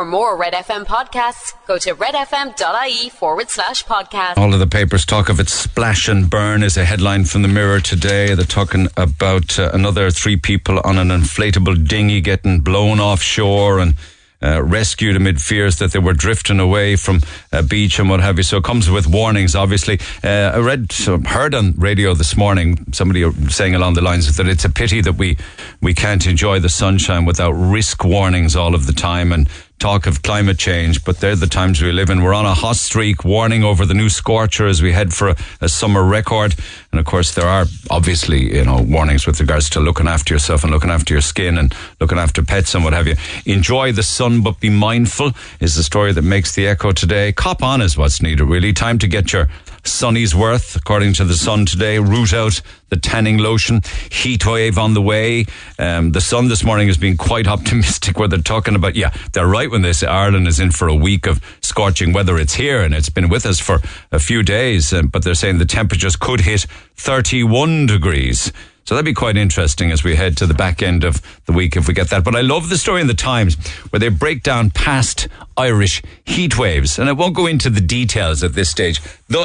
For more Red FM podcasts, go to redfm.ie forward slash podcast. All of the papers talk of it. Splash and burn is a headline from the Mirror today. They're talking about uh, another three people on an inflatable dinghy getting blown offshore and uh, rescued amid fears that they were drifting away from a beach and what have you. So it comes with warnings, obviously. Uh, I read, heard on radio this morning, somebody saying along the lines that it's a pity that we, we can't enjoy the sunshine without risk warnings all of the time and talk of climate change, but they're the times we live in. We're on a hot streak, warning over the new scorcher as we head for a, a, summer record. And of course, there are obviously, you know, warnings with regards to looking after yourself and looking after your skin and looking after pets and what have you. Enjoy the sun, but be mindful is the story that makes the echo today. Cop on is what's needed, really. Time to get your Sunny's worth, according to the Sun today. Root out the tanning lotion. Heat wave on the way. Um, the Sun this morning has been quite optimistic where they're talking about, yeah, they're right when they say Ireland is in for a week of scorching weather. It's here and it's been with us for a few days, um, but they're saying the temperatures could hit 31 degrees. So that'd be quite interesting as we head to the back end of the week if we get that. But I love the story in the Times where they break down past Irish heat waves. And I won't go into the details at this stage,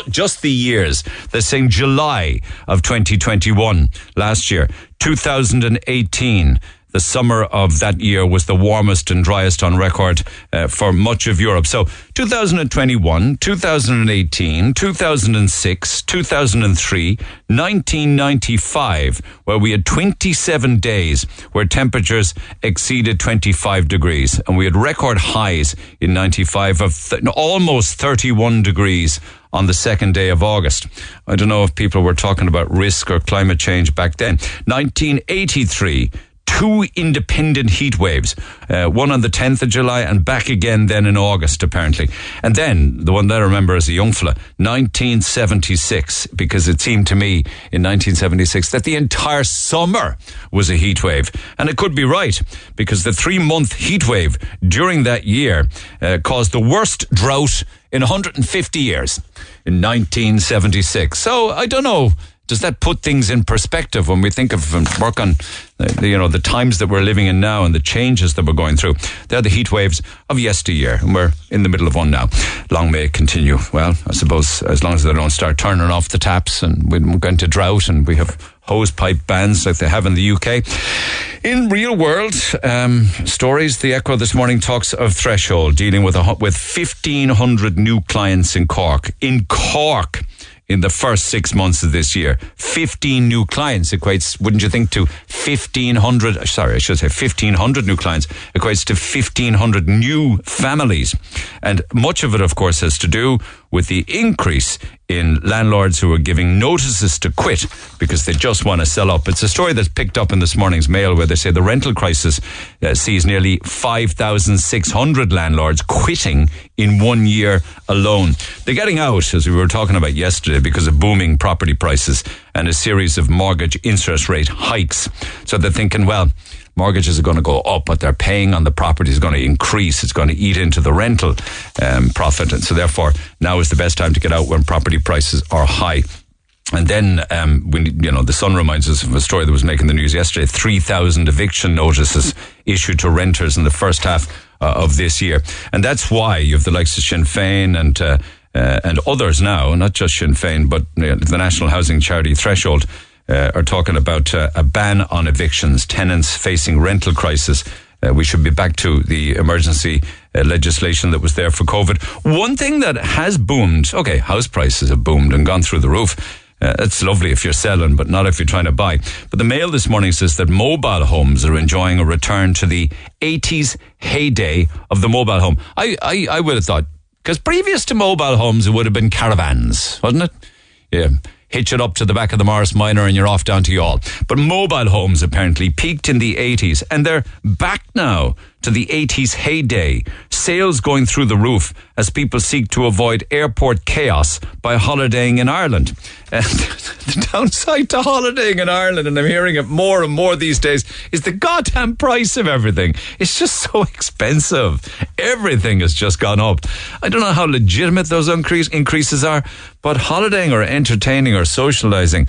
just the years. They're saying July of 2021, last year, 2018, the summer of that year was the warmest and driest on record uh, for much of Europe. So 2021, 2018, 2006, 2003, 1995, where we had 27 days where temperatures exceeded 25 degrees. And we had record highs in 95 of th- almost 31 degrees on the second day of August. I don't know if people were talking about risk or climate change back then. 1983, two independent heat waves, uh, one on the 10th of July and back again then in August, apparently. And then the one that I remember as a young fella, 1976, because it seemed to me in 1976 that the entire summer was a heat wave. And it could be right, because the three month heat wave during that year uh, caused the worst drought in 150 years in 1976. So I don't know does that put things in perspective when we think of and work on the, you know the times that we're living in now and the changes that we're going through? They're the heat waves of yesteryear and we're in the middle of one now. Long may it continue. Well i suppose as long as they don't start turning off the taps and we're going to drought and we have hose pipe bans like they have in the uk in real world um, stories, the Echo this morning talks of Threshold dealing with a, with 1,500 new clients in Cork. In Cork, in the first six months of this year. 15 new clients equates, wouldn't you think, to 1,500, sorry, I should say 1,500 new clients equates to 1,500 new families. And much of it, of course, has to do with the increase in landlords who are giving notices to quit because they just want to sell up. It's a story that's picked up in this morning's mail where they say the rental crisis uh, sees nearly 5,600 landlords quitting in one year alone. They're getting out, as we were talking about yesterday, because of booming property prices and a series of mortgage interest rate hikes. So they're thinking, well, mortgages are going to go up, but they're paying on the property is going to increase. It's going to eat into the rental um, profit. And so therefore, now is the best time to get out when property prices are high. And then, um, when, you know, the Sun reminds us of a story that was making the news yesterday. 3,000 eviction notices issued to renters in the first half uh, of this year. And that's why you have the likes of Sinn Féin and, uh, uh, and others now, not just Sinn Féin, but you know, the National Housing Charity Threshold, uh, are talking about uh, a ban on evictions, tenants facing rental crisis. Uh, we should be back to the emergency uh, legislation that was there for COVID. One thing that has boomed, okay, house prices have boomed and gone through the roof. Uh, it's lovely if you're selling, but not if you're trying to buy. But the Mail this morning says that mobile homes are enjoying a return to the 80s heyday of the mobile home. I, I, I would have thought, because previous to mobile homes, it would have been caravans, wasn't it? Yeah hitch it up to the back of the Morris Minor and you're off down to Youghal. But mobile homes apparently peaked in the 80s and they're back now to the 80s heyday. Sales going through the roof as people seek to avoid airport chaos by holidaying in Ireland. And the downside to holidaying in Ireland, and I'm hearing it more and more these days, is the goddamn price of everything. It's just so expensive. Everything has just gone up. I don't know how legitimate those increase, increases are, but holidaying or entertaining or socializing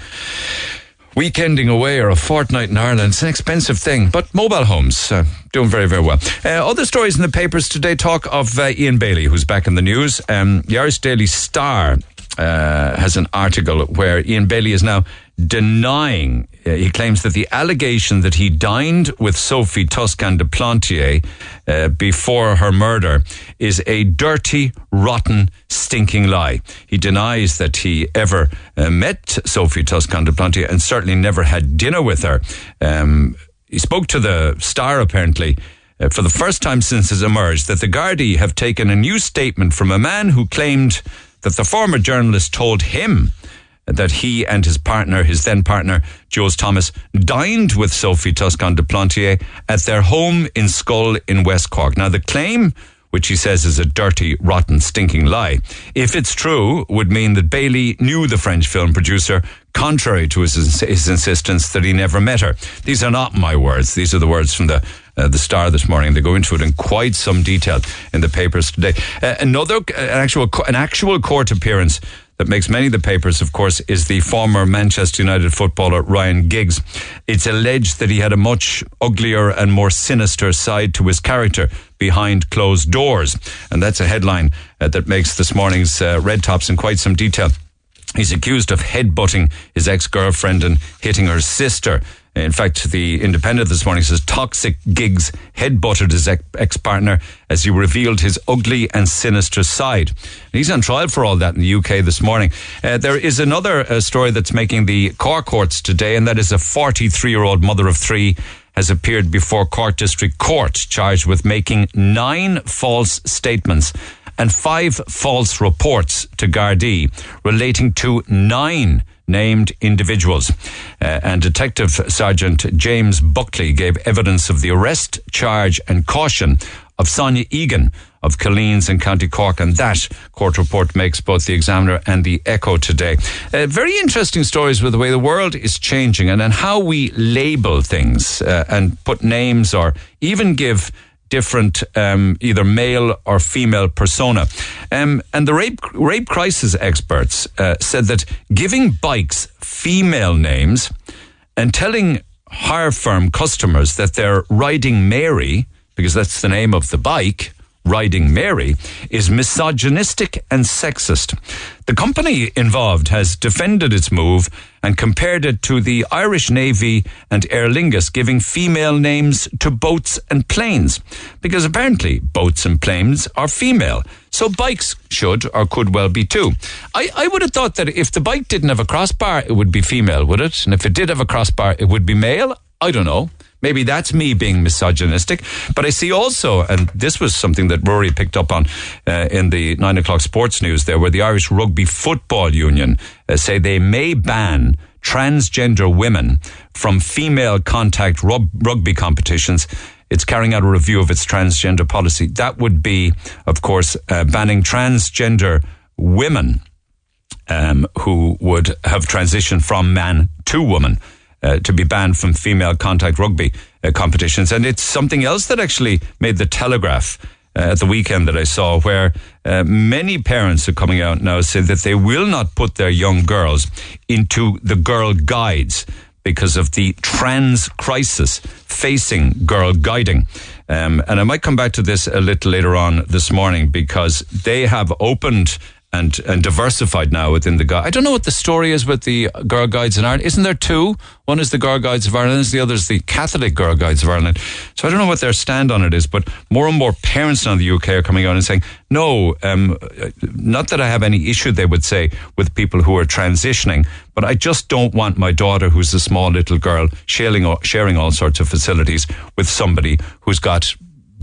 weekending away or a fortnight in Ireland. It's an expensive thing, but mobile homes uh, doing very, very well. Uh, other stories in the papers today talk of uh, Ian Bailey, who's back in the news. Um, the Irish Daily Star uh, has an article where Ian Bailey is now denying. Uh, he claims that the allegation that he dined with Sophie Toscan de Plantier uh, before her murder is a dirty, rotten, stinking lie. He denies that he ever uh, met Sophie Toscan de Plantier and certainly never had dinner with her. Um, he spoke to the Star apparently. Uh, for the first time since his emerged that the Gardaí have taken a new statement from a man who claimed that the former journalist told him that he and his partner, his then partner, Jules Thomas, dined with Sophie Toscan de Plantier at their home in Schull in West Cork. Now, the claim, which he says is a dirty, rotten, stinking lie, if it's true, would mean that Bailey knew the French film producer, contrary to his, his insistence that he never met her. These are not my words. These are the words from the uh, the Star this morning. They go into it in quite some detail in the papers today. Uh, another uh, an actual an actual court appearance that makes many of the papers, of course, is the former Manchester United footballer Ryan Giggs. It's alleged that he had a much uglier and more sinister side to his character behind closed doors. And that's a headline uh, that makes this morning's uh, Red Tops in quite some detail. He's accused of headbutting his ex-girlfriend and hitting her sister. In fact, the Independent this morning says toxic Giggs headbutted his ex partner as he revealed his ugly and sinister side. He's on trial for all that in the UK this morning. Uh, there is another uh, story that's making the Cork courts today, and that is a 43 year old mother of three has appeared before Cork District Court charged with making nine false statements and five false reports to Gardaí relating to nine named individuals. Uh, and Detective Sergeant James Buckley gave evidence of the arrest, charge, and caution of Sonia Egan of Killeens in County Cork, and that court report makes both the Examiner and the Echo today. Uh, very interesting stories with the way the world is changing and, and how we label things uh, and put names or even give different um, either male or female persona. Um, and the rape rape crisis experts uh, said that giving bikes female names and telling hire firm customers that they're riding Mary because that's the name of the bike Riding Mary is misogynistic and sexist. The company involved has defended its move and compared it to the Irish Navy and Aer Lingus giving female names to boats and planes, because apparently boats and planes are female. So bikes should or could well be too. I, I would have thought that if the bike didn't have a crossbar, it would be female, would it? And if it did have a crossbar, it would be male. I don't know. Maybe that's me being misogynistic. But I see also, and this was something that Rory picked up on uh, in the nine o'clock sports news there, where the Irish Rugby Football Union uh, say they may ban transgender women from female contact rub- rugby competitions. It's carrying out a review of its transgender policy. That would be, of course, uh, banning transgender women um, who would have transitioned from man to woman uh, to be banned from female contact rugby uh, competitions. And it's something else that actually made the Telegraph uh, at the weekend that I saw, where uh, many parents are coming out now saying that they will not put their young girls into the girl guides because of the trans crisis facing girl guiding. Um, and I might come back to this a little later on this morning because they have opened and and diversified now within the guide. I don't know what the story is with the Girl Guides in Ireland. Isn't there two? One is the Girl Guides of Ireland, the other is the Catholic Girl Guides of Ireland. So I don't know what their stand on it is, but more and more parents now in the UK are coming out and saying, no, um, not that I have any issue, they would say, with people who are transitioning, but I just don't want my daughter, who's a small little girl, sharing sharing all sorts of facilities with somebody who's got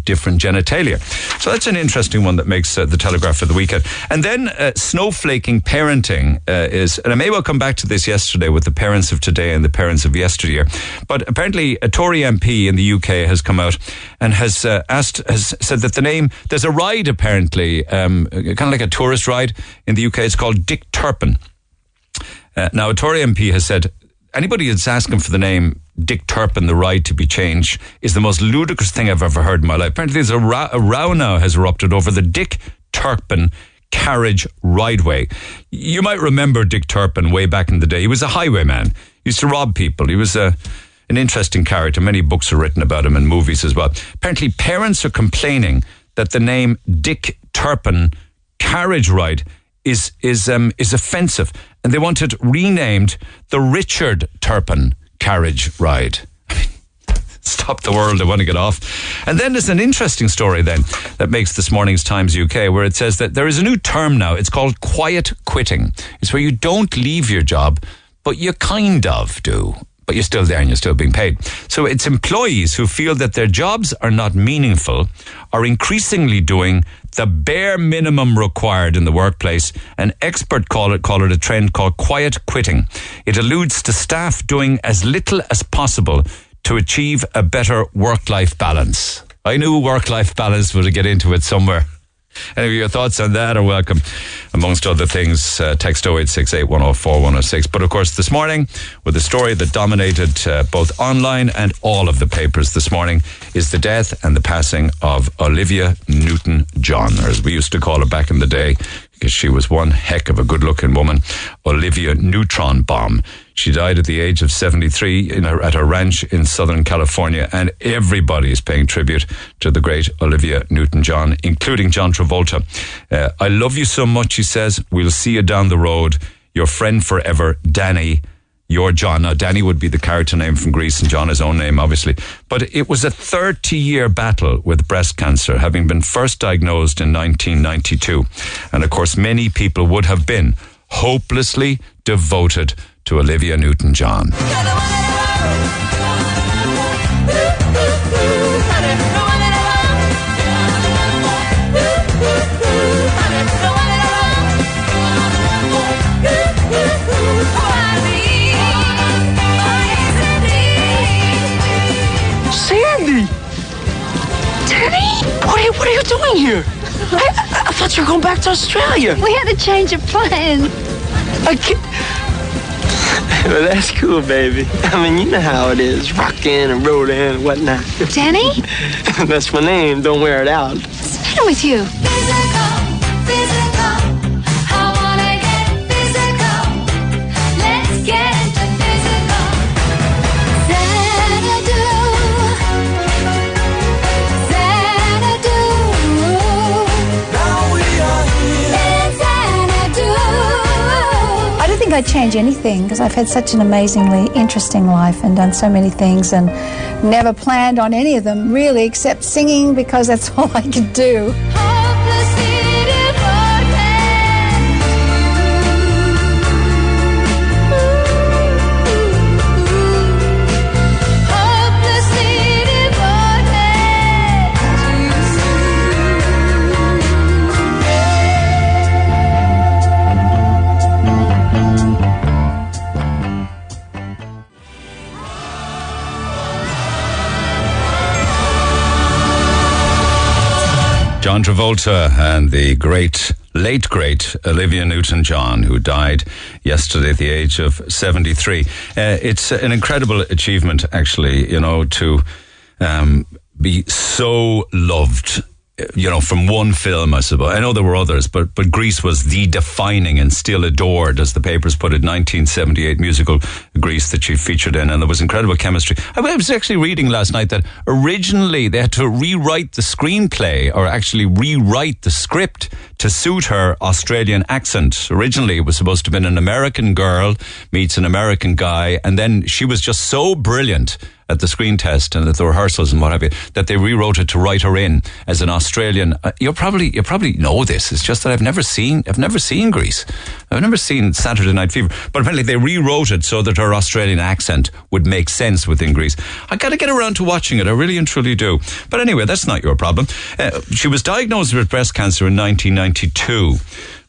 different genitalia. So that's an interesting one that makes uh, the Telegraph for the weekend. And then uh, snowflaking parenting uh, is, and I may well come back to this yesterday with the parents of today and the parents of yesteryear. But apparently, a Tory MP in the UK has come out and has uh, asked, has said that the name, there's a ride apparently, um, kind of like a tourist ride in the UK. It's called Dick Turpin. Uh, now, a Tory MP has said anybody that's asking for the name Dick Turpin, the right to be changed, is the most ludicrous thing I've ever heard in my life. Apparently, there's a, row, a row now has erupted over the Dick Turpin carriage rideway. You might remember Dick Turpin way back in the day. He was a highwayman. He used to rob people. He was a an interesting character. Many books are written about him and movies as well. Apparently, parents are complaining that the name Dick Turpin carriage ride is is um, is offensive, and they want it renamed the Richard Turpin carriage ride. Stop the world, I want to get off. And then there's an interesting story then that makes this morning's Times UK where it says that there is a new term now. It's called quiet quitting. It's where you don't leave your job, but you kind of do but you're still there and you're still being paid. So it's employees who feel that their jobs are not meaningful are increasingly doing the bare minimum required in the workplace. An expert call it, call it a trend called quiet quitting. It alludes to staff doing as little as possible to achieve a better work-life balance. I knew work-life balance would get into it somewhere. Anyway, your thoughts on that are welcome. Amongst other things, uh, text 0868 104 106. But of course, this morning, with the story that dominated uh, both online and all of the papers this morning, is the death and the passing of Olivia Newton John, or as we used to call her back in the day, because she was one heck of a good looking woman, Olivia Neutron Bomb. She died at the age of 73 her, at her ranch in Southern California, and everybody is paying tribute to the great Olivia Newton John, including John Travolta. Uh, I love you so much, he says. We'll see you down the road. Your friend forever, Danny. Your John. Now, Danny would be the character name from Grease and John his own name, obviously. But it was a 30 year battle with breast cancer, having been first diagnosed in 1992. And of course, many people would have been hopelessly devoted to Olivia Newton John. Sandy! Danny! What are you, what are you doing here? I, I thought you were going back to Australia. We had a change of plans. I can't... Well, that's cool, baby. I mean, you know how it is. Rockin' and rollin' and whatnot. Danny? that's my name. Don't wear it out. What's the matter with you? I'd change anything because I've had such an amazingly interesting life and done so many things and never planned on any of them really except singing because that's all I could do. Travolta and the great, late great Olivia Newton John, who died yesterday at the age of 73. Uh, it's an incredible achievement, actually, you know, to um, be so loved. You know, from one film, I suppose. I know there were others, but but Grease was the defining and still adored, as the papers put it, 1978 musical Grease that she featured in, and there was incredible chemistry. I was actually reading last night that originally they had to rewrite the screenplay or actually rewrite the script to suit her Australian accent. Originally, it was supposed to have been an American girl meets an American guy, and then she was just so brilliant at the screen test and at the rehearsals and what have you that they rewrote it to write her in as an Australian. Uh, you probably you probably know this. It's just that I've never seen I've never seen Grease. I've never seen Saturday Night Fever. But apparently they rewrote it so that her Australian accent would make sense within Grease. I got to get around to watching it. I really and truly do. But anyway, that's not your problem. Uh, she was diagnosed with breast cancer in 1992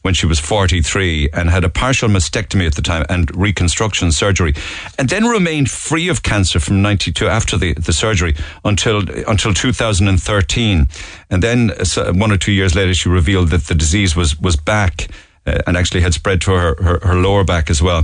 when she was 43 and had a partial mastectomy at the time and reconstruction surgery and then remained free of cancer from 92 after the, the surgery until until 2013 and then uh, one or two years later she revealed that the disease was was back uh, and actually had spread to her, her, her lower back as well.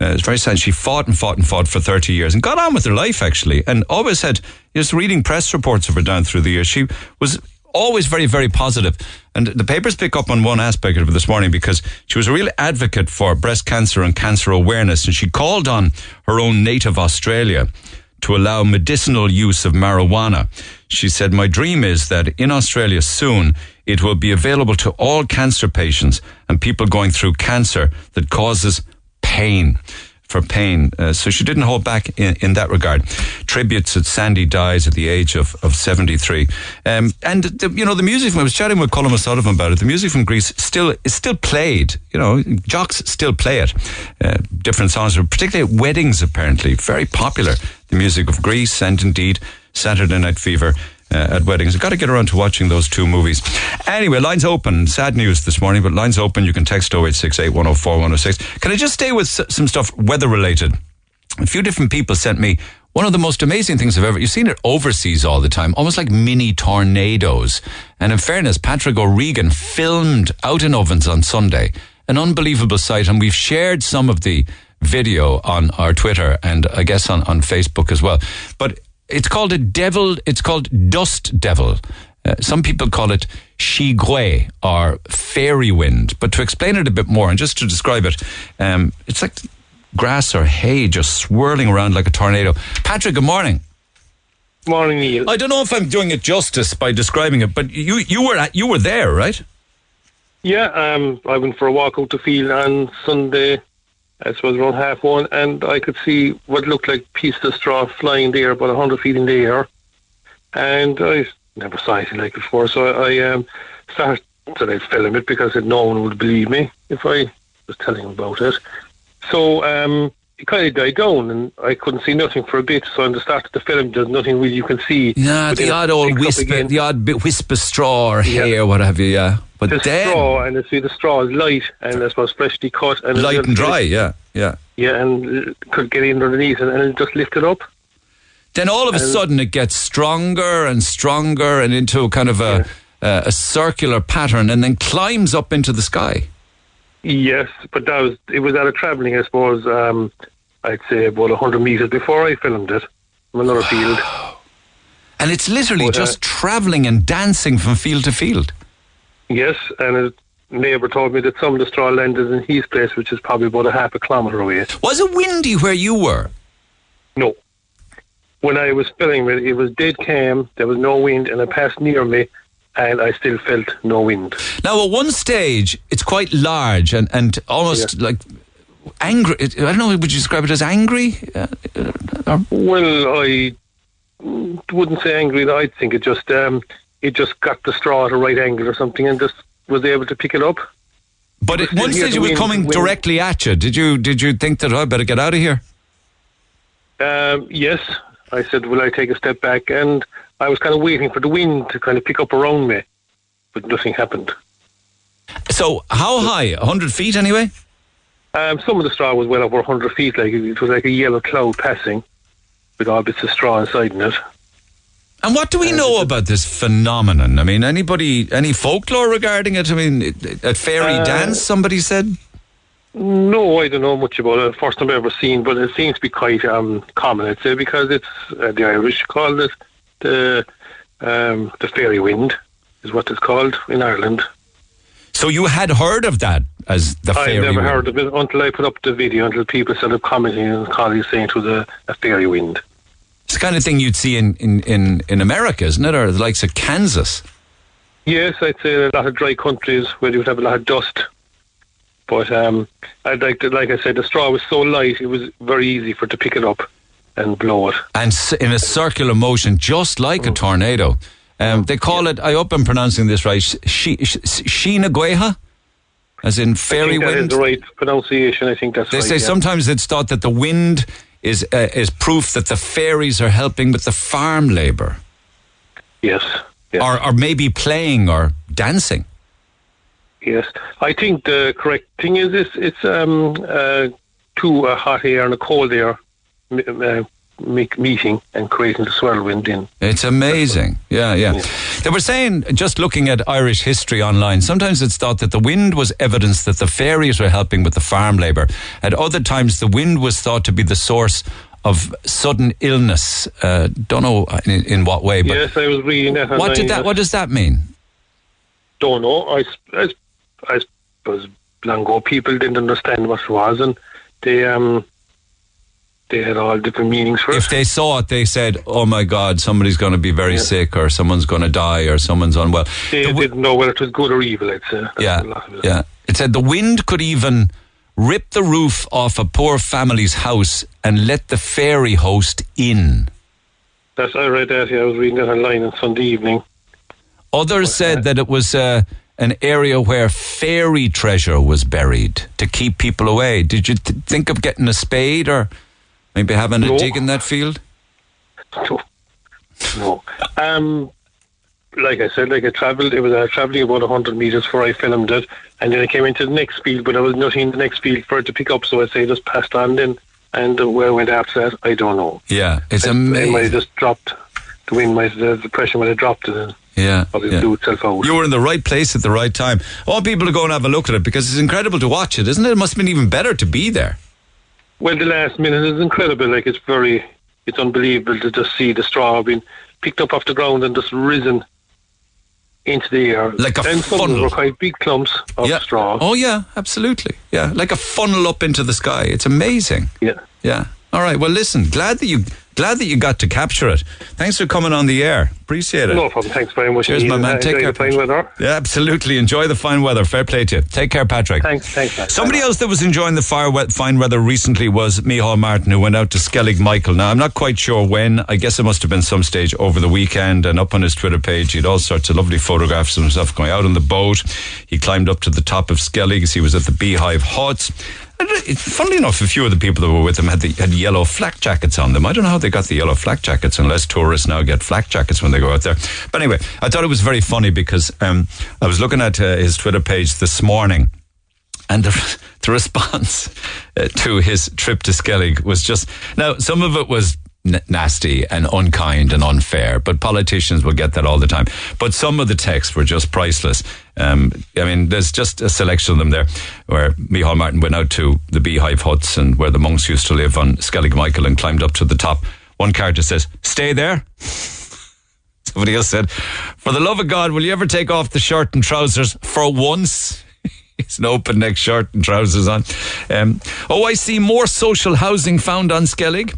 Uh, it's very sad. She fought and fought and fought for 30 years and got on with her life actually and always had, just reading press reports of her down through the years, she was always very, very positive. And the papers pick up on one aspect of it this morning because she was a real advocate for breast cancer and cancer awareness. And she called on her own native Australia to allow medicinal use of marijuana. She said, My dream is that in Australia soon it will be available to all cancer patients and people going through cancer that causes pain. For pain. Uh, so she didn't hold back in, in that regard. Tributes that Sandy dies at the age of, of 73. Um, and, the, you know, the music from, I was chatting with Colin O'Sullivan about it, the music from Grease still is still played. You know, jocks still play it. Uh, different songs, particularly at weddings, apparently. Very popular. The music of Grease and indeed Saturday Night Fever uh, at weddings. I've got to get around to watching those two movies. Anyway, lines open. Sad news this morning, but lines open. You can text 0868 104 106. Can I just stay with s- some stuff weather related? A few different people sent me one of the most amazing things I've ever. You've seen it overseas all the time, almost like mini tornadoes. And in fairness, Patrick O'Regan filmed out in Ovens on Sunday, an unbelievable sight, and we've shared some of the video on our Twitter and I guess on, on Facebook as well. But it's called a devil. It's called dust devil. Uh, some people call it shigwe or fairy wind. But to explain it a bit more and just to describe it, um, it's like grass or hay just swirling around like a tornado. Patrick, good morning. Morning, Neil. I don't know if I'm doing it justice by describing it, but you you were at, you were there, right? Yeah, um, I went for a walk out the field on Sunday. I suppose around half one, and I could see what looked like pieces of straw flying there about hundred feet in the air. And I never saw anything like it before, so I um, started that film it because no one would believe me if I was telling about it. So um, it kind of died down, and I couldn't see nothing for a bit. So on the start of the film, there's nothing really you can see. Yeah, the odd old picks up wisp, again. the odd bit whisper straw or Yeah. or what have you. Yeah, but the then straw, and I see the straw is light, and I suppose freshly cut, and light and dry. Yeah, yeah. Yeah, and could get in underneath, and, and just lift it up. Then all of a And- sudden it gets stronger and stronger and into kind of a uh, a circular pattern, and then climbs up into the sky. Yes, but that was it was out of travelling, I suppose. Um, I'd say about hundred meters before I filmed it from another field. And it's literally But, uh, just traveling and dancing from field to field. Yes, and a neighbour told me that some of the straw landed in his place, which is probably about a half a kilometre away. Was it windy where you were? No. When I was filming it, it was dead calm. There was no wind, and it passed near me, and I still felt no wind. Now, at one stage, it's quite large and, and almost like angry. I don't know, would you describe it as angry? Uh, Well, I wouldn't say angry. I think it just um, it just got the straw at a right angle or something, and just was able to pick it up. but at one stage, it was wind- coming wind. directly at you. Did you did you think that oh, I better get out of here? Um, yes, I said, "Will I take a step back?" And I was kind of waiting for the wind to kind of pick up around me, but nothing happened. So, how high? 100 feet anyway? Um, some of the straw was well over 100 feet, like it was like a yellow cloud passing with all bits of straw inside in it. And what do we know about this phenomenon? I mean, anybody, any folklore regarding it? I mean, at fairy Uh, dance, somebody said. No, I don't know much about it. First time I've ever seen, but it seems to be quite um, common, I'd say, because it's uh, the Irish call it the um, the fairy wind, is what it's called in Ireland. So you had heard of that as the I fairy never wind. heard of it until I put up the video, until people started commenting and calling saying it was a, a fairy wind. It's the kind of thing you'd see in, in, in, in America, isn't it? Or the likes of Kansas. Yes, I'd say a lot of dry countries where you would have a lot of dust. But um, I'd like to, like I said, the straw was so light, it was very easy for it to pick it up and blow it. and in a circular motion, just like a tornado. Um, they call it, I hope I'm pronouncing this right, Shinagueha, as in fairy think that is wind. the right pronunciation. I think that's They right. say yeah. sometimes it's thought that the wind is uh, is proof that the fairies are helping with the farm labour, Yes. yes. or or maybe playing or dancing. Yes, I think the correct thing is it's, it's um, uh, two uh, hot air and a cold air uh, meeting and creating the swirl wind in. It's amazing. Yeah, yeah. They were saying, just looking at Irish history online, sometimes it's thought that the wind was evidence that the fairies were helping with the farm labour. At other times, the wind was thought to be the source of sudden illness. Uh, don't know in, in what way, but yes, I was reading that. what did that? What does that mean? Don't know. I suppose long ago people didn't understand what it was, and they um they had all different meanings for If it. If they saw it, they said, "Oh my God, somebody's going to be very Yeah. sick, or someone's going to die, or someone's unwell." They The wi- didn't know whether it was good or evil. I'd say. Yeah, a lot of it. yeah. It said the wind could even rip the roof off a poor family's house and let the fairy host in. That's I read that. Yeah, I was reading that online on Sunday evening. Others said that it was uh, an area where fairy treasure was buried to keep people away. Did you th- think of getting a spade or maybe having a dig in that field? No, no. Um, like I said, like I travelled. It was uh, travelling about hundred meters before I filmed it, and then I came into the next field, but there was nothing in the next field for it to pick up. So I say just passed on then, and uh, where I went after that, I don't know. Yeah, it's It might have just dropped. The wind might, the, the pressure might have dropped it, and Yeah, yeah. blew itself out. You were in the right place at the right time. I want people to go and have a look at it because it's incredible to watch it, isn't it? It must have been even better to be there. Well, the last minute is incredible. Like it's very, it's unbelievable to just see the straw being picked up off the ground and just risen into the air. Like a and some of them funnel. were quite big clumps of yeah. straw. Oh yeah, absolutely. Yeah, like a funnel up into the sky. It's amazing. Yeah. Yeah. All right. Well, listen. Glad that you glad that you got to capture it. Thanks for coming on the air. Appreciate it. No problem. Thanks very much. Cheers, my man. Take care. the fine weather. Yeah, absolutely. Enjoy the fine weather. Fair play to you. Take care, Patrick. Thanks. Thanks. man. Somebody else that was enjoying the fire we- fine weather recently was Micheál Martin, who went out to Skellig Michael. Now, I'm not quite sure when. I guess it must have been some stage over the weekend. And up on his Twitter page, he had all sorts of lovely photographs of himself going out on the boat. He climbed up to the top of Skellig. He was at the Beehive Huts. Funnily enough, a few of the people that were with him had, the, had yellow flak jackets on them. I don't know how they got the yellow flak jackets, unless tourists now get flak jackets when they go out there. But anyway, I thought it was very funny because um, I was looking at uh, his Twitter page this morning and the, the response uh, to his trip to Skellig was just now some of it was nasty and unkind and unfair but politicians will get that all the time. But some of the texts were just priceless. Um, I mean there's just a selection of them there where Micheál Martin went out to the beehive huts and where the monks used to live on Skellig Michael and climbed up to the top. One character says stay there. Somebody else said, For the love of God, will you ever take off the shirt and trousers for once? He's an open neck shirt and trousers on. Um, oh, I see more social housing found on Skellig.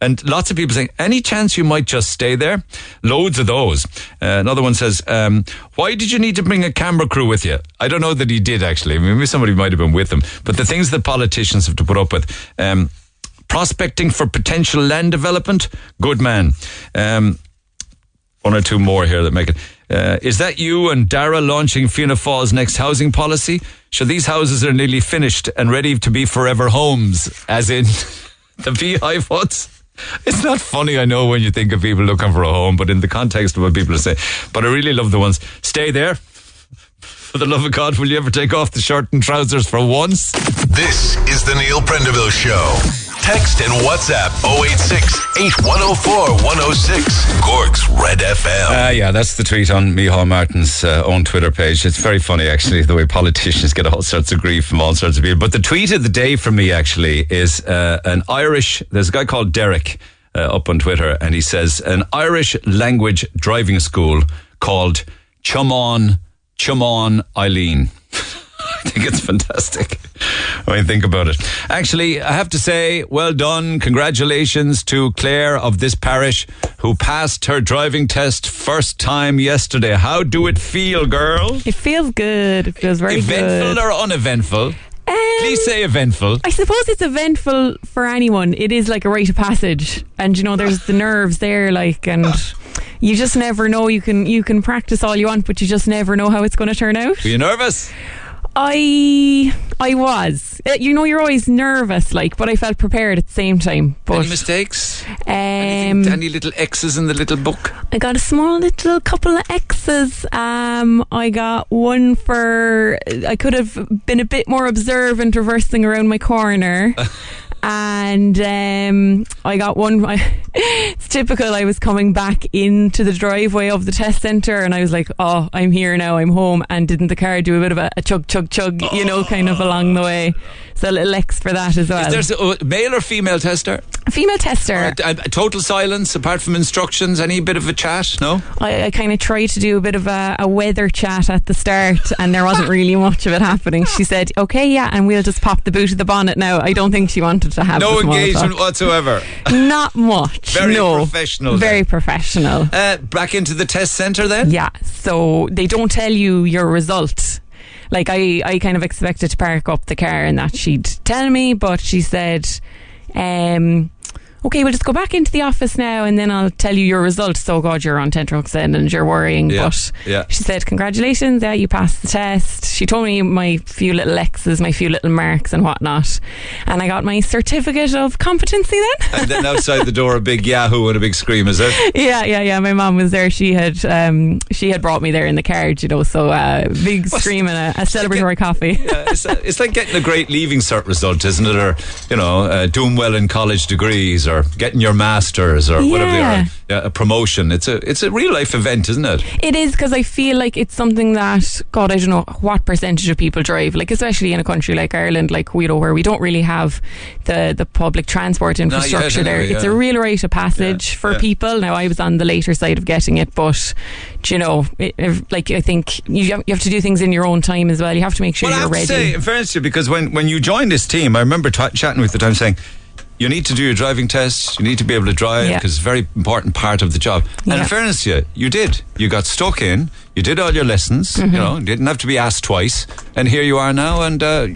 And lots of people saying, any chance you might just stay there? Loads of those. Uh, another one says, um, why did you need to bring a camera crew with you? I don't know that he did actually. Maybe somebody might have been with him. But the things that politicians have to put up with. Um, prospecting for potential land development? Good man. Um, one or two more here that make it. Uh, is that you and Dara launching Fianna Fáil's next housing policy? Sure, these houses are nearly finished and ready to be forever homes, as in the beehive huts. It's not funny, I know, when you think of people looking for a home, but in the context of what people are saying. But I really love the ones. Stay there. For the love of God, will you ever take off the shirt and trousers for once? This is the Neil Prendeville Show. Text and WhatsApp 086 8104 106. Cork's Red FM. Uh, yeah, that's the tweet on Micheál Martin's uh, own Twitter page. It's very funny, actually, the way politicians get all sorts of grief from all sorts of people. But the tweet of the day for me, actually, is uh, an Irish. There's a guy called Derek uh, up on Twitter, and he says an Irish language driving school called Chumon Chumon Eileen. I think it's fantastic when you think about it. Actually, I have to say, well done. Congratulations to Claire of this parish who passed her driving test first time yesterday. How do it feel, girl? It feels good. It feels very eventful good. or uneventful? Um, Please say eventful. I suppose it's eventful for anyone. It is like a rite of passage, and you know, there's the nerves there, like, and you just never know. You can you can practice all you want, but you just never know how it's going to turn out. Are you nervous? I I was. Uh, You know, you're always nervous, like, but I felt prepared at the same time. But Any mistakes? um, Anything- any little X's in the little book? I got a small little couple of X's. Um, I got one for I could have been a bit more observant reversing around my corner. and um, I got one. it's typical. I was coming back into the driveway of the test centre, and I was like, "Oh, I'm here now. I'm home." And didn't the car do a bit of a, a chug, chug, chug? You know, kind of along the way. So a little X for that as well. Is there a male or female tester? female tester? Uh, uh, total silence apart from instructions. Any bit of a chat? No. I, I kind of tried to do a bit of a, a weather chat at the start, and there wasn't really much of it happening. She said, "Okay, yeah, and we'll just pop the boot of the bonnet now." I don't think she wanted to have No engagement whatsoever. Not much. Very no. professional then. Very professional. Uh, back into the test centre then. Yeah. So they don't tell you your result. Like I, I kind of expected to park up the car and that she'd tell me, but she said, um, okay, we'll just go back into the office now and then I'll tell you your results. So God, you're on tenterhooks and you're worrying. Yeah, But yeah. she said, congratulations, yeah, you passed the test. She told me my few little X's, my few little marks and whatnot. And I got my certificate of competency then. And then outside the door, a big Yahoo and a big scream. Is it? yeah, yeah, yeah. My mom was there. She had um, she had brought me there in the carriage, you know. So uh, big scream and a, a celebratory coffee. Yeah, it's, it's like getting a great leaving cert result, isn't it? Or you know, uh, doing well in college degrees, or getting your masters, or whatever they are. Yeah, a promotion. It's a it's a real life event, isn't it? It is because I feel like it's something that God, I don't know what percentage of people drive. Like especially in a country like Ireland, like we know where we don't really have the the public transport infrastructure there. anyway, It's yeah. a real rite of passage Yeah, for yeah. people. Now I was on the later side of getting it, but do you know, it, it- like I think you have, you have to do things in your own time as well. You have to make sure well, you're have ready. to say, in fairness to you, because when, when you joined this team, I remember t- chatting with the time saying, you need to do your driving test, you need to be able to drive, Yeah. because it's a very important part of the job. And in fairness to you, you did. You got stuck in, you did all your lessons, Mm-hmm. you know, you didn't have to be asked twice, and here you are now, and uh,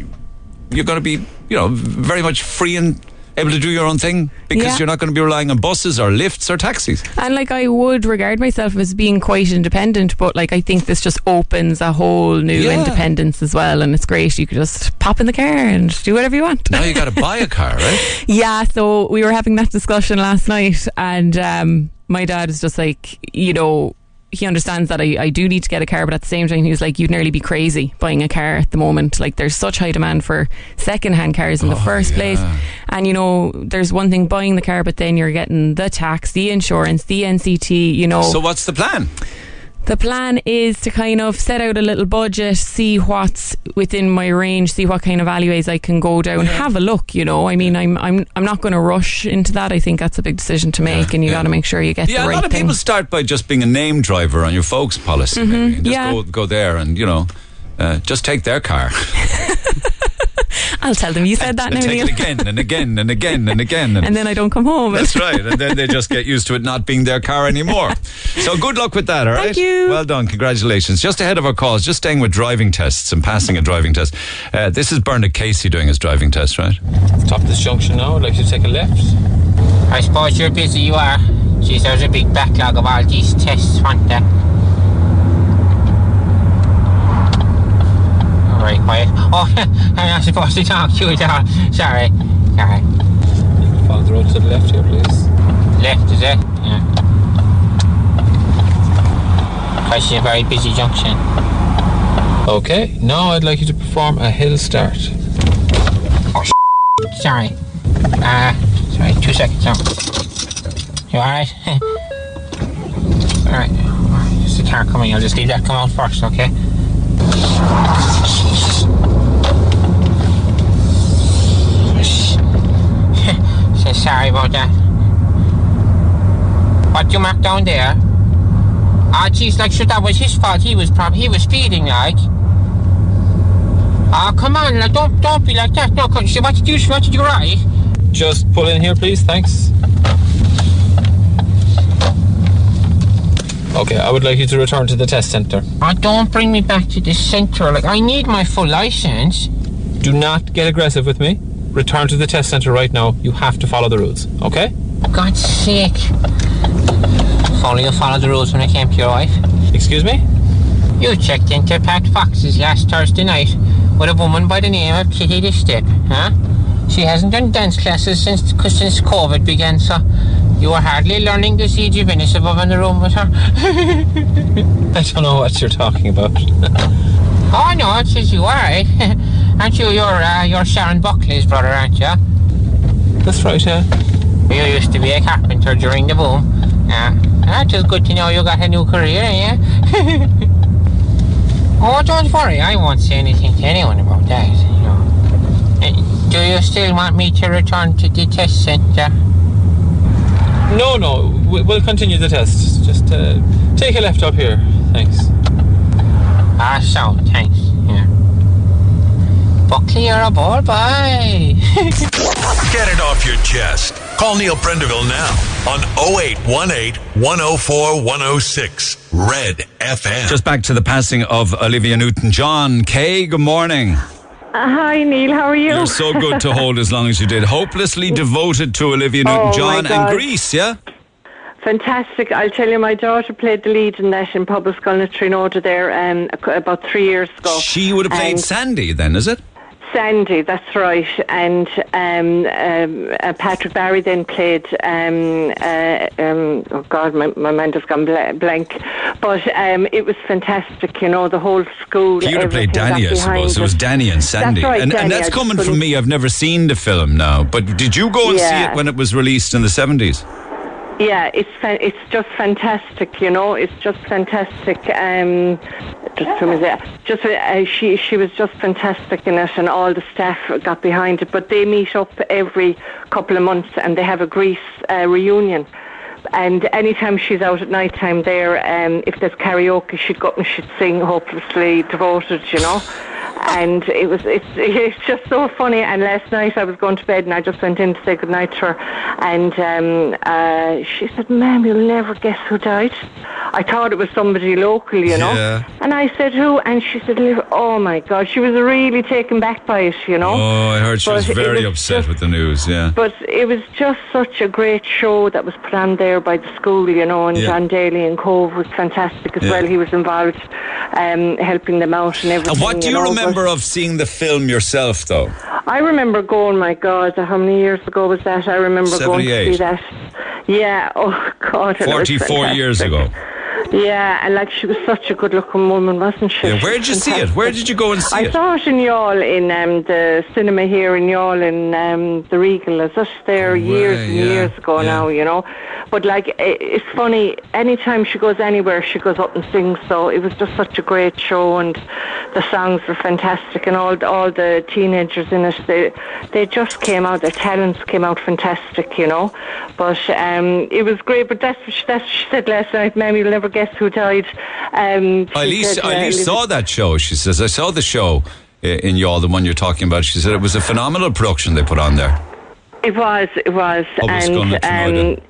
you're going to be, you know, very much free and able to do your own thing because Yeah. you're not going to be relying on buses or lifts or taxis. And like I would regard myself as being quite independent, but like I think this just opens a whole new Yeah. independence as well, and it's great. You could just pop in the car and do whatever you want. Now you got to buy a car, right? Yeah, so we were having that discussion last night, and um, my dad is just like, you know, he understands that I, I do need to get a car, but at the same time, he was like, you'd nearly be crazy buying a car at the moment. Like, there's such high demand for second-hand cars in the oh, first yeah. place, and you know, there's one thing buying the car, but then you're getting the tax, the insurance, the NCT. You know, So what's the plan? The plan is to kind of set out a little budget, see what's within my range, see what kind of alleyways I can go down, have a look. You know, I mean, I'm I'm I'm not going to rush into that. I think that's a big decision to make, and you yeah. got to make sure you get Yeah, the a lot of thing. people start by just being a name driver on your folks' policy, maybe, and just yeah. go go there and you know. Uh, just take their car I'll tell them you said that and now, take Neil. it again and again and again and again. And, and then I don't come home. that's right. And then they just get used to it not being their car anymore. So good luck with that, all right? Thank you. Well done. Congratulations. Just ahead of our calls, just staying with driving tests and passing a driving test. Uh, this is Bernard Casey doing his driving test, right? Top of this junction now, I'd like you to take a left. I suppose you're busy, you are. Geez, there's a big backlog of all these tests, wasn't there? Right, quiet. Oh, I'm not supposed to talk to you all. Sorry. Sorry. Follow the road to the left here, please. Left, is it? Yeah. Because it's a very busy junction. Okay, now I'd like you to perform a hill start. Oh, Sorry. Uh, sorry, two seconds now. You alright? alright. Just the car coming. I'll just leave that come out first, okay? so sorry about that. What you mark down there? Ah, jeez, like, sure, that was his fault. He was probably, he was speeding, like. Ah, come on, like, don't, don't be like that. No, what did you, what did you write? Just pull in here, please. Thanks. Okay, I would like you to return to the test centre. Oh, ah, don't bring me back to the centre. Like, I need my full license. Do not get aggressive with me. Return to the test centre right now. You have to follow the rules, okay? For God's sake. If only you followed the rules when I came to your wife. Excuse me? You checked into Pat Fox's last Thursday night with a woman by the name of Kitty the Step, huh? She hasn't done dance classes since since COVID began, so you were hardly learning the siege of Ennis above in the room with her. I don't know what you're talking about. oh no, it says you are, right? aren't you? You're uh, you're Sharon Buckley's brother, aren't you? That's right, yeah. You used to be a carpenter during the boom. Yeah. That is good to know you got a new career, yeah? oh, don't worry, I won't say anything to anyone about that, you know. Uh, Do you still want me to return to the test centre? No, no, we- we'll continue the test. Just uh, take a left up here. Thanks. Ah, so, thanks, yeah. Buckley, you're a ball boy. Get it off your chest. Call Neil Prendeville now on 0818 104 106 Red FM. Just back to the passing of Olivia Newton John. Kay, good morning. Hi, Neil. How are you? You're so good to hold as long as you did. Hopelessly devoted to Olivia Newton Oh, John and Grease, yeah? Fantastic. I'll tell you, my daughter played the lead in that in Public School in Trinota there um, about three years ago. She would have played And Sandy then, is it? Sandy, that's right. And um, um, uh, Patrick Barry then played, um, uh, um, oh God, my, my mind has gone bla- blank. But um, it was fantastic, you know, the whole school. You would have played Danny, I suppose. It was Danny and Sandy. That's right, and, and that's coming from me. I've never seen the film now. But did you go and see it when it was released in the 70s? Yeah, it's it's just fantastic, you know. It's just fantastic. Um, just was it? Just uh, she she was just fantastic in it, and all the staff got behind it. But they meet up every couple of months, and they have a Grease uh, reunion. And anytime she's out at night time there, um, if there's karaoke, she'd go up and she'd sing "Hopelessly Devoted," you know. And it was it's it's just so funny. And last night I was going to bed and I just went in to say goodnight to her, and um, uh, she said, "Ma'am, you'll never guess who died." I thought it was somebody local, you know. Yeah. And I said, "Who?" And she said, "Oh my God!" She was really taken back by it, you know. Oh, I heard she But was very was upset just- with the news, yeah. But it was just such a great show that was put on there by the school, you know, and Yeah. John Daly and Cove was fantastic as Yeah. well. He was involved, um, helping them out and everything. And what do you know, remember of seeing the film yourself, though? I remember going, my God, how many years ago was that? I remember going to see that. Yeah, oh God. and it was 44 years ago. Yeah, and like she was such a good looking woman, wasn't she? Yeah, where did you see it? Where did you go and see I it? I saw it in Youghal in um, the cinema here in Youghal in um, the Regal. Is it there years and Oh, years ago yeah. now? You know, but like i it's funny. Anytime she goes anywhere, she goes up and sings. So it was just such a great show, and the songs were fantastic, and all all the teenagers in it, they they just came out. Their talents came out fantastic, you know. But um, it was great. But that's what she, that's what she said last night. Ma'am, you'll never guess who died. Um, Elise, said, uh, Elise saw that show. She says, I saw the show uh, in Youghal, the one you're talking about. She said it was a phenomenal production they put on there. It was, it was, in and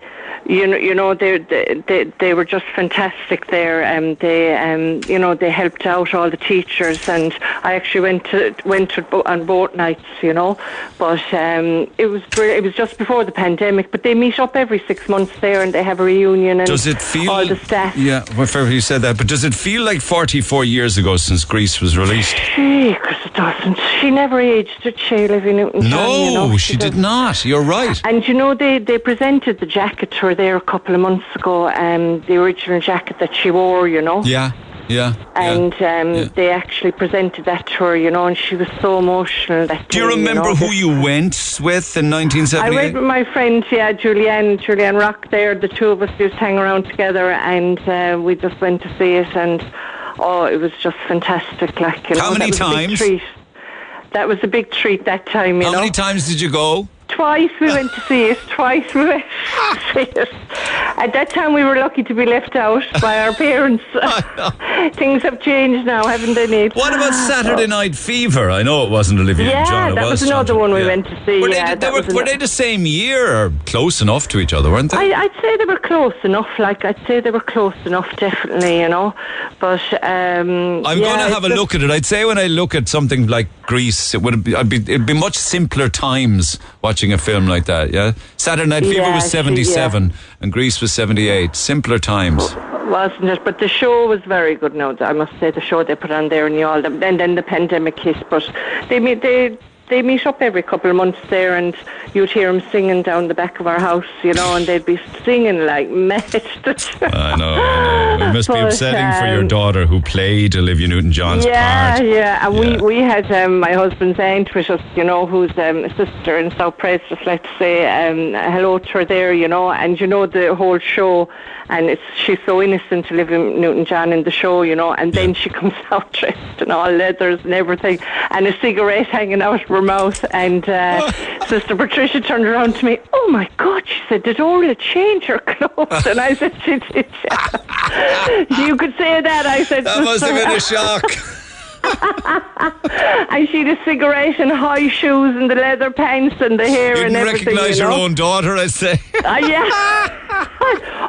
you know, you know, they, they they were just fantastic there. Um, they um, you know, they helped out all the teachers, and I actually went to went to on boat nights, you know. But um, it was it was just before the pandemic. But they meet up every six months there, and they have a reunion, and Does it feel. all the staff. Yeah, well, fair you said that. But does it feel like 44 years ago since Grease was released? 'cause it doesn't. She never aged, did she, Olivia Newton-John? No, you know, she did doesn't. not. You're right. And you know, they, they presented the jacket to her there a couple of months ago, um, the original jacket that she wore, you know. Yeah, yeah. And um, they actually presented that to her, you know, and she was so emotional. That Do you day, remember know, who you went with in I went with my friend, yeah, Julianne, Julianne Rock there. The two of us just hang around together and uh, we just went to see it and, oh, it was just fantastic. Like, you How know, many that was a big times? treat. That was a big treat that time, you How know. many times did you go? Twice we went to see it. Twice we went to see it. At that time, we were lucky to be left out by our parents. Things have changed now, haven't they, Neil? What about Saturday Night Fever? I know it wasn't Olivia Yeah, Newton-John. it that was John another Tra- one we yeah. went to see, Were, yeah, they, they were, were they the same year or close enough to each other, weren't they? I, I'd say they were close enough. Like I'd say they were close enough, definitely. You know, but um, I'm yeah, going to have a just- look at it. I'd say when I look at something like Grease, it would be, I'd be it'd be much simpler times watching a film like that. Yeah, Saturday Night Fever Yeah, was she- 77 and Grease was 78. Simpler times. wasn't it? But the show was very good. Now I must say the show they put on there and all. And then the pandemic hit, but they made they they meet up every couple of months there, and you'd hear them singing down the back of our house, you know, and they'd be singing like mad. I know, I know. It must be But, upsetting for your um, daughter who played Olivia Newton-John's yeah, part. yeah, yeah. and we we had um, my husband's aunt with us, you know, who's um, a sister in South Press. Just like to say um, hello to her there, you know, and you know the whole show, and it's she's so innocent, Olivia Newton-John in the show, you know, and then she comes out dressed in all leathers and everything, and a cigarette hanging out mouth, and uh, Sister Patricia turned around to me, oh my God, she said, did Orla change her clothes? And I said, she did. you could say that. I said, That must have been a shock. and she had a cigarette and high shoes and the leather pants and the hair and everything. recognise you your know? own daughter, I'd say. Uh, yeah.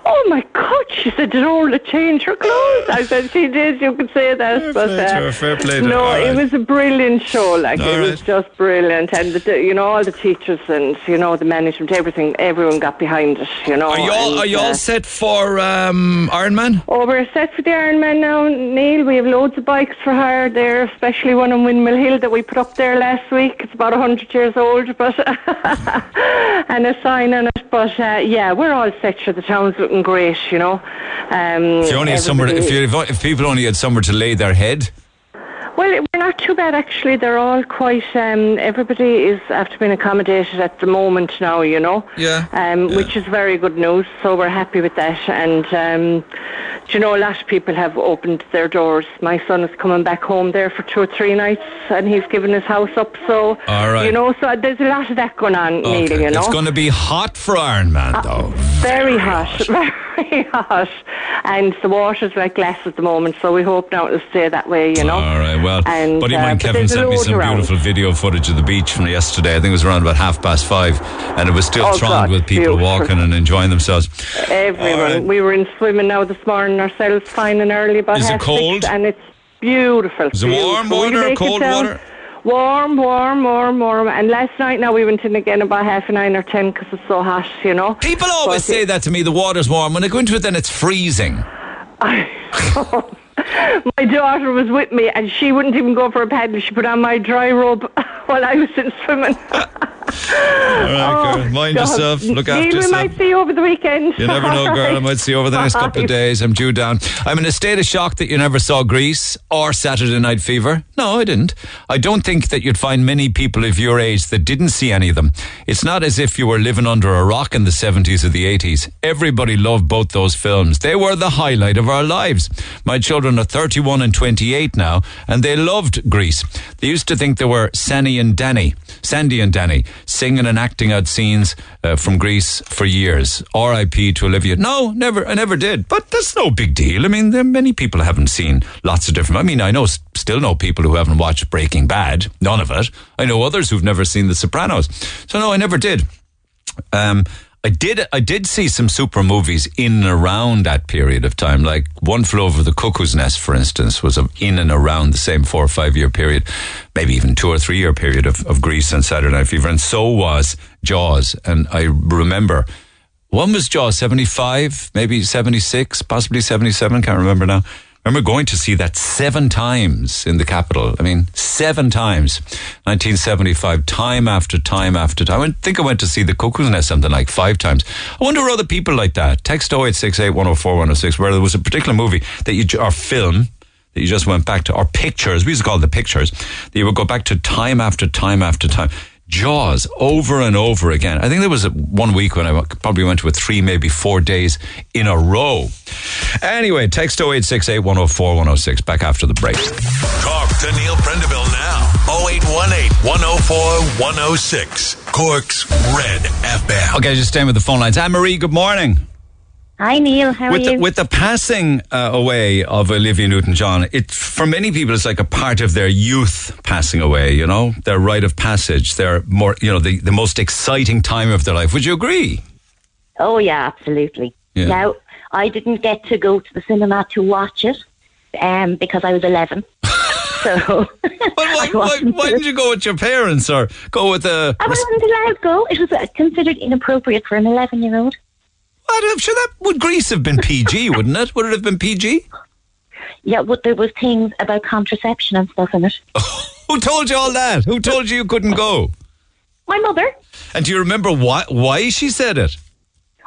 oh my God! She said, "Did Orla change her clothes?" I said, "She did." You could say that, but play to uh, her, fair play to no. It right. was a brilliant show. Like All it was just brilliant, and the, you know all the teachers and you know the management, everything, everyone got behind it. You know. Are you all, and, are you all uh, set for um, Iron Man? Oh, we're set for the Ironman now, Neil. We have loads of bikes for hire there, especially one on Windmill Hill that we put up there last week. It's about 100 years old, but and a sign on it. But uh, yeah, we're all set for the town's looking great, you know. Um, If you only had somewhere, if, you, if people only had somewhere to lay their head, Well, we're not too bad actually. They're all quite. Um, everybody is after being accommodated at the moment now, you know. Yeah, Um, Which is very good news. So we're happy with that. And um, do you know, a lot of people have opened their doors. My son is coming back home there for two or three nights, and he's given his house up. So All right. you know, so there's a lot of that going on, Neil. You know, it's going to be hot for Iron Man, though. very hot, very hot, and the water's like glass at the moment. So we hope now it'll stay that way. You know. All right, well, And, buddy uh, mine Kevin sent me some around. beautiful video footage of the beach from yesterday. I think it was around about half past five, and it was still Oh, thronged God, with people beautiful. walking and enjoying themselves. Everyone. Right. We were in swimming now this morning ourselves, fine and early, about Is it cold? six, and it's beautiful. Is it warm beautiful. We'll water or cold water? Warm, warm, warm, warm. And last night now we went in again about half nine or ten because it's so hot, you know. People always But say that to me. The water's warm. When I go into it, then it's freezing. My daughter was with me and she wouldn't even go for a paddle. She put on my dry robe while I was in swimming. All right, girl. Oh, Mind God. yourself. Look after we yourself. might see you over the weekend. You never know, girl. I might see you over the next couple of days. I'm due down. I'm in a state of shock that you never saw Grease or Saturday Night Fever. No, I didn't. I don't think that you'd find many people of your age that didn't see any of them. It's not as if you were living under a rock in the 70s or the 80s. Everybody loved both those films. They were the highlight of our lives. My children are 31 and 28 now, and they loved Grease. They used to think they were Sandy and Danny, Sandy and Danny, singing and acting out scenes uh, from Grease for years. R.I.P. to Olivia. No, never. I never did. But that's no big deal. I mean, there are many people haven't seen lots of different. I mean, I know still know people who haven't watched Breaking Bad. None of it. I know others who've never seen The Sopranos. So no, I never did. Um, I did. I did see some super movies in and around that period of time. Like One Flew Over the Cuckoo's Nest, for instance, was in and around the same four or five year period, maybe even two or three year period of, of Grease and Saturday Night Fever, and so was Jaws. And I remember one was Jaws seventy five, maybe seventy six, possibly seventy seven. Can't remember now. Remember going to see that seven times in the Capitol. I mean, seven times. 1975, time after time after time. I think I went to see the Cuckoo's Nest something like five times. I wonder were other people like that. Text 0868 104 106, where there was a particular movie that you, or film that you just went back to, or pictures, we used to call the pictures, that you would go back to time after time after time. Jaws over and over again. I think there was a, one week when I probably went to it three, maybe four days in a row. Anyway, text 0868 104 106. Back after the break. Talk to Neil Prendeville now. 0818 104 106. Cork's Red FM. Okay, just staying with the phone lines. Anne Marie, good morning. Hi Neil, how with are the, you? with the passing uh, away of Olivia Newton-John, it for many people it's like a part of their youth passing away. You know, their rite of passage, their more, you know, the, the most exciting time of their life. Would you agree? oh yeah, absolutely. Yeah. Now I didn't get to go to the cinema to watch it um, because I was eleven. so why, why, why didn't you go with your parents or go with a? I wasn't allowed to go. It was uh, considered inappropriate for an eleven-year-old. I'm sure that would Grease have been PG, wouldn't it? Would it have been PG? Yeah, but there was things about contraception and stuff in it. Who told you all that? Who told you you couldn't go? My mother. And do you remember why why she said it?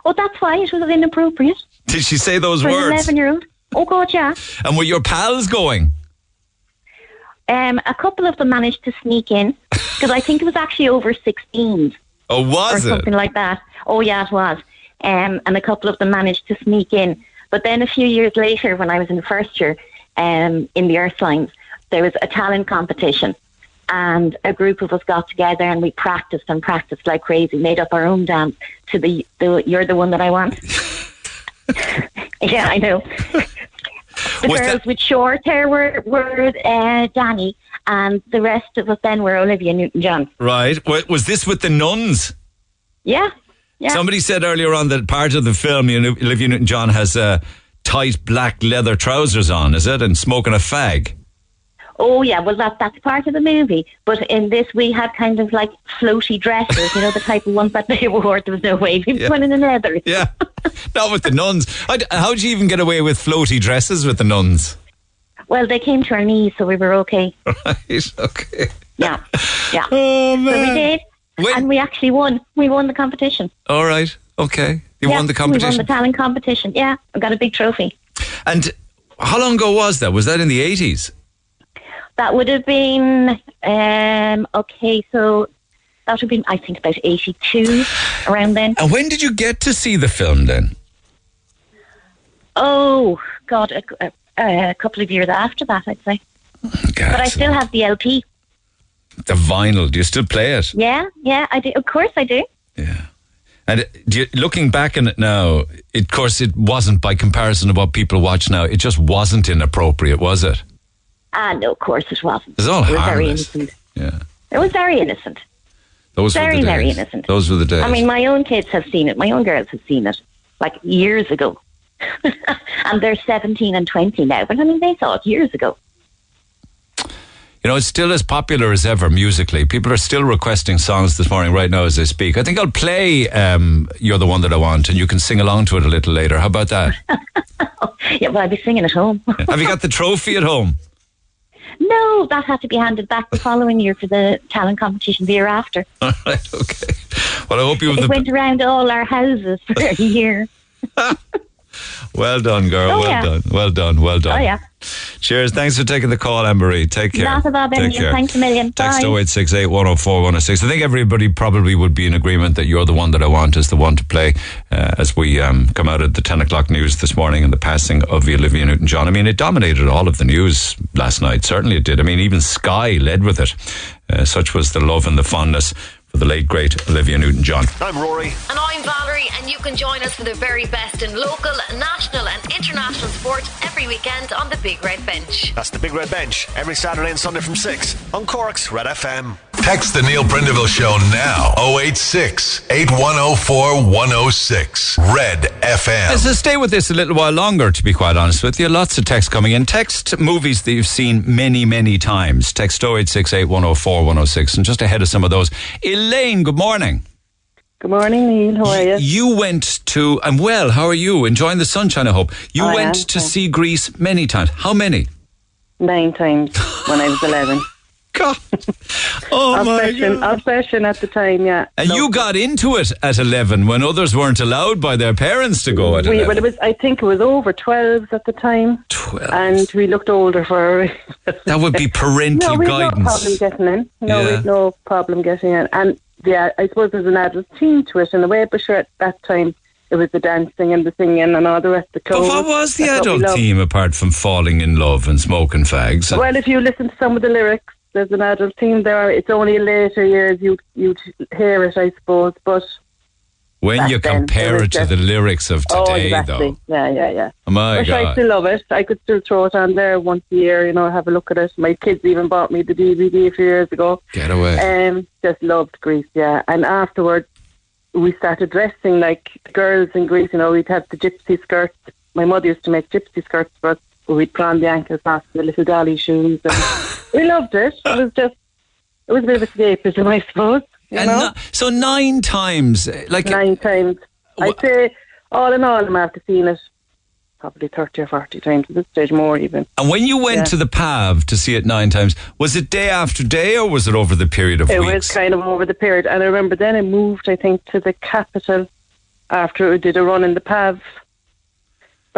Oh, that's why it was inappropriate Did she say those for an words? eleven-year-old. Oh God, yeah. And were your pals going? Um, a couple of them managed to sneak in because I think it was actually over 16s Oh, or was it? something like that. Oh yeah, it was. Um, and a couple of them managed to sneak in. But then a few years later, when I was in the first year, um, in the Ursulines, there was a talent competition. And a group of us got together and we practiced and practiced like crazy, made up our own dance to the, the You're the One That I Want. yeah, I know. The Was girls that- with short hair were, were uh, Danny, and the rest of us then were Olivia Newton John. Right. Was this with the nuns? Yeah. Yeah. Somebody said earlier on that part of the film, you know, Olivia Newton John has uh, tight black leather trousers on, is it? And smoking a fag. Oh yeah, well that that's part of the movie. But in this we had kind of like floaty dresses, you know, the type of ones that they wore. There was no way we Yeah. in the leather. Yeah. Not with the nuns. How'd you even get away with floaty dresses with the nuns? Well, they came to our knees, so we were okay. Right. Okay. Yeah, yeah. Oh, So we did, and we actually won. We won the competition. All right. Okay. You Yeah, won the competition. We won the talent competition. Yeah, I got a big trophy. and how long ago was that? Was that in the 80s? That would have been um, okay. So that would have been, I think, about eighty-two around then. And when did you get to see the film then? Oh God, a, a, a couple of years after that, I'd say. but I still have the LP. The vinyl. Do you still play it? Yeah, yeah, I do. Of course, I do. Yeah. And do you, looking back on it now, it, of course, it wasn't by comparison to what people watch now. It just wasn't inappropriate, was it? Ah, no, of course it wasn't. It's all it was very harmless. innocent. Yeah. It was very innocent. Those very, were the very innocent. Those were the days. I mean, my own kids have seen it. My own girls have seen it, like years ago. and they're 17 and 20 now. But I mean, they saw it years ago. You know, it's still as popular as ever musically. People are still requesting songs this morning, right now, as I speak. I think I'll play um, You're the One That I Want, and you can sing along to it a little later. How about that? Yeah, well, I'll be singing at home. Have you got the trophy at home? no, that had to be handed back the following year for the talent competition the year after. All right, okay. Well, I hope you It the. went around all our houses for a year. Well done, girl. Oh, well yeah. done. Well done. Well done. Oh, yeah. Cheers. Thanks for taking the call, Anne-Marie. Take care. Not a bother, Take care. Thanks a million. Text Bye. 0868 104 106. I think everybody probably would be in agreement that you're the one that I want is the one to play uh, as we um, come out of the 10 o'clock news this morning and the passing of Olivia Newton John. I mean, it dominated all of the news last night. Certainly it did. I mean, even Sky led with it. Uh, such was the love and the fondness for the late, great Olivia Newton John. I'm Rory. And I'm Valerie, and you can join us for the very best in local, national, and international sport every weekend on the Big Red Bench. That's the Big Red Bench every Saturday and Sunday from 6 on Cork's Red FM. Text the Neil Prendeville Show now. 086 8104 106. Red FM. So stay with this a little while longer, to be quite honest with you. Lots of text coming in. Text movies that you've seen many, many times. Text 0868 104 106. And just ahead of some of those, Elaine, good morning. Good morning, Neil. How are you? You went to, I'm well, how are you? Enjoying the sunshine, I hope. You I went am, to see Grease many times. How many? Nine times when I was 11. God. Oh, my obsession, Obsession at the time, yeah. And you got into it at 11 when others weren't allowed by their parents to go at We, 11. well, it was, I think it was over 12s at the time. 12. And we looked older for That would be parental no, we had guidance. no problem getting in. No, we Yeah. had no problem getting in. And yeah, I suppose there's an adult team to it in a way, but sure, at that time it was the dancing and the singing and all the rest of the But what was the That's adult loved. team apart from falling in love and smoking fags? Well, if you listen to some of the lyrics, there's an adult theme there. It's only later years you you'd hear it, I suppose. But when you then, compare it it to just- the lyrics of oh, today, exactly. though. Yeah, yeah, yeah. Oh, my Which I still love it. I could still throw it on there once a year. You know, have a look at it. My kids even bought me the DVD a few years ago. Get away. Um, just loved Grease, yeah. And afterwards, we started dressing like the girls in Grease. You know, we'd have the gypsy skirts. My mother used to make gypsy skirts for us. We'd put on the ankle socks, the little dolly shoes, and we loved it. It was just, it was a bit of escapism, I suppose. You And know? no- so nine times, eh, like nine times. I'd say, all in all, I'm after seeing it probably 30 or 40 times at this stage, more even. And when you went Yeah. to the PAV to see it nine times, was it day after day or was it over the period of It weeks? It was kind of over the period. And I remember then it moved, I think, to the Capitol after it did a run in the PAV.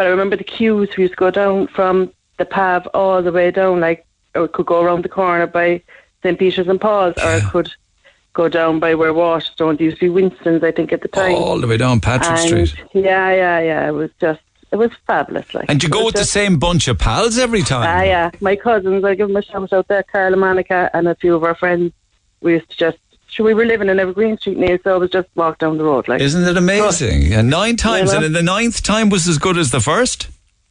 But I remember the queues, we used to go down from the PAV all the way down, like, or it could go around the corner by St. Peter's and Paul's, or it could go down by where Waterstones used to be Winston's, I think, at the time. All the way down Patrick And, Street. Yeah, yeah, yeah. It was just, it was fabulous. Like, And you go with the same bunch of pals every time? Ah, yeah. My cousins, I give them a shout out there, Carla Monica and a few of our friends. We used to just, sure, we were living in Evergreen Street near, so it was just walk down the road. like. Isn't it amazing? And nine times, You and know? in the ninth time was as good as the first?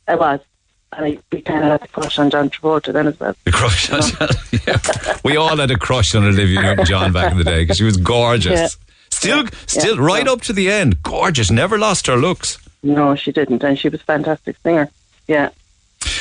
It was. And I, we kind of had a crush on John Travolta then as well. The crush on yeah. We all had a crush on Olivia Newton John back in the day because she was gorgeous. Yeah. Still, still, Yeah, right up to the end, gorgeous. Never lost her looks. No, she didn't, and she was a fantastic singer. Yeah.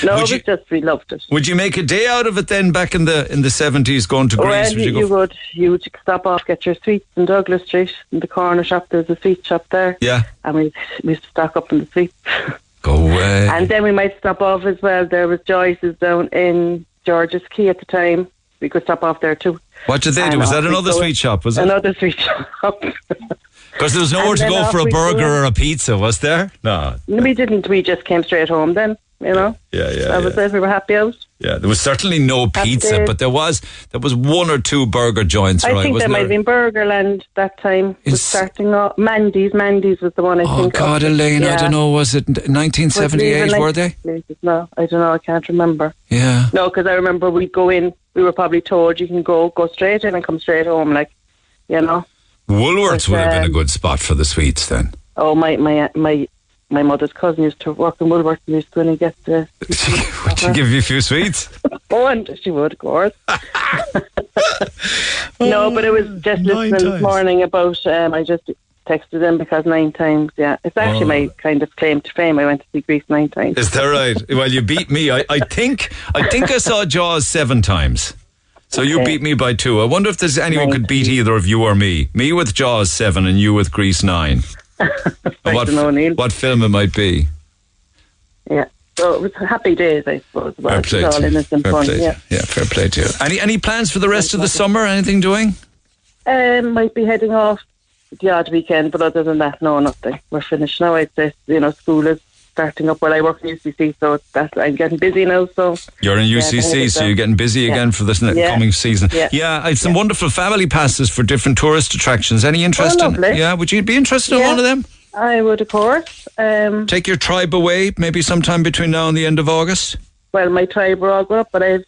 No, Would it was you- just, we loved it. Would you make a day out of it then? Back in the in the seventies, going to Grease? well, would you, you would, you would stop off, get your sweets in Douglas Street, in the corner shop. There's a sweet shop there. Yeah. And we, we used to stock up on the sweets. Go away. And then we might stop off as well. There was Joyce's down in George's Quay at the time. We could stop off there too. what did they do? Was that another sweet shop? Was it? Another sweet shop. Because there was nowhere And to go for a burger or a pizza, was there? No. we didn't. We just came straight home then. You know. Yeah, yeah, That was yeah. it. We were happy out. Yeah, there was certainly no pizza, but there was there was one or two burger joints, I right? think there might have been Burgerland that time. Was starting off. Mandy's. Mandy's was the one I Oh think. God, of. Elaine, I don't know. Was it Was it even 1978? like Were they? No, I don't know. I can't remember. Yeah. No, because I remember we'd go in. We were probably told you can go go straight in and come straight home. Like, you know. Woolworths But, would have been a um, good spot for the sweets then. Oh, my my my my mother's cousin used to work in Woolworths and used to go in and get the. Would she give you a few sweets? Oh, and she would, of course. no, but it was just listening times. this morning about. Um, I just texted him because nine times. Yeah, it's actually Oh. my kind of claim to fame. I went to see Grease nine times. Is that right? Well, you beat me. I, I think I think I saw Jaws seven times. So you beat me by two. I wonder if there's anyone could beat either of you or me. Me with Jaws seven and you with Grease nine. What, what film it might be? Yeah. So it was happy days, I suppose. Well, Fair play all innocent Fair fun. play to Yeah. you. Yeah, fair play to you. Any any plans for the rest of the summer? Anything doing? Um, might be heading off the odd weekend, but other than that, no, nothing. We're finished now. I'd say, you know, school is starting up. Well, I work in UCC, so it's that I'm getting busy now. So You're in UCC, I so you're getting busy Yeah. again for this Yeah. coming season. Yeah. it's some wonderful family passes for different tourist attractions. Any interest in? Oh, lovely. Yeah, would you be interested in one of them? I would, of course. Um, Take your tribe away, maybe sometime between now and the end of August. well, my tribe were all grown up, but I have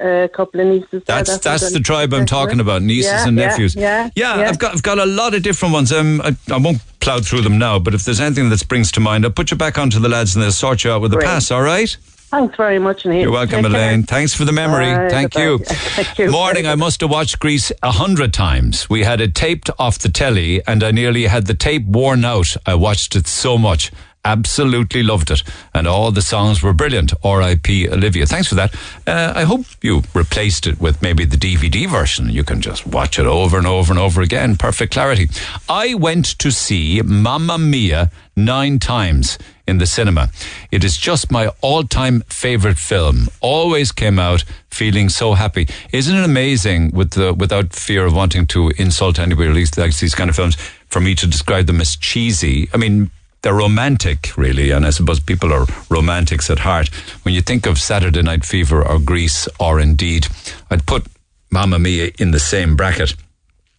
a couple of nieces. That's that's I'm the tribe I'm talking about, nieces Yeah, and yeah, nephews. Yeah, yeah, I've got I've got a lot of different ones. Um, I, I won't plough through them now, but if there's anything that springs to mind, I'll put you back onto the lads and they'll sort you out with a Great. pass. All right. Thanks very much, Neil. You're welcome, Take care. Elaine. Thanks for the memory. Thank you. Thank you. Morning, I must have watched Grease a hundred times. We had it taped off the telly, and I nearly had the tape worn out. I watched it so much. Absolutely loved it. And all the songs were brilliant. R.I.P. Olivia. Thanks for that. Uh, I hope you replaced it with maybe the DVD version. You can just watch it over and over and over again. Perfect clarity. I went to see Mamma Mia nine times in the cinema. It is just my all-time favorite film. Always came out feeling so happy. Isn't it amazing with the without fear of wanting to insult anybody, at least likes these kind of films, for me to describe them as cheesy? I mean, they're romantic, really, and I suppose people are romantics at heart. When you think of Saturday Night Fever or Grease, or indeed, I'd put Mamma Mia in the same bracket.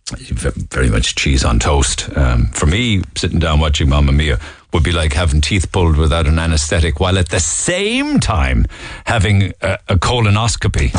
Very much cheese on toast. Um, for me, sitting down watching Mamma Mia would be like having teeth pulled without an anesthetic, while at the same time having a, a colonoscopy.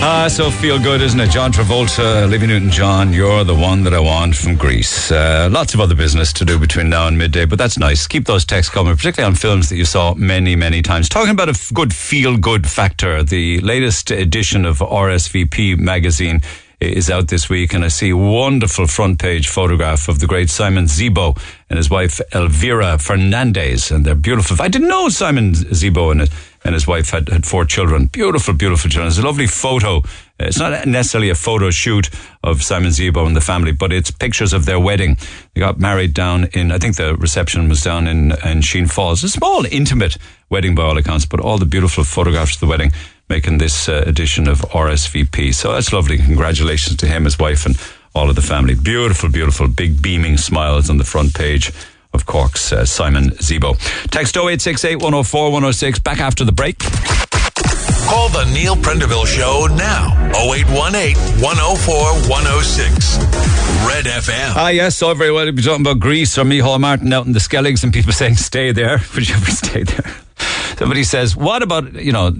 Ah, so feel good, isn't it? John Travolta, Olivia Newton John, you're the one that I want from Grease. Uh, lots of other business to do between now and midday, but that's nice. Keep those texts coming, particularly on films that you saw many, many times. Talking about a good feel good factor, the latest edition of RSVP magazine is out this week, and I see a wonderful front page photograph of the great Simon Zebo and his wife Elvira Fernandez, and they're beautiful. I didn't know Simon Zebo and and his wife had, had four children. Beautiful, beautiful children. It's a lovely photo. It's not necessarily a photo shoot of Simon Zebo and the family, but it's pictures of their wedding. They got married down in, I think the reception was down in, in Sheen Falls. A small, intimate wedding by all accounts, but all the beautiful photographs of the wedding making this uh, edition of RSVP. So that's lovely. Congratulations to him, his wife, and all of the family. Beautiful, beautiful, big beaming smiles on the front page of Cork's uh, Simon Zebo. Text 0868 104 106. Back after the break. Call the Neil Prendeville Show now. 0818 104 106. Red FM. Ah, yes, so very well. We'll be talking about Grease or Micheál Martin out in the Skelligs and people saying, stay there. Would you ever stay there? Somebody says, what about, you know,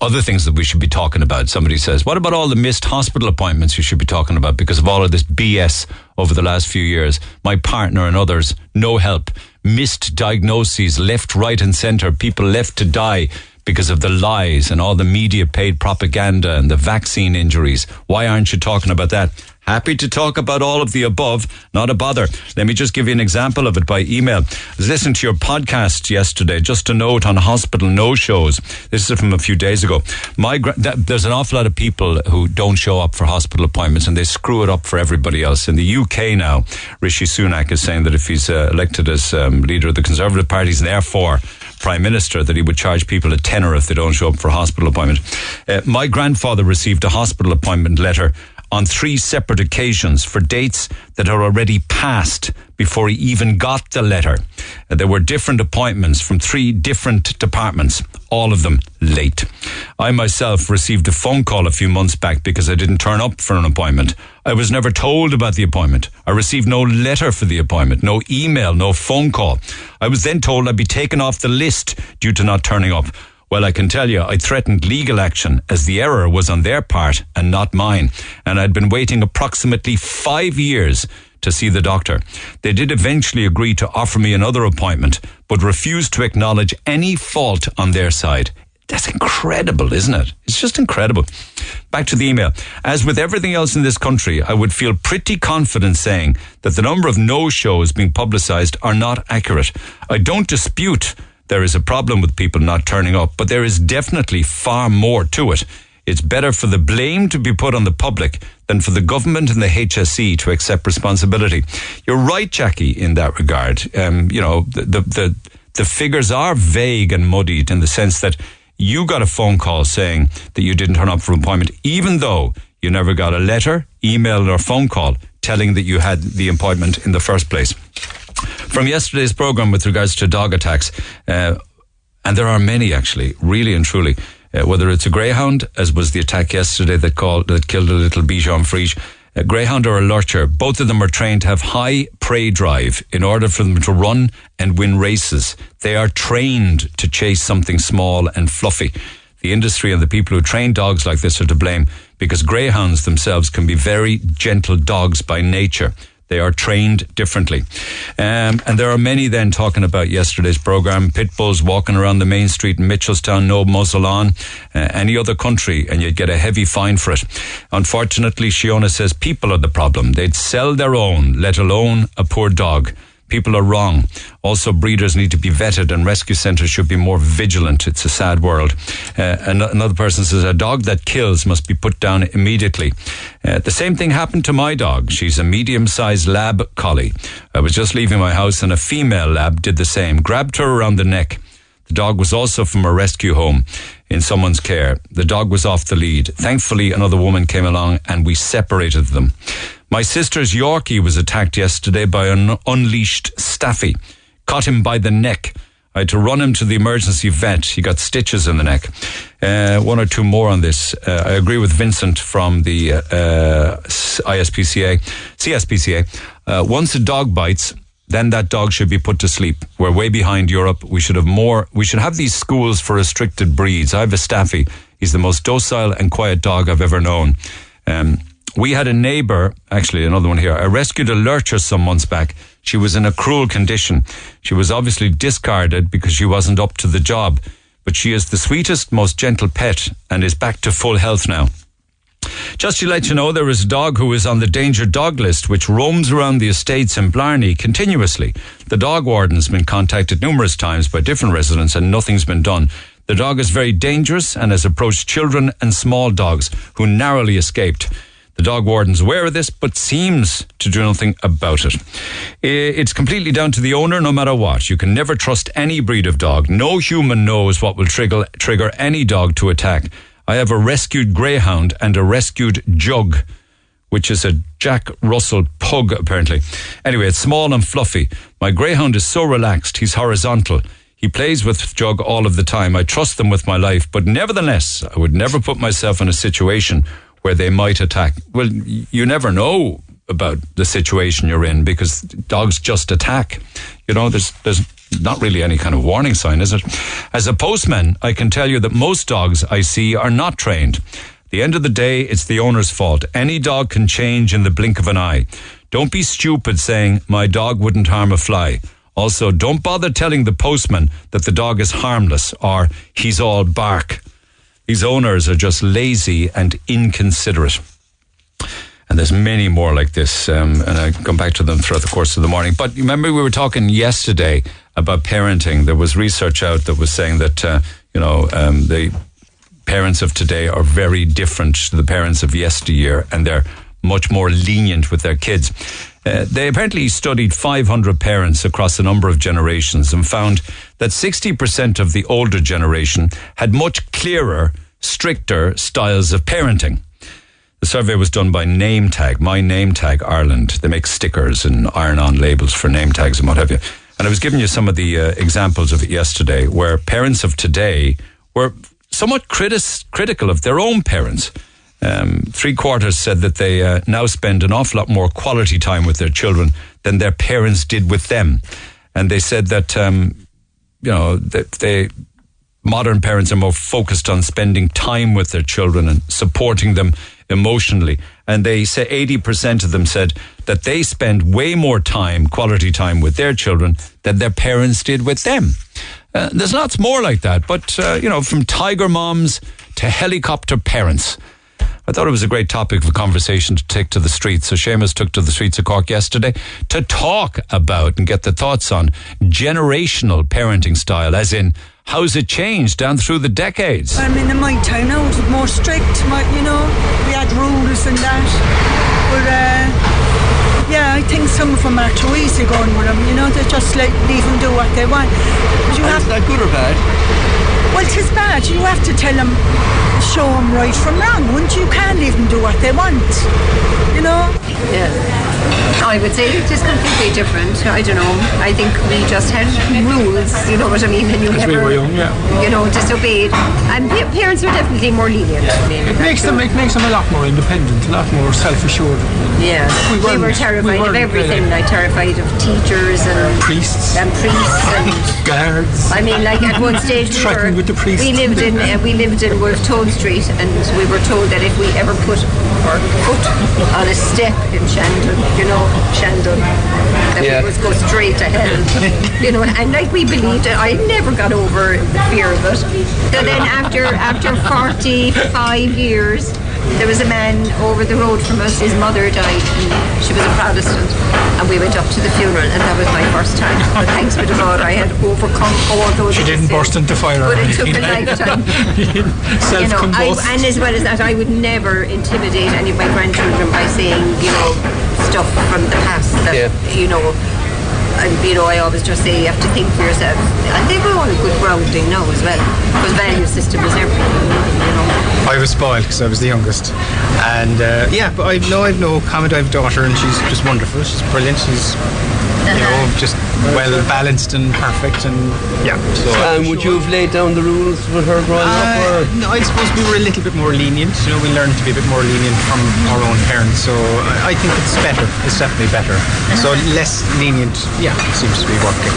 other things that we should be talking about? Somebody says, what about all the missed hospital appointments you should be talking about because of all of this BS over the last few years? My partner and others, no help. Missed diagnoses left, right, and centre. People left to die because of the lies and all the media paid propaganda and the vaccine injuries. Why aren't you talking about that? Happy to talk about all of the above, not a bother. Let me just give you an example of it by email. Was to your podcast yesterday, just a note on hospital no shows. This is from a few days ago. My gra- that, there's an awful lot of people who don't show up for hospital appointments and they screw it up for everybody else. In the UK now, Rishi Sunak is saying that if he's uh, elected as um, leader of the Conservative Party and therefore Prime Minister that he would charge people a tenner if they don't show up for a hospital appointment. Uh, my grandfather received a hospital appointment letter on three separate occasions for dates that are already passed before he even got the letter. Uh, there were different appointments from three different departments, all of them late. I myself received a phone call a few months back because I didn't turn up for an appointment. I was never told about the appointment. I received no letter for the appointment, no email, no phone call. I was then told I'd be taken off the list due to not turning up. Well, I can tell you, I threatened legal action as the error was on their part and not mine. And I'd been waiting approximately five years to see the doctor. They did eventually agree to offer me another appointment, but refused to acknowledge any fault on their side. That's incredible, isn't it? It's just incredible. Back to the email. As with everything else in this country, I would feel pretty confident saying that the number of no shows being publicised are not accurate. I don't dispute there is a problem with people not turning up, but there is definitely far more to it. It's better for the blame to be put on the public than for the government and the HSE to accept responsibility. You're right, Jackie, in that regard. Um, you know, the, the, the, the figures are vague and muddied in the sense that you got a phone call saying that you didn't turn up for appointment, even though you never got a letter, email, or phone call telling that you had the appointment in the first place. From yesterday's program with regards to dog attacks, uh, and there are many actually, really and truly. Uh, whether it's a greyhound, as was the attack yesterday that called that killed a little Bichon Frise, a greyhound or a lurcher, both of them are trained to have high prey drive in order for them to run and win races. They are trained to chase something small and fluffy. The industry and the people who train dogs like this are to blame because greyhounds themselves can be very gentle dogs by nature. They are trained differently. Um, and there are many then talking about yesterday's program, pit bulls walking around the main street in Mitchelstown, no muzzle on, uh, any other country, and you'd get a heavy fine for it. Unfortunately, Shiona says people are the problem. They'd sell their own, let alone a poor dog. People are wrong. Also, breeders need to be vetted and rescue centres should be more vigilant. It's a sad world. Uh, an- another person says a dog that kills must be put down immediately. Uh, the same thing happened to my dog. She's a medium sized lab collie. I was just leaving my house and a female lab did the same, grabbed her around the neck. The dog was also from a rescue home in someone's care. The dog was off the lead. Thankfully, another woman came along and we separated them. My sister's Yorkie was attacked yesterday by an unleashed staffy. Caught him by the neck. I had to run him to the emergency vet. He got stitches in the neck. Uh, one or two more on this. Uh, I agree with Vincent from the uh, ISPCA, CSPCA. Uh, once a dog bites, then that dog should be put to sleep. We're way behind Europe. We should have more. We should have these schools for restricted breeds. I have a staffy. He's the most docile and quiet dog I've ever known. Um, we had a neighbor, actually another one here. I rescued a lurcher some months back. She was in a cruel condition. She was obviously discarded because she wasn't up to the job. But she is the sweetest, most gentle pet and is back to full health now. Just to let you know, there is a dog who is on the danger dog list, which roams around the estates in Blarney continuously. The dog warden's been contacted numerous times by different residents and nothing's been done. The dog is very dangerous and has approached children and small dogs who narrowly escaped. The dog warden's aware of this, but seems to do nothing about it. It's completely down to the owner, no matter what. You can never trust any breed of dog. No human knows what will trigger, trigger any dog to attack. I have a rescued greyhound and a rescued jug, which is a Jack Russell pug, apparently. Anyway, it's small and fluffy. My greyhound is so relaxed, he's horizontal. He plays with Jug all of the time. I trust them with my life, but nevertheless, I would never put myself in a situation where they might attack. Well, you never know about the situation you're in because dogs just attack. You know, there's there's not really any kind of warning sign, is it? As a postman, I can tell you that most dogs I see are not trained. The end of the day, it's the owner's fault. Any dog can change in the blink of an eye. Don't be stupid saying, my dog wouldn't harm a fly. Also, don't bother telling the postman that the dog is harmless or he's all bark. These owners are just lazy and inconsiderate. And there's many more like this, um, and I come back to them throughout the course of the morning. But remember, we were talking yesterday about parenting. There was research out that was saying that uh, you know um, the parents of today are very different to the parents of yesteryear, and they're much more lenient with their kids. Uh, they apparently studied 500 parents across a number of generations and found that 60% of the older generation had much clearer, stricter styles of parenting. The survey was done by NameTag, My NameTag Ireland. They make stickers and iron on labels for name tags and what have you. And I was giving you some of the uh, examples of it yesterday where parents of today were somewhat critis- critical of their own parents. Um, three quarters said that they uh, now spend an awful lot more quality time with their children than their parents did with them. And they said that, um, you know, that they, modern parents are more focused on spending time with their children and supporting them emotionally. And they say 80% of them said that they spend way more time, quality time with their children than their parents did with them. Uh, there's lots more like that, but, uh, you know, from tiger moms to helicopter parents. I thought it was a great topic of conversation to take to the streets. So Seamus took to the streets of Cork yesterday to talk about and get the thoughts on generational parenting style, as in how's it changed down through the decades. I mean, in my time now, it was more strict. My, you know, we had rules and that. But uh, yeah, I think some of them are too easy going with them. You know, they just like leave them do what they want. But you have Is that good or bad? well, it is bad. You have to tell them, show them right from wrong. Once you can't leave them do what they want. You know. Yeah. I would say it is completely different. I don't know. I think we just had rules, you know what I mean? And you As we never, were young, yeah. you know, disobeyed. And pa- parents were definitely more lenient. I mean, It makes them it makes them a lot more independent, a lot more self assured. Yeah, We we, were terrified we of everything. really- Like terrified of teachers and Priests. and priests and Guards. I mean, like at one stage we were Threatened with the priest. we lived in uh, we lived in we Wolfe Tone Street, and we were told that if we ever put our foot on a step in Shandon, you know, Shandon, Yeah. we would go straight to hell. you know, and like we believed it. I never got over the fear of it. So then after after forty five years. There was a man over the road from us. His mother died, and she was a Protestant. And we went up to the funeral, and that was my first time. But thanks be to God, I had overcome all those. She didn't burst into fire. But it took a lifetime. you know, I, and as well as that, I would never intimidate any of my grandchildren by saying, you know, stuff from the past that, you know, and, you know, I always just say you have to think for yourself. And they were all a good grounding now as well, because value system is everything, you know. I was spoiled because I was the youngest, and uh, yeah, but I've no, I've no comment. I have a daughter, and she's just wonderful. She's brilliant. She's you know just well balanced and perfect, and yeah. So And would you have laid down the rules with her growing up? Or? Uh, no, I suppose we were a little bit more lenient. You know, we learned to be a bit more lenient from our own parents. So I I think it's better. It's definitely better. So less lenient, yeah, seems to be working.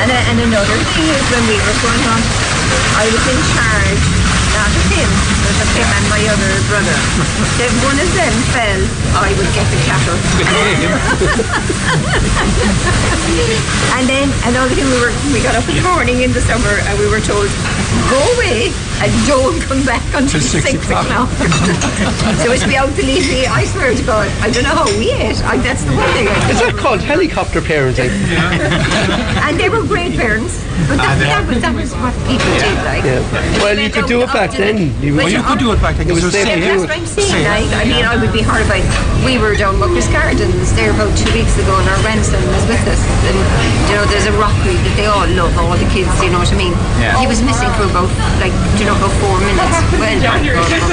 And, uh, and another thing is when we were growing up, I was in charge, not of him, but of him and my other brother. If one of them fell, I would get the cattle. and then another thing, we were we got up in the morning in the summer and we were told, go away and don't come back until six, o'clock. so it's be out to leave me. I swear to God, I don't know how we ate. I, that's the one thing. I Is that called helicopter parenting? and they were great parents. But that, that, was, that was what people did, like. Yeah. Well, you could do it back then. You, Well, you could do it back then. It was safe Yeah, to that's what I'm saying. Like, I mean, I would be horrified. We were down Buckers Gardens there about two weeks ago, and our grandson was with us. And you know, there's a rockery that they all love, all the kids. You know what I mean? Yeah. He was missing for about like you know about four minutes. Well,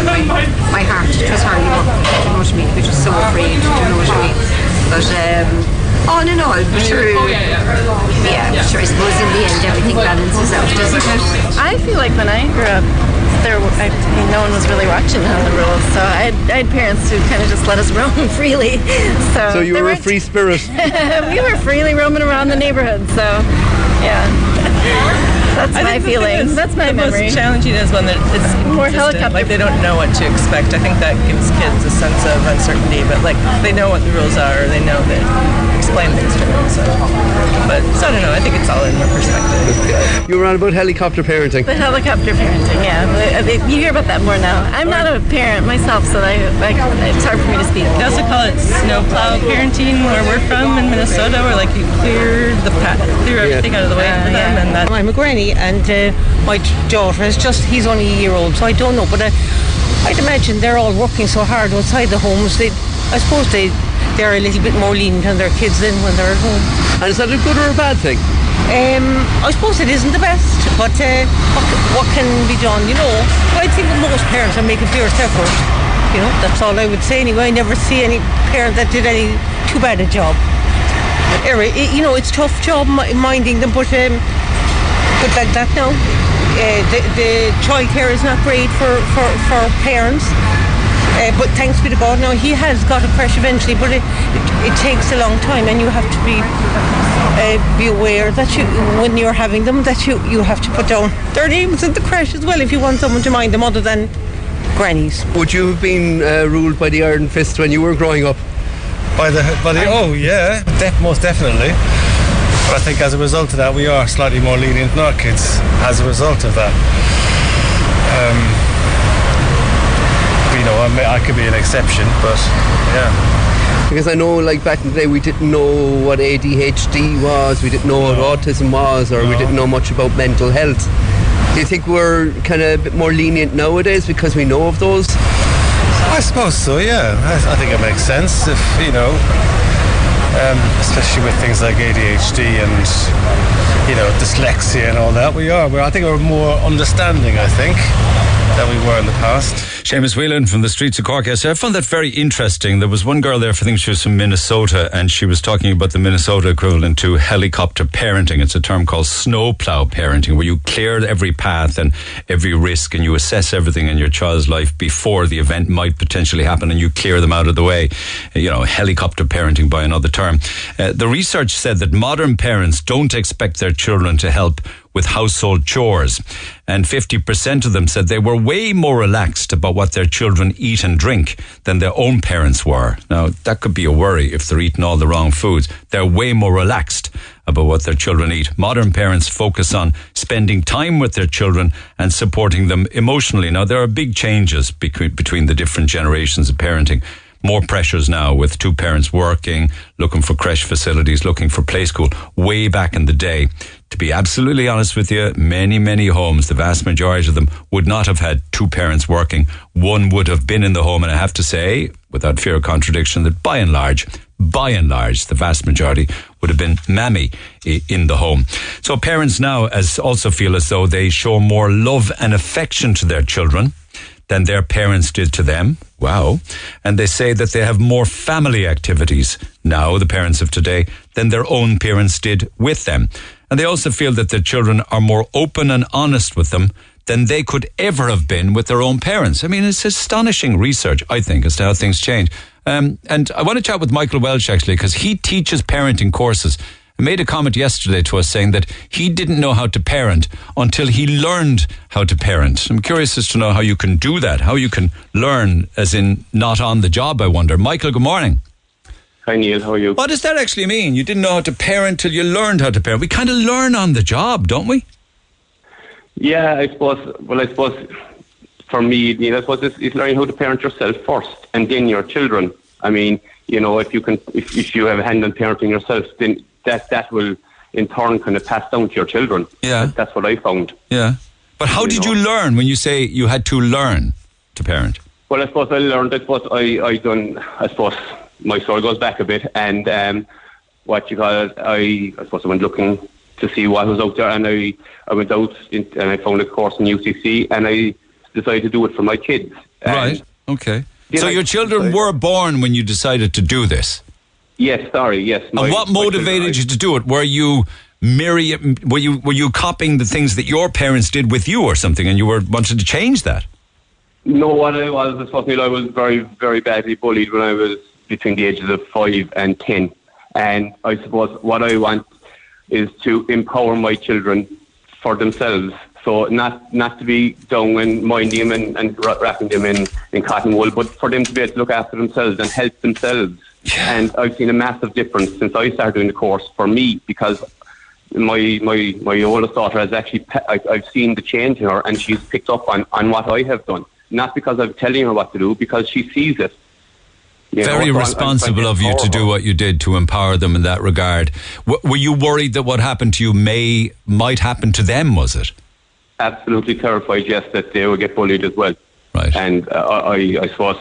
my, my, my heart just hardly worked. You know what I mean? We were just so afraid. You know what I mean? But um, all in all, but sure, yeah, but sure. I suppose in the end, everything balances out, doesn't it? I feel like when I grew up, there I, no one was really watching on the rules. So I had, I had parents who kind of just let us roam freely. So, So you were a free spirit. we were freely roaming around the neighborhood. So yeah, that's I my think the thing feeling. that's- That's my the memory. most challenging is when it's More helicopter- Like they don't know what to expect. I think that gives kids a sense of uncertainty. But like they know what the rules are, or they know that explain things to them. So, but so I don't know. I think it's all in their perspective. You were on about helicopter parenting. The helicopter parenting, yeah. Uh, You hear about that more now. I'm not a parent myself, so I, I, it's hard for me to speak. They also call it snowplow parenting where we're from in Minnesota, where like you clear the path, clear everything out of the way for them, and that. I'm a granny, and uh, my daughter is just, he's only a year old, so I don't know, but uh, I'd imagine they're all working so hard outside the homes. They, I suppose they, they're a little bit more lenient on their kids than when they're at home. And is that a good or a bad thing? Um, I suppose it isn't the best, but uh, what, what can be done, you know? I think most parents are making fierce effort. You know, that's all I would say anyway. I never see any parent that did any too bad a job. Anyway, it, you know, it's tough job minding them, but um, but like that now, uh, the, the child care is not great for, for, for parents. Uh, but thanks be to God, now he has got a crash eventually, but it, it, it takes a long time, and you have to be uh, be aware that you, when you're having them, that you, you have to put down their names in the crash as well if you want someone to mind them other than grannies. Would you have been uh, ruled by the Iron Fist when you were growing up? By the, by the, oh yeah, def- most definitely. But I think as a result of that, we are slightly more lenient in our kids as a result of that. Um, know, I, could be an exception, but yeah. Because I know, like back in the day, we didn't know what ADHD was, we didn't know what autism was, or we didn't know much about mental health. Do you think we're kind of a bit more lenient nowadays because we know of those? I suppose so, yeah. I, I think it makes sense if, you know, um, especially with things like ADHD and, you know, dyslexia and all that. We are. We're, I think we're more understanding, I think, than we were in the past. Seamus Whelan from the streets of Cork. Yes, I found that very interesting. There was one girl there, I think she was from Minnesota, and she was talking about the Minnesota equivalent to helicopter parenting. It's a term called snowplow parenting, where you clear every path and every risk and you assess everything in your child's life before the event might potentially happen and you clear them out of the way. You know, helicopter parenting by another term. Uh, the research said that modern parents don't expect their children to help with household chores. And 50% of them said they were way more relaxed about what their children eat and drink than their own parents were. Now, that could be a worry if they're eating all the wrong foods. They're way more relaxed about what their children eat. Modern parents focus on spending time with their children and supporting them emotionally. Now, there are big changes between, the different generations of parenting more pressures now with two parents working, looking for creche facilities, looking for play school. Way back in the day, to be absolutely honest with you, many, many homes, the vast majority of them would not have had two parents working. One would have been in the home. And I have to say, without fear of contradiction, that by and large, by and large, the vast majority would have been mammy eh, in the home. So parents now as also feel as though they show more love and affection to their children than their parents did to them. Wow. And they say that they have more family activities now, the parents of today, than their own parents did with them. And they also feel that their children are more open and honest with them than they could ever have been with their own parents. I mean, it's astonishing research, I think, as to how things change. Um, and I want to chat with Michael Welch, actually, because he teaches parenting courses. He made a comment yesterday to us saying that he didn't know how to parent until he learned how to parent. I'm curious as to know how you can do that, how you can learn, as in not on the job, I wonder. Michael, good morning. Hi Neil, how are you? What does that actually mean? You didn't know how to parent till you learned how to parent. We kind of learn on the job, don't we? Yeah, I suppose. Well, I suppose for me, you know, I suppose it's, it's learning how to parent yourself first, and then your children. I mean, you know, if you can, if, if you have a hand in parenting yourself, then that that will in turn kind of pass down to your children. Yeah, That- that's what I found. Yeah. But how did you learn when you say you had to learn to parent? Well, I suppose I learned. I suppose I I done. I suppose my story goes back a bit, and um, what you call it. I I suppose I went looking to see what was out there, and I I went out in, and I found a course in UCC, and I decided to do it for my kids. Right. Okay. So I- your children were born when you decided to do this. Yes, sorry, yes. my- and what motivated you to do it? Were you mirror, were you were you copying the things that your parents did with you or something, and you were wanted to change that? No, what I was, I suppose, I was very, very badly bullied when I was between the ages of five and ten. And I suppose what I want is to empower my children for themselves. So not not to be down and minding them and, and wrapping them in, in cotton wool, but for them to be able to look after themselves and help themselves. And I've seen a massive difference since I started doing the course for me because my my my oldest daughter has actually pe- I, I've seen the change in her and she's picked up on on what I have done. Not because I'm telling her what to do, because she sees it. You Very I'm responsible of you to do what you did to empower them in that regard. W- were you worried that what happened to you may might happen to them? Was it? absolutely terrified, yes, that they would get bullied as well. Right. And uh, I, I suppose,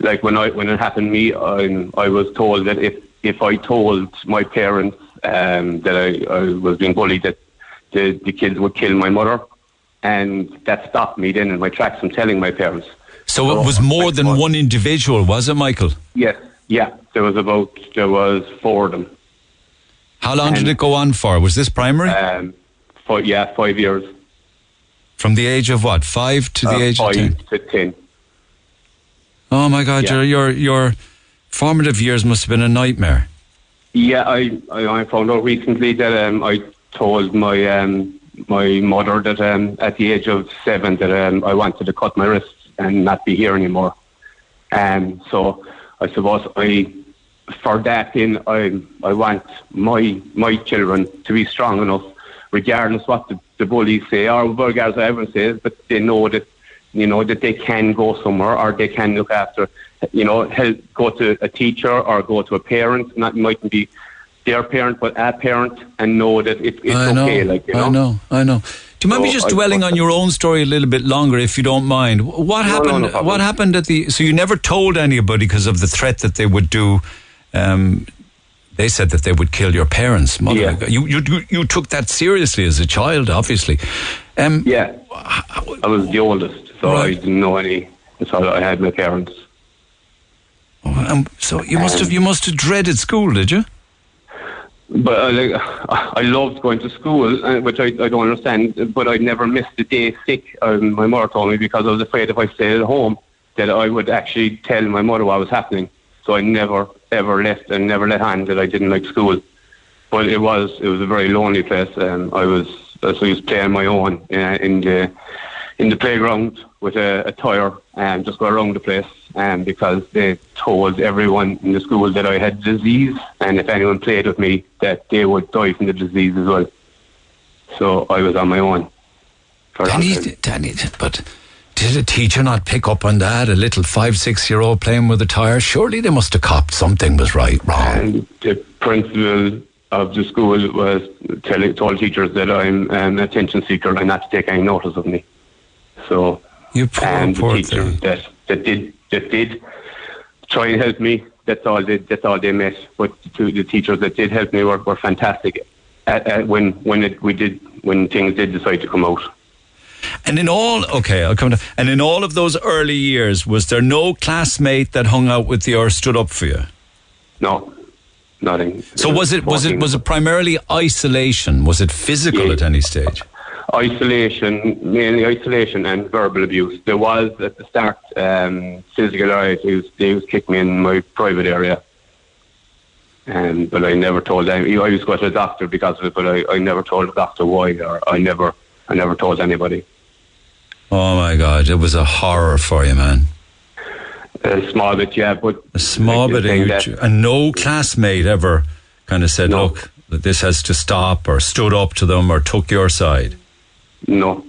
like when I when it happened to me, I, I was told that if if I told my parents um, that I, I was being bullied, that the the kids would kill my mother, and that stopped me then in my tracks from telling my parents. So it was more than one individual, was it, Michael? Yes, yeah, there was about there was four of them. How long did it go on for? Was this primary? Um, five, yeah, five years. From the age of what? Five to the Uh, age of five ten. to ten. Oh my God! Yeah. Your your your formative years must have been a nightmare. Yeah, I, I, I found out recently that um, I told my um, my mother that um, at the age of seven that um, I wanted to cut my wrists and not be here anymore. And so I suppose I, for that, then I I want my my children to be strong enough, regardless what the, the bullies say or regardless what everyone says, but they know that you know that they can go somewhere or they can look after, you know, help go to a teacher or go to a parent. Not mightn't be their parent, but a parent, and know that it, it's I know. okay. Like you know, I know. I know. Do you mind me just I- dwelling on your own story a little bit longer, if you don't mind? What No, no, happened? no problem. what happened at the? So you never told anybody because of the threat that they would do. Um, they said that they would kill your parents. Mother, Yeah. you, you you took that seriously as a child, obviously. Um, yeah, I was the oldest, so I didn't know any. So I had my parents. um, so you must have you must have dreaded school, did you? But I, like, I loved going to school, uh, which I, I don't understand. But I never missed a day sick. Um, my mother told me because I was afraid if I stayed at home that I would actually tell my mother what was happening. So I never ever left and never let on that I didn't like school. But it was it was a very lonely place. Um, I was so I was playing my own uh, in the in the playground with a, a tire and just go around the place. Um, because they told everyone in the school that I had disease, and if anyone played with me, that they would die from the disease as well. So I was on my own. Danny. Danny, but did a teacher not pick up on that? A little five, six year old playing with a tire? Surely they must have copped something was right, wrong. And the principal of the school was telling told teachers that I'm an attention seeker and not to take any notice of me. So you poor, and poor the teachers that, that did that did try and help me. That's all they that's all they met. But to the teachers that did help me were, were fantastic. At, at when when it, we did when things did decide to come out. And in all, okay, I'll come to. And in all of those early years, was there no classmate that hung out with you or stood up for you? No, nothing. So was it was it was it primarily isolation? Was it physical at any stage? Isolation, mainly isolation and verbal abuse. There was at the start um, physical. abuse. he was they was kicking me in my private area, um, but I never told them. I used to go to the doctor because of it, but I, I never told the doctor why, or I never I never told anybody. Oh my God, it was a horror for you, man. A small bit, yeah, but A small like bit, you're and, and no classmate ever kind of said, "Look, that this has to stop," or stood up to them, or took your side. No,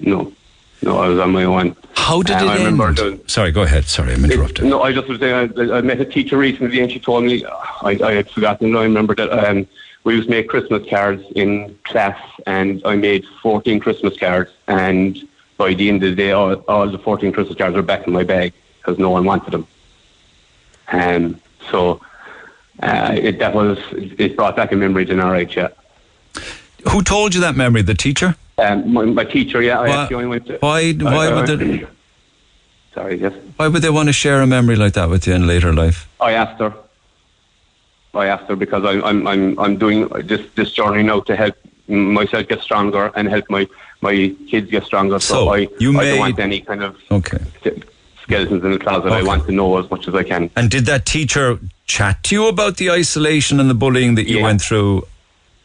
No, no, I was on my own. How did Um, it I remember end? the- Sorry, go ahead. Sorry, I'm interrupted. No, I just was saying, I, I met a teacher recently and she told me, I, I had forgotten, I remember that um, we used to make Christmas cards in class and I made 14 Christmas cards and by the end of the day, all, all the 14 Christmas cards were back in my bag because no one wanted them. And so uh, it, that was, it brought back a memory to alright, yeah. Who told you that memory? The teacher? Um, my, my teacher, yeah, I Why- actually only went to... Why? Why I- would I- they? Sorry, yes. Why would they want to share a memory like that with you in later life? I asked her. I asked her because I, I'm I'm I'm doing this this journey now to help myself get stronger and help my my kids get stronger. So, So, I you I made- don't want any kind of Okay. skeletons in the closet. I want to know as much as I can. And did that teacher chat to you about the isolation and the bullying that you Yeah. went through?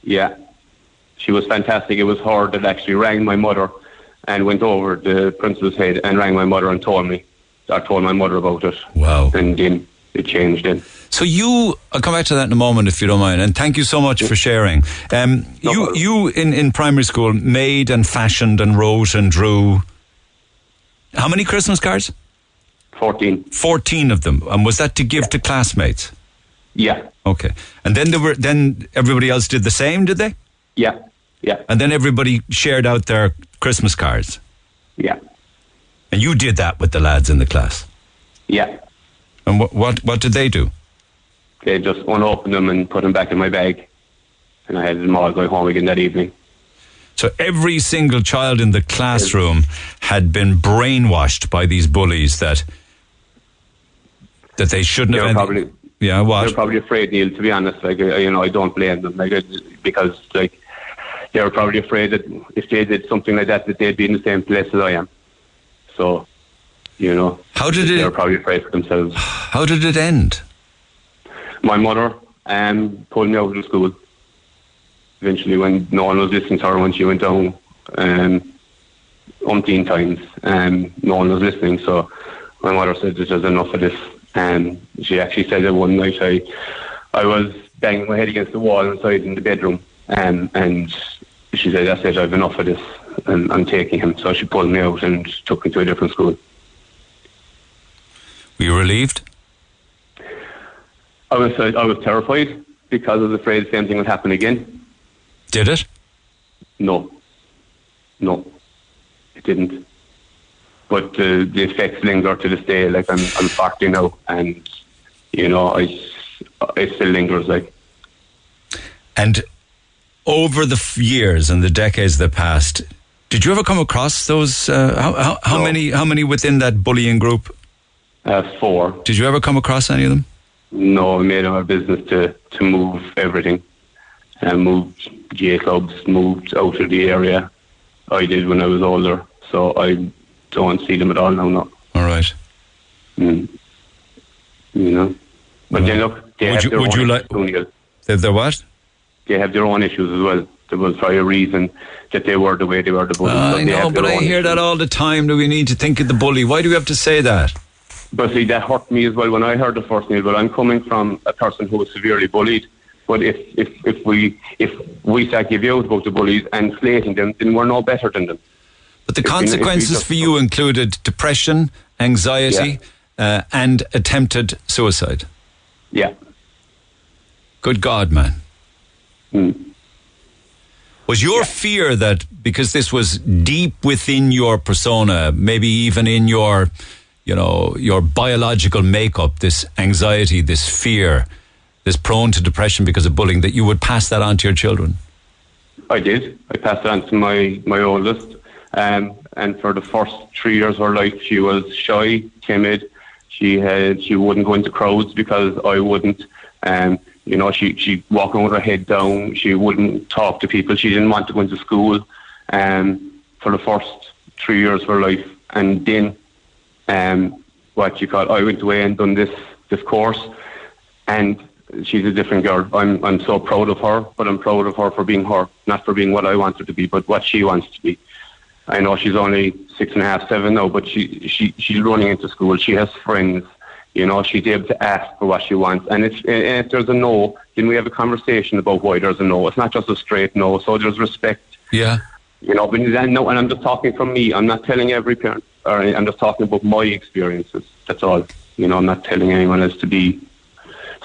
Yeah, she was fantastic. It was her that actually rang my mother and went over the principal's head and rang my mother and told me. I told my mother about it. Wow. And then it changed. Then So you, I'll come back to that in a moment if you don't mind. And thank you so much for sharing. Um, you, you in, in primary school made and fashioned and wrote and drew. How many Christmas cards? Fourteen. Fourteen of them. And was that to give to classmates? yeah, Okay. And then there were then everybody else did the same, did they? yeah, yeah, And then everybody shared out their Christmas cards. yeah, And you did that with the lads in the class. yeah. And what what, what did they do? They just unopened them and put them back in my bag. And I had them all going home again that evening. So every single child in the classroom had been brainwashed by these bullies that that they shouldn't They have. probably yeah, they're probably afraid, Neil. To be honest, like uh, you know, I don't blame them, like uh, because like they were probably afraid that if they did something like that, that they'd be in the same place as I am. So, you know, How did they it? were probably afraid for themselves. How did it end? My mother um, pulled me out of school. Eventually, when no one was listening to her, when she went down um, umpteen times, um, no one was listening. So my mother said, "This is enough of this." And she actually said that one night I, I was banging my head against the wall inside in the bedroom, um, and she said, "That's it. I've enough of this, and I'm taking him." So she pulled me out and took me to a different school. Were you relieved? I was I was terrified because I was afraid the same thing would happen again. Did it? No, no, it didn't. But uh, the effects linger to this day. Like I'm I'm 40 now, and you know I it still lingers. Like And over the f- years and the decades that passed, did you ever come across those? Uh, how how, how many how many within that bullying group? uh, four. Did you ever come across any of them? No, I made it our business to to move everything, and moved J clubs, moved out of the area. I did when I was older, so I don't see them at all now. No. All right. Mm. You know, but then look, they Would you- would you like-. They're, they're what? They have their own issues as well. There was probably a reason that they were the way they were. The bullies. I know, but I hear that all the time. Do we need to think of the bully? Why do we have to say that? But see, that hurt me as well when I heard the first news. But I'm coming from a person who was severely bullied. But if if if we if we start giving out about the bullies and slating them, then we're no better than them. But the If we- we consequences for you included depression, anxiety, uh, and attempted suicide. Yeah. Good God, man. Hmm. Was your fear that because this was deep within your persona, maybe even in your, you know, your biological makeup, this anxiety, this fear, this prone to depression because of bullying, that you would pass that on to your children? I did. I passed it on to my my oldest, um, and for the first three years of her life, she was shy, timid. She had she wouldn't go into crowds because I wouldn't. Um, you know, she she walking with her head down. She wouldn't talk to people. She didn't want to go into school. Um, for the first three years of her life, and then, um, what you call, I went away and done this this course, and she's a different girl. I'm I'm so proud of her, but I'm proud of her for being her, not for being what I want her to be, but what she wants to be. I know she's only six and a half, seven now, but she she she's running into school. She has friends. You know, she's able to ask for what she wants, and if and if there's a no, then we have a conversation about why there's a no. It's not just a straight no. So there's respect. Yeah. You know, but then, no, and I'm just talking from me. I'm not telling every parent, or I'm just talking about my experiences. That's all. You know, I'm not telling anyone else to be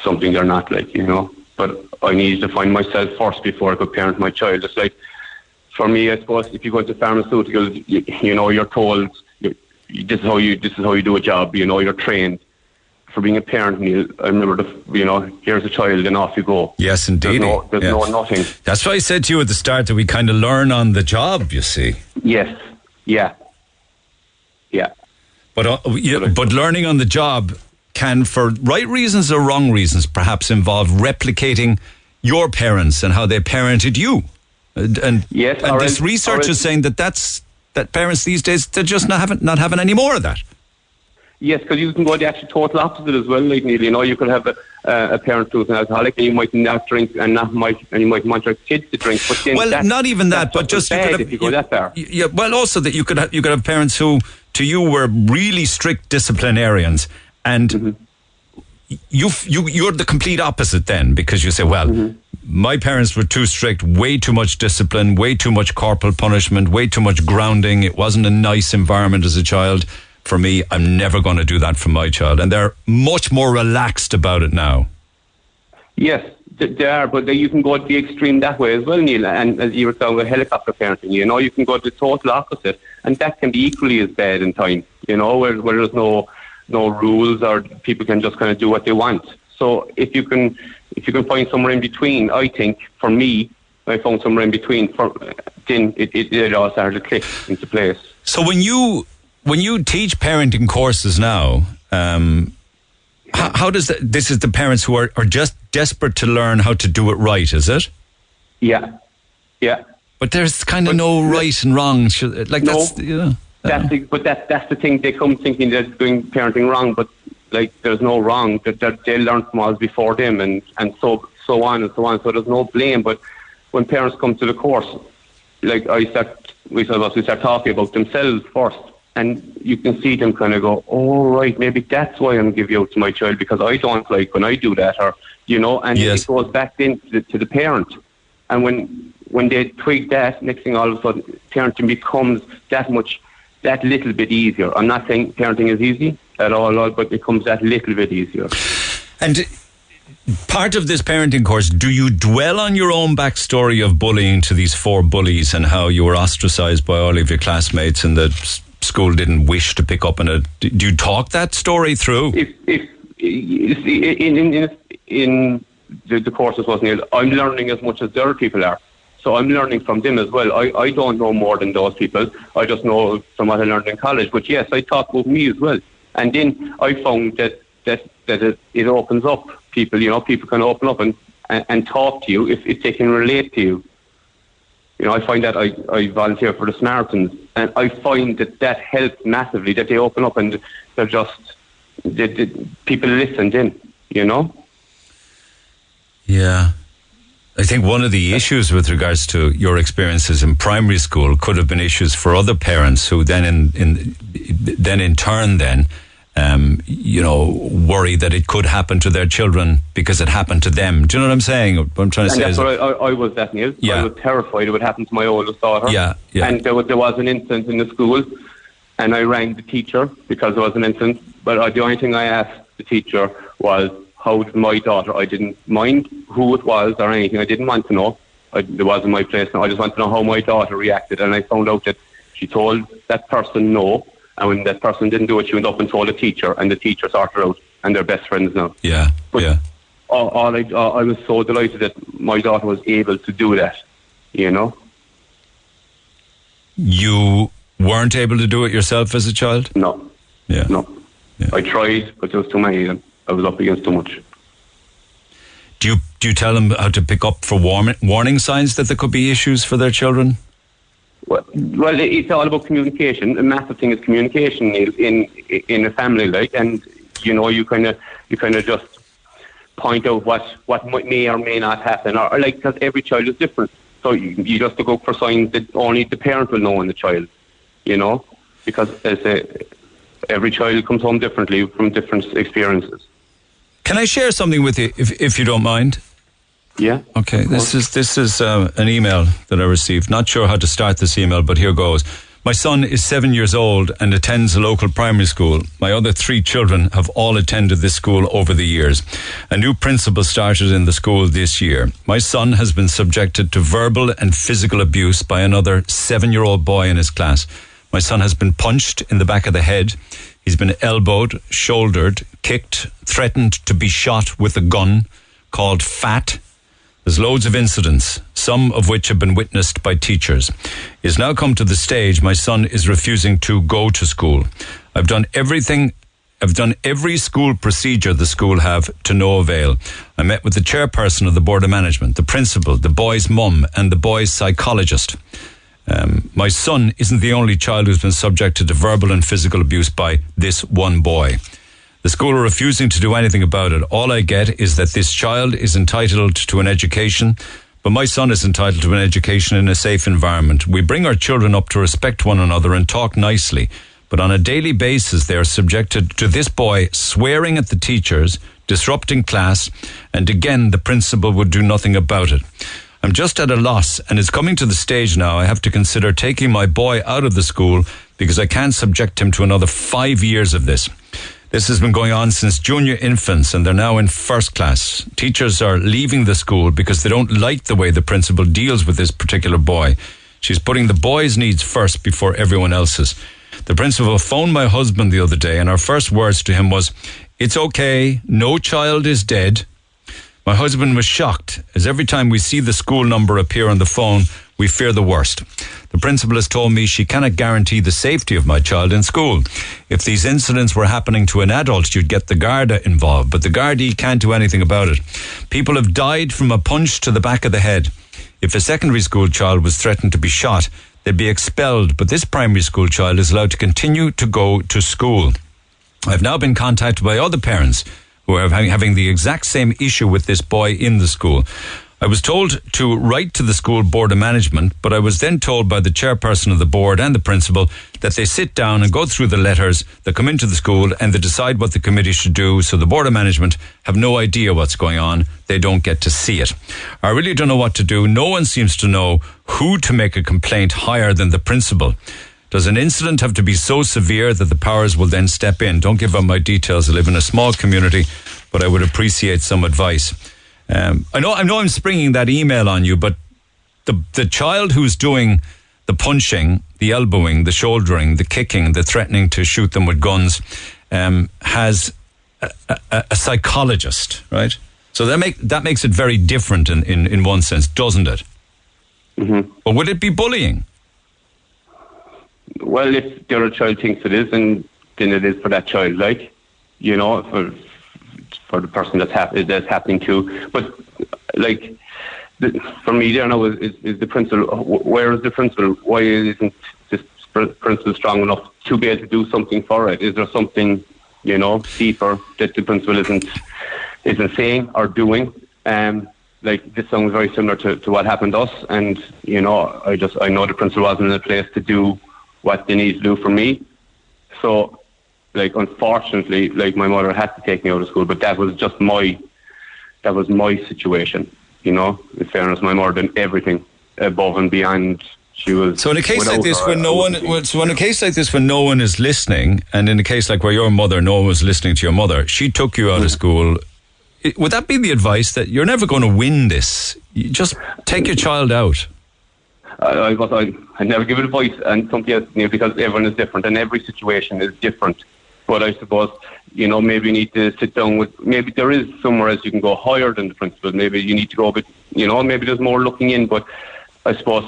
something they're not like. You know, but I need to find myself first before I could parent my child. It's like for me, I suppose, if you go into pharmaceuticals, you, you know, you're told you, this is how you this is how you do a job. You know, you're trained. For being a parent, Neil, I remember the you know, here's a child and off you go. Yes, indeed. There's no, there's Yeah. no nothing. That's why I said to you at the start that we kind of learn on the job. You see. Yes. Yeah. Yeah. But uh, yeah, but learning on the job can, for right reasons or wrong reasons, perhaps involve replicating your parents and how they parented you. And, and, Yes, and this else- research is saying that that's that parents these days they're just not having not having any more of that. Yes, because you can go the actual total opposite as well. Like Neil, you know, you could have a, uh, a parent who's an alcoholic, and you might not drink, and not might, and you might want your kids to drink. But Well, not even that, but just you could have if you go that far. Yeah, well, also that you could have you could have parents who, to you, were really strict disciplinarians, and Mm-hmm. you you you're the complete opposite then because you say, well, Mm-hmm. my parents were too strict, way too much discipline, way too much corporal punishment, way too much grounding. It wasn't a nice environment as a child. For me, I'm never going to do that for my child, and they're much more relaxed about it now. Yes, they are, but you can go to the extreme that way as well, Neil. And as you were saying with helicopter parenting, you know, you can go to the total opposite, and that can be equally as bad in time. You know, where where there's no no rules or people can just kind of do what they want. So if you can if you can find somewhere in between, I think for me, I found somewhere in between. For then it it, it all started to click into place. So when you when you teach parenting courses now, um, how, how does that, this is the parents who are, are just desperate to learn how to do it right? Is it? Yeah, yeah. But there's kind of no right and wrong. Like No. that's you know. That's the, but that that's the thing. They come thinking they're doing parenting wrong, but like there's no wrong. That that they learned from us before them, and and so so on and so on. So there's no blame. But when parents come to the course, like I start, we of we start talking about themselves first, and you can see them kind of go, "Oh right, maybe that's why I'm giving out to my child because I don't like when I do that," or you know, and Yes. it goes back then to the, to the parent. And when when they tweak that, next thing all of a sudden, parenting becomes that much, that little bit easier. I'm not saying parenting is easy at all, all, but it becomes that little bit easier. And part of this parenting course, do you dwell on your own backstory of bullying to these four bullies and how you were ostracized by all of your classmates and the s- school didn't wish to pick up on it? Do you talk that story through? If if in in in, in the, the courses wasn't I'm learning as much as the other people are. So I'm learning from them as well. I, I don't know more than those people. I just know from what I learned in college. But yes, I talk with me as well. And then I found that that, that it, it opens up people. You know, people can open up and, and, and talk to you if, if they can relate to you. You know, I find that I, I volunteer for the Samaritans, and I find that that helps massively. That they open up and they're just they, they, people listen in. You know. Yeah. I think one of the issues with regards to your experiences in primary school could have been issues for other parents who then in, in then in turn then um, you know worry that it could happen to their children because it happened to them. Do you know what I'm saying? What I'm trying to and say that's what I, I, I was that Neil. Yeah. I was terrified it would happen to my oldest daughter. Yeah, yeah. And there was, there was an incident in the school, and I rang the teacher because there was an incident. But the only thing I asked the teacher was, "How did my daughter?" I didn't mind who it was or anything. I didn't want to know. I, it wasn't my place. I just wanted to know how my daughter reacted, and I found out that she told that person no. And when that person didn't do it, she went up and told the teacher, and the teacher sorted her out, and they're best friends now. yeah, yeah. all, all I, all, I was so delighted that my daughter was able to do that. You know, You weren't able to do it yourself as a child? No. Yeah. No. I tried, but there was too many of them. I was up against too much. Do you do you tell them how to pick up for warm, warning signs that there could be issues for their children? Well, well, it's all about communication. A massive thing is communication in in, in a family, like, and you know, you kind of you kind of just point out what what may or may not happen, or, or like because every child is different. So you, you just go for signs that only the parent will know in the child, you know, because as a, every child comes home differently from different experiences. Can I share something with you, if if you don't mind? Yeah. Okay, this is this is uh, an email that I received. Not sure how to start this email, but here goes. My son is seven years old and attends a local primary school. My other three children have all attended this school over the years. A new principal started in the school this year. My son has been subjected to verbal and physical abuse by another seven year old boy in his class. My son has been punched in the back of the head. He's been elbowed, shouldered, kicked, threatened to be shot with a gun, called fat, there's loads of incidents, some of which have been witnessed by teachers. It's now come to the stage my son is refusing to go to school. I've done everything I've done every school procedure the school have to no avail. I met with the chairperson of the board of management, the principal, the boy's mum, and the boy's psychologist. Um, my son isn't the only child who's been subjected to verbal and physical abuse by this one boy. The school are refusing to do anything about it. All I get is that this child is entitled to an education, but my son is entitled to an education in a safe environment. We bring our children up to respect one another and talk nicely, but on a daily basis they are subjected to this boy swearing at the teachers, disrupting class, and again the principal would do nothing about it. I'm just at a loss, and it's coming to the stage now I have to consider taking my boy out of the school because I can't subject him to another five years of this. This has been going on since junior infants and they're now in first class. Teachers are leaving the school because they don't like the way the principal deals with this particular boy. She's putting the boy's needs first before everyone else's. The principal phoned my husband the other day and our first words to him was, It's okay, no child is dead. My husband was shocked as every time we see the school number appear on the phone, we fear the worst. The principal has told me she cannot guarantee the safety of my child in school. If these incidents were happening to an adult, you'd get the Garda involved, but the Gardaí can't do anything about it. People have died from a punch to the back of the head. If a secondary school child was threatened to be shot, they'd be expelled, but this primary school child is allowed to continue to go to school. I've now been contacted by other parents who are having the exact same issue with this boy in the school. I was told to write to the school board of management, but I was then told by the chairperson of the board and the principal that they sit down and go through the letters that come into the school and they decide what the committee should do. So the board of management have no idea what's going on. They don't get to see it. I really don't know what to do. No one seems to know who to make a complaint higher than the principal. Does an incident have to be so severe that the powers will then step in? Don't give up my details. I live in a small community, but I would appreciate some advice. Um, I know I know I'm springing that email on you, but the the child who's doing the punching, the elbowing, the shouldering, the kicking, the threatening to shoot them with guns, um, has a, a, a, psychologist, right? So that make that makes it very different in, in, in one sense, doesn't it? Mm-hmm. But would it be bullying? Well, if the other child thinks it is, and then it is for that child, like you know, for for the person that's, hap- that's happening to. But like the, for me, there now is, is, is the principal. Where is the principal? Why isn't this principal strong enough to be able to do something for it? Is there something you know deeper that the principal isn't isn't saying or doing? Um, like this sounds very similar to, to what happened to us, and you know, I just I know the principal wasn't in a place to do what they need to do for me. So like unfortunately, like my mother had to take me out of school, but that was just my that was my situation. You know, in fairness, my mother did everything above and beyond. She was so in a case like this, her, when no one, so in a case like this, when no one is listening, and in a case like where your mother, no one was listening to your mother, she took you out of hmm. school. Would that be the advice that you're never going to win this? You just take your child out. I, I, I, I never give advice, and something else, you know, because everyone is different, and every situation is different. But I suppose, you know, maybe you need to sit down with, maybe there is somewhere else you can go higher than the principal. Maybe you need to go a bit, you know, maybe there's more looking in. But I suppose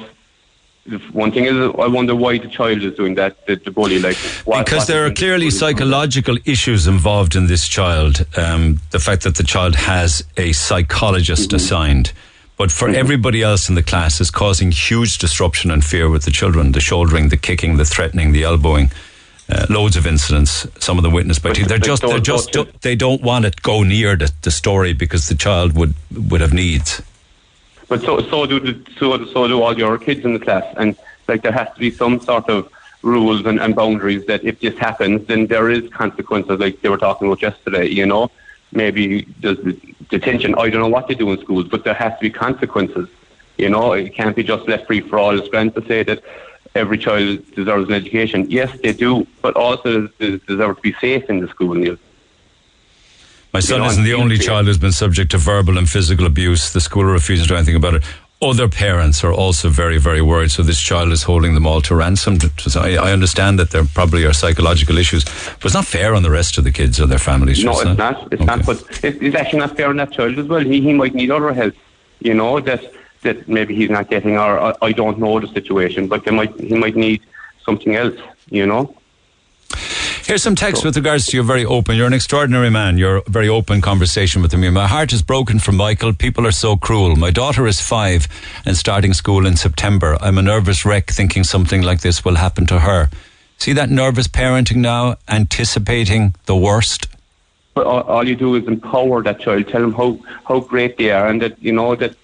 one thing is, I wonder why the child is doing that, the, the bully. Like what, because what there are clearly psychological issues involved in this child. Um, the fact that the child has a psychologist mm-hmm. assigned, but for mm-hmm. everybody else in the class, is causing huge disruption and fear with the children. The shouldering, the kicking, the threatening, the elbowing uh, loads of incidents. Some of them witnessed by. They're just they're just they don't want to go near the, the story because the child would would have needs. But so so do the, so so do all your kids in the class, and like there has to be some sort of rules and, and boundaries that if this happens, then there is consequences. Like they were talking about yesterday, you know. maybe there's detention. I don't know what they do in schools, but there has to be consequences. You know, it can't be just left free for all. It's grand to say that every child deserves an education. Yes, they do, but also they deserve to be safe in the school, Neil. My son know, isn't the only child who's been subject to verbal and physical abuse. The school refuses to do anything about it. Other parents are also very, very worried. So this child is holding them all to ransom. So I, I understand that there probably are psychological issues, but it's not fair on the rest of the kids or their families. No, it's it? not. It's not. But it's actually not fair on that child as well. He, he might need other help. You know that that maybe he's not getting, or I, I don't know the situation, but they might he might need something else. You know. Here's some text with regards to your very open. You're an extraordinary man. Your very open conversation with me. My heart is broken for Michael. People are so cruel. My daughter is five and starting school in September. I'm a nervous wreck thinking something like this will happen to her. See that nervous parenting now, anticipating the worst. But all, all you do is empower that child. Tell them how, how great they are, and that you know that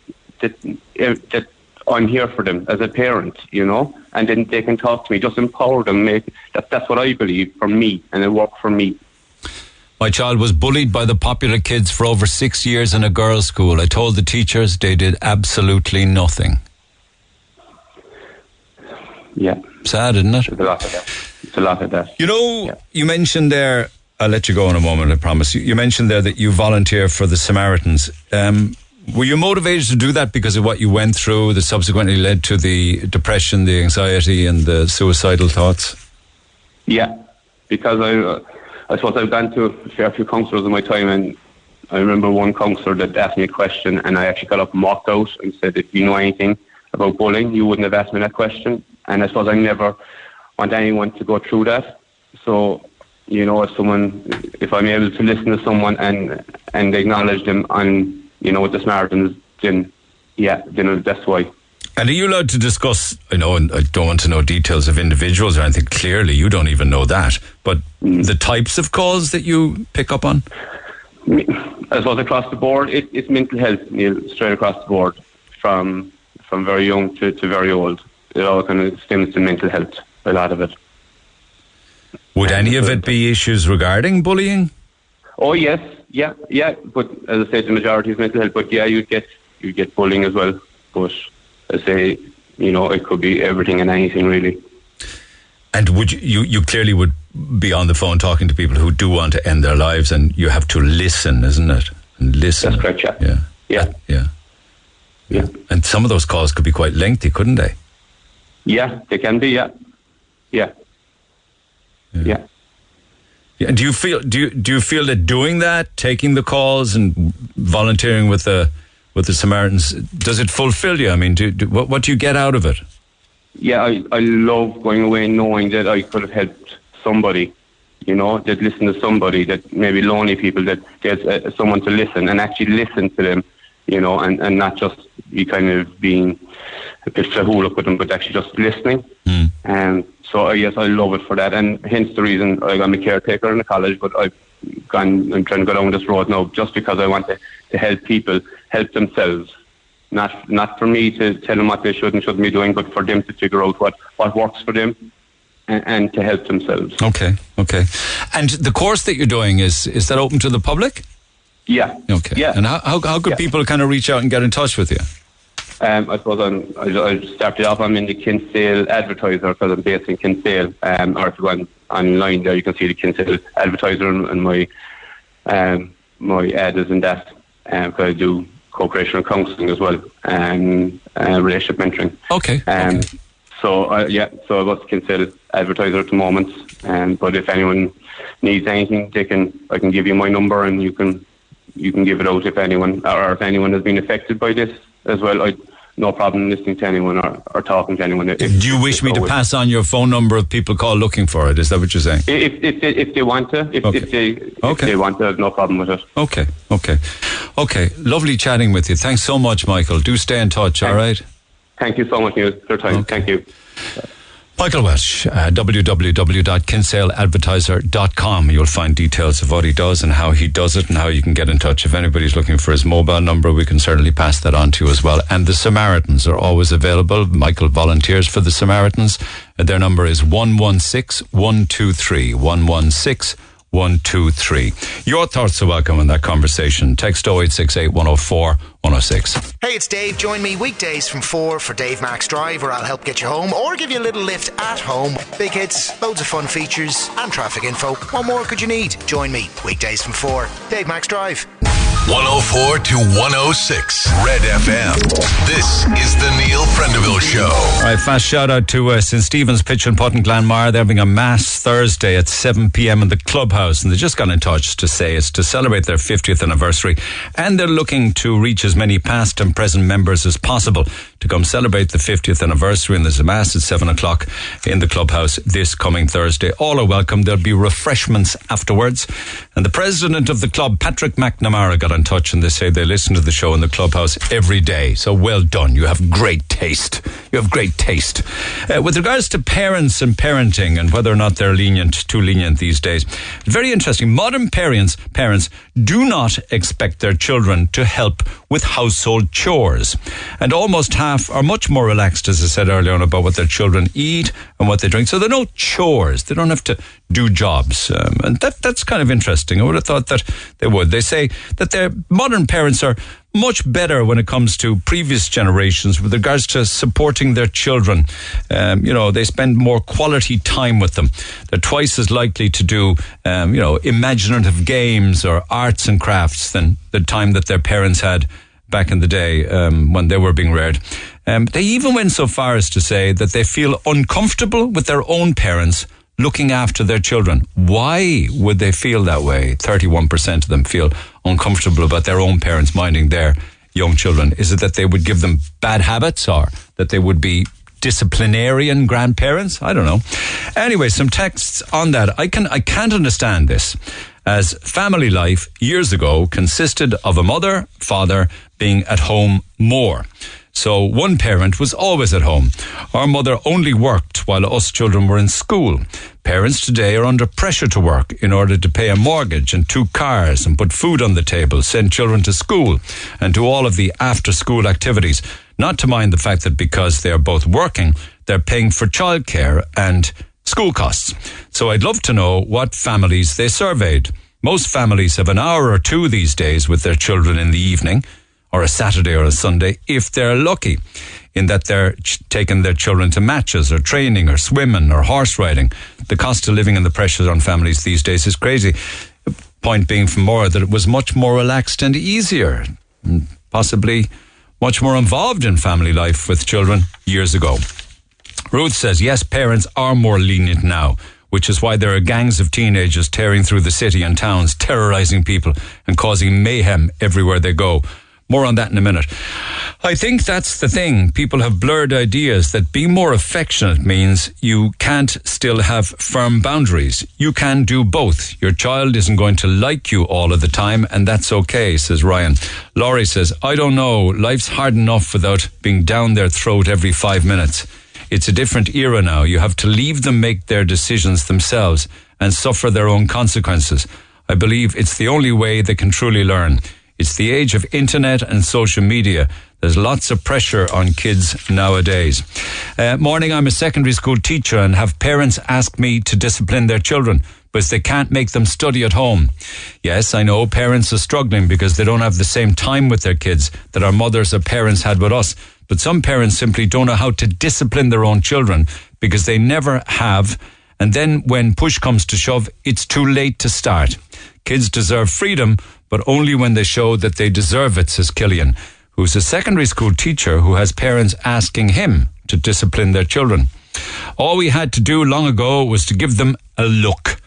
that eh, that I'm here for them as a parent. You know, and then they can talk to me. Just empower them. Make that. That's what I believe for me, and it worked for me. My child was bullied by the popular kids for over six years in a girls' school. I told the teachers they did absolutely nothing. Yeah. Sad, isn't it? There's a lot of that. It's a lot of that. You know, you mentioned there, I'll let you go in a moment, I promise. You, you mentioned there that you volunteer for the Samaritans. Um, were you motivated to do that because of what you went through that subsequently led to the depression, the anxiety, and the suicidal thoughts? Yeah, because I, uh, I suppose I've gone to a fair few counsellors in my time, and I remember one counsellor that asked me a question, and I actually got up and walked out and said, "If you know anything about bullying, you wouldn't have asked me that question." And I suppose I never want anyone to go through that. So, you know, if someone, if I'm able to listen to someone and and acknowledge them on, you know, with the Samaritans, then yeah, then that's why. And are you allowed to discuss? I know, and I don't want to know details of individuals or anything. Clearly, you don't even know that. But mm. the types of calls that you pick up on. as well as across the board, it, it's mental health, Neil, straight across the board, from from very young to, to very old. It all kind of stems to mental health, a lot of it. Would any of it be issues regarding bullying? Oh yes, yeah, yeah. But as I said, the majority is mental health. But yeah, you get you get bullying as well. But I say, you know, it could be everything and anything really. And would you, you, you clearly would be on the phone talking to people who do want to end their lives, and you have to listen, isn't it? And listen. That's correct, yeah. Yeah. Yeah. Yeah. Yeah. And some of those calls could be quite lengthy, couldn't they? Yeah, they can be. Yeah, yeah, yeah. Yeah. And do you feel do you do you feel that doing that, taking the calls and volunteering with the with the Samaritans, does it fulfill you? I mean, do, do, what what do you get out of it? yeah, I, I love going away knowing that I could have helped somebody, you know, that listen to somebody, that maybe lonely people, that there's uh, someone to listen and actually listen to them, you know, and, and not just be kind of being a bit flahula with them, but actually just listening. And so, uh, yes, I love it for that. And hence the reason like, I'm a caretaker in the college, but I've gone, I'm trying to go down this road now just because I want to, to help people help themselves not not for me to tell them what they should and shouldn't be doing, but for them to figure out what, what works for them and, and to help themselves. Okay, okay. And the course that you're doing is is that open to the public? Yeah. Okay. Yeah. And how how, how could people kind of reach out and get in touch with you? Um, I suppose I'm, I, I started off. I'm in the Kinsale Advertiser because I'm based in Kinsale. Um, or if you go on, online there, you can see the Kinsale Advertiser and, and my um, my ad is in that. Um, I do co-creational counselling as well and uh, relationship mentoring. Okay. Um, So uh, yeah, so I was Kinsale Advertiser at the moment. Um, but if anyone needs anything, they can I can give you my number and you can you can give it out if anyone or if anyone has been affected by this as well. I no problem listening to anyone or, or talking to anyone. If, Do you wish me to pass on your phone number if people call looking for it? Is that what you're saying? If, if, they, if they want to, if, if they if they want to, no problem with it. Okay, okay, okay. Lovely chatting with you. Thanks so much, Michael. Do stay in touch. All right. Thank you so much, Neil, for your time. Thank you. Michael Welsh, uh, www.kinsaleadvertiser.com. You'll find details of what he does and how he does it and how you can get in touch. If anybody's looking for his mobile number, we can certainly pass that on to you as well. And the Samaritans are always available. Michael volunteers for the Samaritans. Uh, their number is 116 123. 116 123. Your thoughts are welcome in that conversation. Text 0868 104 106. Hey, it's Dave. Join me weekdays from 4 for Dave Max Drive, where I'll help get you home or give you a little lift at home. Big hits, loads of fun features, and traffic info. What more could you need? Join me weekdays from 4. Dave Max Drive. 104 to 106 Red FM. This is the Neil Prendeville Show. All right, fast shout out to uh, St. Stephen's Pitch and Putt in Glanmire. They're having a mass Thursday at 7 p.m. in the clubhouse, and they just got in touch to say it's to celebrate their 50th anniversary, and they're looking to reach as many past and present members as possible to come celebrate the 50th anniversary. And there's a mass at 7 o'clock in the clubhouse this coming Thursday. All are welcome. There'll be refreshments afterwards. And the president of the club, Patrick McNamara, got in touch and they say they listen to the show in the clubhouse every day. So well done. You have great taste. You have great taste. Uh, with regards to parents and parenting and whether or not they're lenient, too lenient these days, very interesting. Modern parents, parents do not expect their children to help with household chores. And almost half are much more relaxed, as I said earlier on, about what their children eat and what they drink. So there are no chores. They don't have to do jobs. Um, and that, that's kind of interesting. I would have thought that they would. They say that their modern parents are much better when it comes to previous generations with regards to supporting their children. Um, you know, they spend more quality time with them. They're twice as likely to do, um, you know, imaginative games or arts and crafts than the time that their parents had back in the day um, when they were being reared. Um, they even went so far as to say that they feel uncomfortable with their own parents looking after their children. Why would they feel that way? 31% of them feel uncomfortable about their own parents minding their young children. Is it that they would give them bad habits or that they would be disciplinarian grandparents? I don't know. Anyway, some texts on that. I can I can't understand this as family life years ago consisted of a mother, father being at home more. So one parent was always at home. Our mother only worked while us children were in school. Parents today are under pressure to work in order to pay a mortgage and two cars and put food on the table, send children to school and do all of the after school activities. Not to mind the fact that because they are both working, they're paying for childcare and school costs. So I'd love to know what families they surveyed. Most families have an hour or two these days with their children in the evening or a Saturday or a Sunday if they're lucky in that they're ch- taking their children to matches or training or swimming or horse riding. The cost of living and the pressures on families these days is crazy. Point being from more that it was much more relaxed and easier, and possibly much more involved in family life with children years ago. Ruth says, yes, parents are more lenient now, which is why there are gangs of teenagers tearing through the city and towns, terrorizing people and causing mayhem everywhere they go. More on that in a minute. I think that's the thing. People have blurred ideas that being more affectionate means you can't still have firm boundaries. You can do both. Your child isn't going to like you all of the time, and that's okay, says Ryan. Laurie says, I don't know. Life's hard enough without being down their throat every five minutes. It's a different era now. You have to leave them make their decisions themselves and suffer their own consequences. I believe it's the only way they can truly learn. It's the age of internet and social media. There's lots of pressure on kids nowadays. Uh, morning, I'm a secondary school teacher and have parents ask me to discipline their children because they can't make them study at home. Yes, I know parents are struggling because they don't have the same time with their kids that our mothers or parents had with us. But some parents simply don't know how to discipline their own children because they never have. And then when push comes to shove, it's too late to start. Kids deserve freedom, but only when they show that they deserve it, says Killian, who's a secondary school teacher who has parents asking him to discipline their children. All we had to do long ago was to give them a look.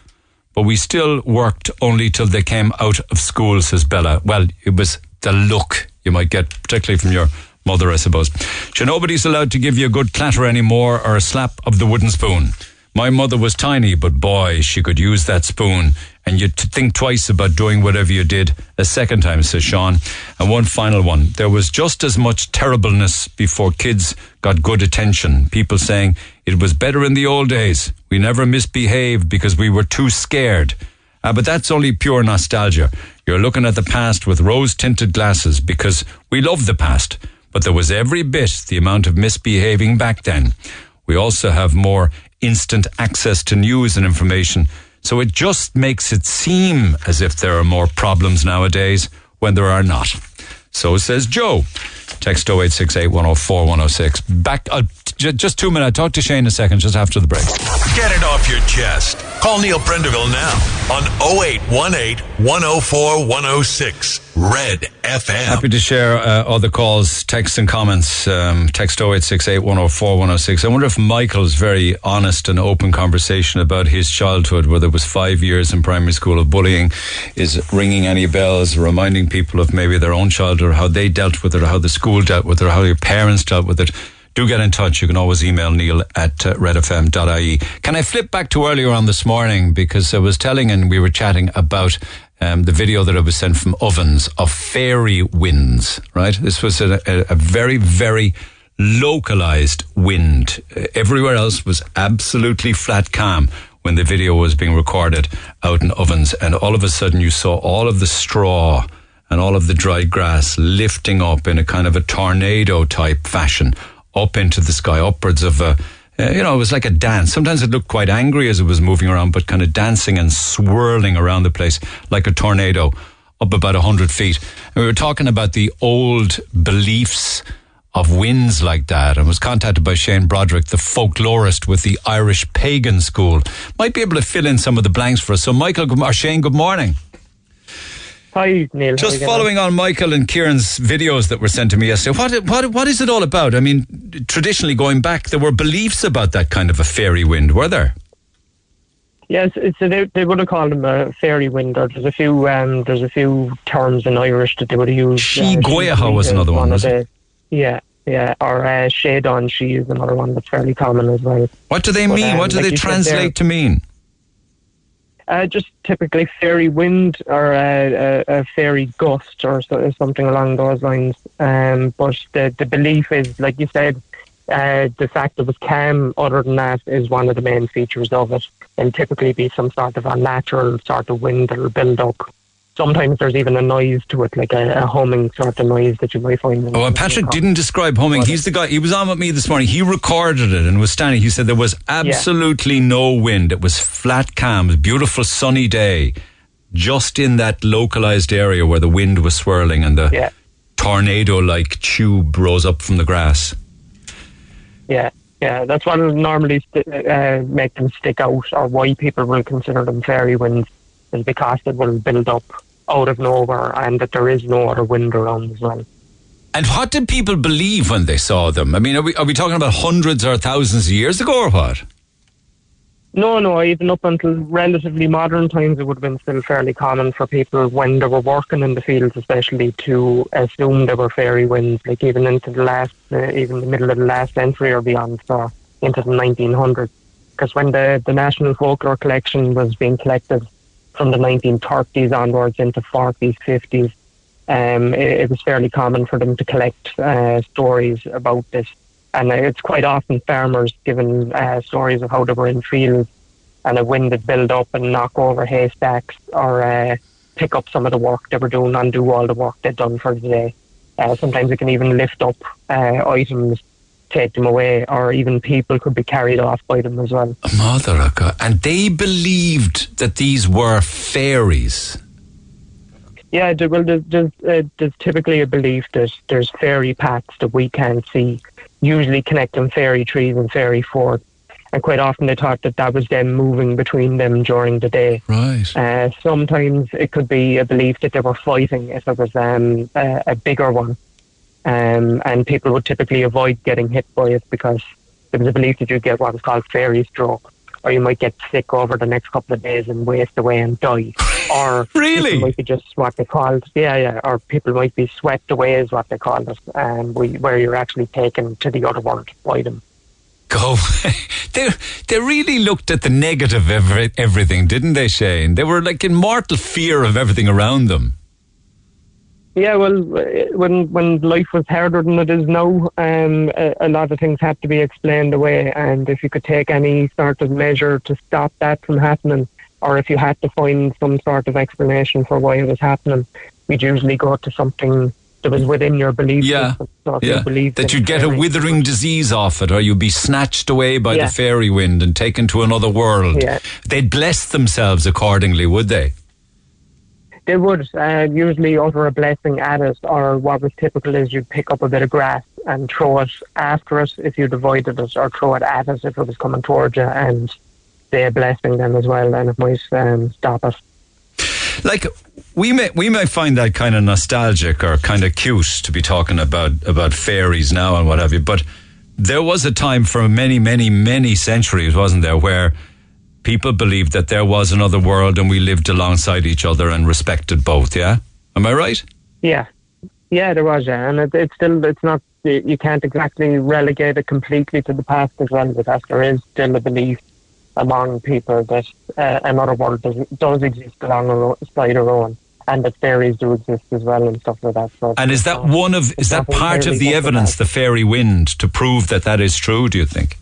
But we still worked only till they came out of school, says Bella. Well, it was the look you might get, particularly from your mother, I suppose. So nobody's allowed to give you a good clatter anymore or a slap of the wooden spoon. My mother was tiny, but boy, she could use that spoon. And you'd t- think twice about doing whatever you did a second time, says Sean. And one final one. There was just as much terribleness before kids got good attention. People saying it was better in the old days. We never misbehaved because we were too scared. Uh, but that's only pure nostalgia. You're looking at the past with rose tinted glasses because we love the past. But there was every bit the amount of misbehaving back then. We also have more instant access to news and information. So it just makes it seem as if there are more problems nowadays when there are not. So says Joe. Text 0868 104 106. Back, uh, j- just two minutes. I'll talk to Shane a second, just after the break. Get it off your chest. Call Neil Prendeville now on 0818 104 106 Red FM. Happy to share uh, the calls, texts, and comments. Um, text 0868 104 106. I wonder if Michael's very honest and open conversation about his childhood, whether it was five years in primary school of bullying, is ringing any bells, reminding people of maybe their own childhood, how they dealt with it, or how the school dealt with it, or how your parents dealt with it. Do get in touch. You can always email neil at uh, redfm.ie. Can I flip back to earlier on this morning? Because I was telling and we were chatting about um, the video that I was sent from Ovens of fairy winds, right? This was a, a, a very, very localized wind. Uh, everywhere else was absolutely flat calm when the video was being recorded out in Ovens. And all of a sudden you saw all of the straw and all of the dried grass lifting up in a kind of a tornado type fashion up into the sky, upwards of a, uh, you know, it was like a dance. Sometimes it looked quite angry as it was moving around, but kind of dancing and swirling around the place like a tornado up about 100 feet. And we were talking about the old beliefs of winds like that and was contacted by Shane Broderick, the folklorist with the Irish Pagan School. Might be able to fill in some of the blanks for us. So, Michael, or Shane, good morning. Hi, Neil. Just following on Michael and Kieran's videos that were sent to me yesterday, what, what, what is it all about? I mean, traditionally going back, there were beliefs about that kind of a fairy wind, were there? Yes, it's a, they, they would have called them a fairy wind. Or there's a few um, there's a few terms in Irish that they would have used. She Goyaha was another one, was it? Yeah, yeah. Or uh, shade on she is another one that's fairly common as well. What do they But, mean? um, what do like they translate to mean? Uh, just typically fairy wind or a, a, a fairy gust or so, something along those lines. Um, but the, the belief is, like you said, uh, the fact that it was calm, other than that, is one of the main features of it. And typically be some sort of unnatural sort of wind that will build up. Sometimes there's even a noise to it, like a, a humming sort of noise that you might find. Oh, Patrick didn't describe humming. He's the guy. He was on with me this morning. He recorded it and was standing. He said there was absolutely no wind. It was flat calm, beautiful sunny day, just in that localized area where the wind was swirling and the tornado-like tube rose up from the grass. Yeah, yeah, that's what normally st- uh, make them stick out, or why people will consider them fairy winds, is because it will build up out of nowhere, and that there is no other wind around as well. And what did people believe when they saw them? I mean, are we are we talking about hundreds or thousands of years ago or what? No, no, even up until relatively modern times, it would have been still fairly common for people when they were working in the fields, especially to assume there were fairy winds. Like even into the last, uh, even the middle of the last century or beyond, so into the 1900s. Because when the the National Folklore Collection was being collected from the 1930s onwards into 40s, 50s, um, it, it was fairly common for them to collect uh, stories about this. And it's quite often farmers giving uh, stories of how they were in fields and a wind would build up and knock over haystacks or uh, pick up some of the work they were doing, and do all the work they'd done for the day. Uh, sometimes it can even lift up uh, items, take them away, or even people could be carried off by them as well. Mother of God. And they believed that these were fairies. Yeah, well, there's, there's, uh, there's typically a belief that there's fairy paths that we can't see, usually connecting fairy trees and fairy forts. And quite often they thought that that was them moving between them during the day. Right. Uh, sometimes it could be a belief that they were fighting if it was um, a, a bigger one. Um, and people would typically avoid getting hit by it because there was a belief that you'd get what was called fairy stroke, or you might get sick over the next couple of days and waste away and die. Or really, it might be just what they called, yeah, yeah. Or people might be swept away, is what they called it, um, we, where you're actually taken to the other world by them. Go. they they really looked at the negative of every, everything, didn't they, Shane? They were like in mortal fear of everything around them. Yeah, well, uh, when when life was harder than it is now, um, a, a lot of things had to be explained away. And if you could take any sort of measure to stop that from happening, or if you had to find some sort of explanation for why it was happening, we'd usually go to something that was within your belief. Yeah, if you yeah. That you'd get a withering disease off it, or you'd be snatched away by Yeah. the fairy wind and taken to another world. Yeah. They'd bless themselves accordingly, would they? They would uh, usually utter a blessing at us, or what was typical is you'd pick up a bit of grass and throw it after us if you'd avoided us, or throw it at us if it was coming towards you, and they're blessing them as well, and it might um, stop it. Like we may we may find that kind of nostalgic or kind of cute to be talking about about fairies now and what have you, but there was a time for many many many centuries, wasn't there, where people believed that there was another world and we lived alongside each other and respected both. Yeah, am I right? Yeah, yeah, there was, yeah, and it, it's still it's not you can't exactly relegate it completely to the past as well, because there is still a belief among people that uh, another world does, does exist alongside our own, and that fairies do exist as well and stuff like that. So And is that one of is that part of the evidence, the fairy wind, to prove that that is true? Do you think?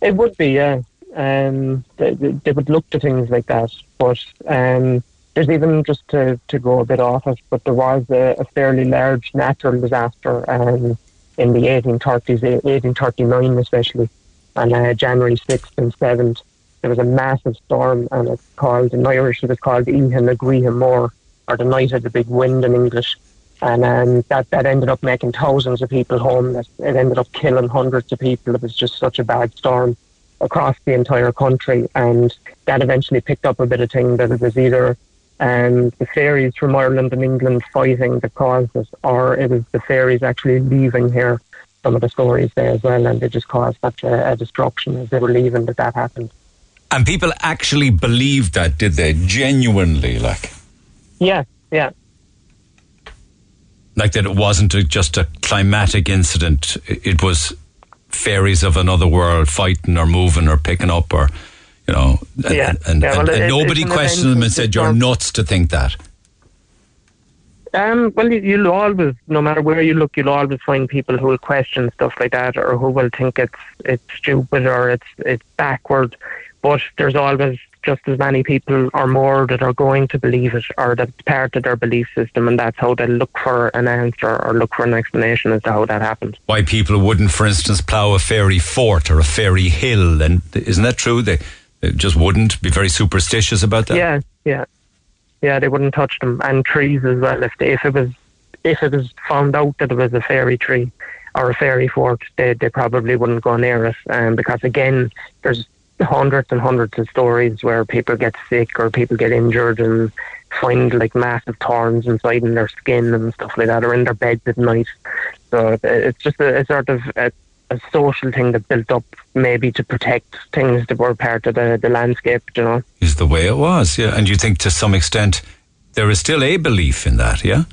It would be, yeah. Um, they, they would look to things like that, but um, there's even just to, to go a bit off it, but there was a, a fairly large natural disaster um, in the 1830s, 1839 especially, on uh, January 6th and 7th. There was a massive storm, and it's called in Irish. It was called Ihan na Griha Mór, or the night of the big wind in English. And um, that that ended up making thousands of people homeless. It ended up killing hundreds of people. It was just such a bad storm across the entire country, and that eventually picked up a bit of thing that it was either um, the fairies from Ireland and England fighting that caused it, or it was the fairies actually leaving here. Some of the stories there as well, and they just caused such a, a destruction as they were leaving that that happened. And people actually believed that, did they? Genuinely, like Yeah, yeah. like that it wasn't a, just a climatic incident. It it was fairies of another world fighting or moving or picking up or, you know, and, Yeah. and, Yeah, well, and it- nobody questioned them and said, you're nuts to think that. Um, well, you, you'll always, no matter where you look, you'll always find people who will question stuff like that, or who will think it's it's stupid or it's it's backward. But there's always just as many people or more that are going to believe it, or that's part of their belief system, and that's how they look for an answer or look for an explanation as to how that happened. Why people wouldn't, for instance, plough a fairy fort or a fairy hill. And isn't that true? They, they just wouldn't be very superstitious about that. Yeah, yeah, yeah. They wouldn't touch them, and trees as well. If they, if it was if it was found out that it was a fairy tree or a fairy fort, they they probably wouldn't go near it. Um, because again, there's hundreds and hundreds of stories where people get sick or people get injured and find like massive thorns inside in their skin and stuff like that, or in their beds at night. So it's just a, a sort of a, a social thing that built up maybe to protect things that were part of the, the landscape, you know. Is the way it was, yeah. And you think to some extent there is still a belief in that, yeah?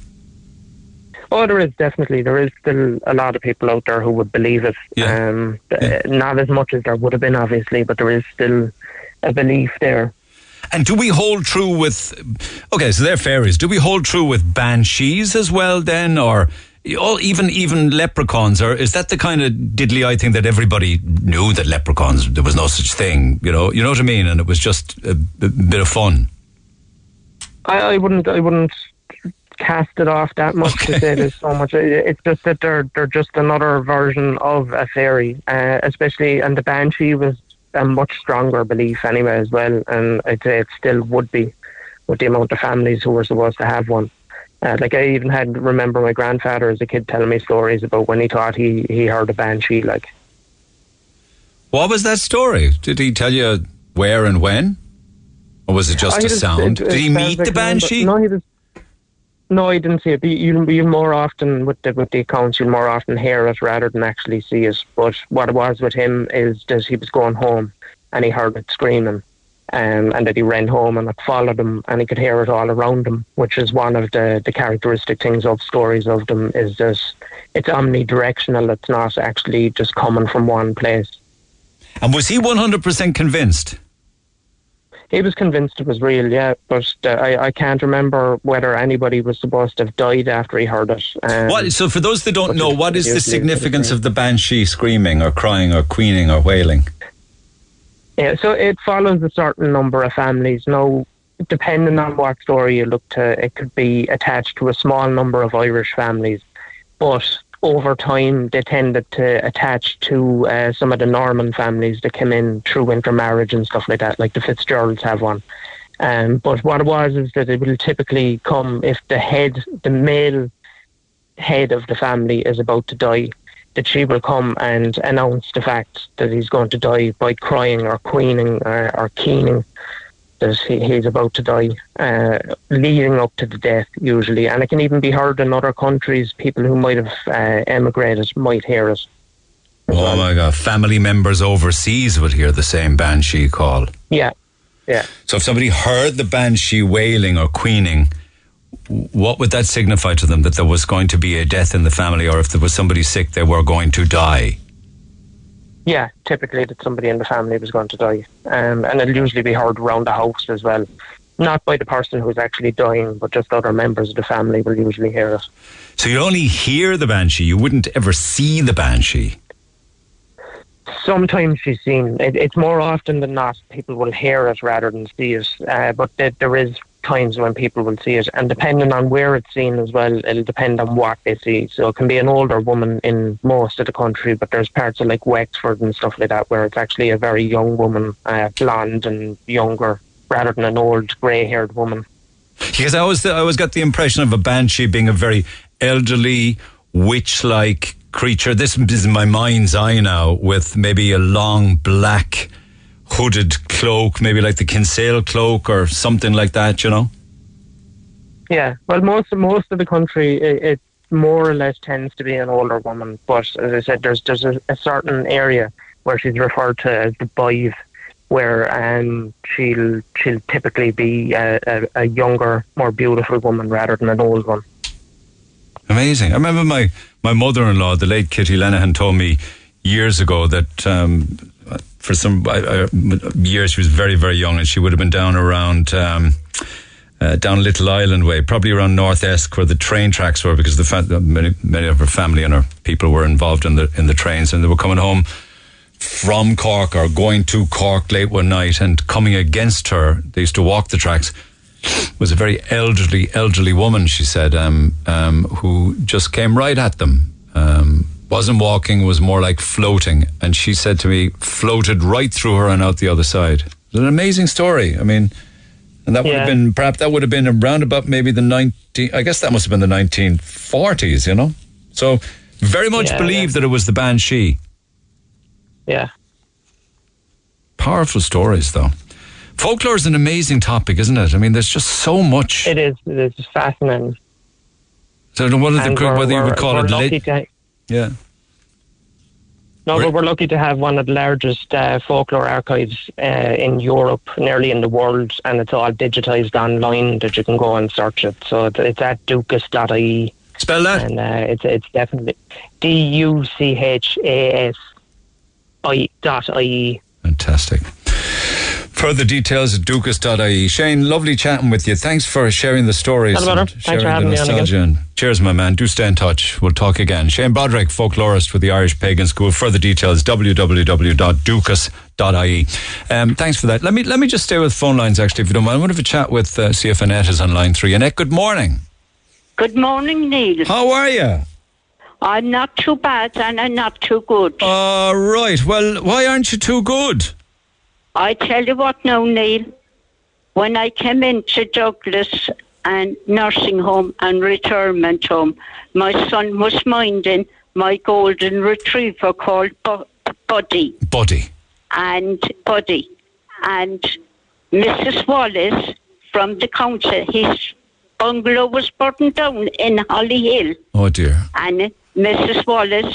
Oh, there is definitely. There is still a lot of people out there who would believe it. Um, th- Not as much as there would have been, obviously, but there is still a belief there. And do we hold true with? Okay, so they're fairies. Do we hold true with banshees as well, then, or oh, even even leprechauns? Or is that the kind of diddly eye thing that everybody knew that leprechauns there was no such thing? You know, you know what I mean? And it was just a, a bit of fun. I, I wouldn't. I wouldn't cast it off that much to say there's so much. It's just that they're they're just another version of a fairy, uh, especially and the banshee was a much stronger belief anyway as well, and I'd say it still would be with the amount of families who were supposed to have one. Uh, like I even had remember my grandfather as a kid telling me stories about when he thought he he heard a banshee. Like What was that story? Did he tell you where and when, or was it just Oh, a sound? it- Did he meet the like- banshee? No, he was. No, I didn't see it. You, you more often with the with the accounts, you'll more often hear it rather than actually see it. But what it was with him is that he was going home and he heard it screaming, um, and that he ran home and it followed him, and he could hear it all around him. Which is one of the the characteristic things of stories of them is that it's omnidirectional. It's not actually just coming from one place. And was he one hundred percent convinced? He was convinced it was real, yeah, but uh, I, I can't remember whether anybody was supposed to have died after he heard it. Um, What, so, for those that don't know, what is the significance of the banshee screaming or crying or queening or wailing? Yeah, so it follows a certain number of families. Now, depending on what story you look to, it could be attached to a small number of Irish families, but over time they tended to attach to uh, some of the Norman families that came in through intermarriage and stuff like that, like the Fitzgeralds have one. Um, but what it was is that it will typically come if the head, the male head of the family is about to die, that she will come and announce the fact that he's going to die by crying or queening or, or keening that he, he's about to die, uh, leading up to the death usually. And it can even be heard in other countries. People who might have uh, emigrated might hear it. Oh my God! Family members overseas would hear the same banshee call. Yeah, yeah. So if somebody heard the banshee wailing or queening, what would that signify to them? That there was going to be a death in the family, or if there was somebody sick, they were going to die. Yeah, typically that somebody in the family was going to die, um, and it'll usually be heard around the house as well. Not by the person who's actually dying, but just other members of the family will usually hear it. So you only hear the banshee. You wouldn't ever see the banshee. Sometimes she's seen. It, it's more often than not people will hear it rather than see it. Uh, but th- there is times when people will see it, and depending on where it's seen as well, it'll depend on what they see. So it can be an older woman in most of the country, but there's parts of like Wexford and stuff like that where it's actually a very young woman, uh, blonde and younger, rather than an old grey-haired woman. Because I always, I always got the impression of a banshee being a very elderly, witch-like creature. This is my mind's eye now, with maybe a long black hooded cloak, maybe like the Kinsale cloak or something like that. You know? Yeah, well, most most of the country, it, it more or less tends to be an older woman. But as I said, there's there's a, a certain area where she's referred to as the Bive, where um, she'll she'll typically be a, a, a younger, more beautiful woman rather than an old one. Amazing. I remember my, my mother in law, the late Kitty Lenahan, told me years ago that um, for some uh, years she was very, very young and she would have been down around. Um, uh, down Little Island way, probably around North Esk, where the train tracks were, because the fa- many, many of her family and her people were involved in the in the trains, and they were coming home from Cork or going to Cork late one night, and coming against her, they used to walk the tracks was a very elderly, elderly woman, she said, um, um, who just came right at them. Um, wasn't walking, was more like floating. And she said to me, floated right through her and out the other side. It's an amazing story. I mean, and that would have been, perhaps that would have been around about maybe the 19, I guess that must have been the 1940s, you know? So very much Yeah, believe that it was the Banshee. Yeah. Powerful stories, though. Folklore is an amazing topic, isn't it? I mean, there's just so much. It is. It is fascinating. So I don't know whether, And the, whether you would call it lit. to- Yeah. No, but we're lucky to have one of the largest uh, folklore archives uh, in Europe, nearly in the world, and it's all digitised online that you can go and search it. So it's, it's at duchas.ie. Spell that. And uh, it's it's definitely D U C H A S I dot IE. Fantastic. Further details at duchas.ie. Shane, lovely chatting with you. Thanks for sharing the stories. Not a Thanks sharing for having the me on again. cheers, my man. Do stay in touch. We'll talk again. Shane Broderick, folklorist with the Irish Pagan School. Further details, www.duchas.ie. Um, thanks for that. Let me let me just stay with phone lines, actually, if you don't mind. I want to have a chat with uh, see if Annette is on line three. Annette, good morning. Good morning, Neil. How are you? I'm not too bad and I'm not too good. All right. Well, why aren't you too good? I tell you what now, Neil. When I came into Douglas and nursing home and retirement home, my son was minding my golden retriever called Bu- Buddy Buddy. and Buddy. And Mrs. Wallace from the council, his bungalow was burned down in Holly Hill. Oh, dear. and Mrs. Wallace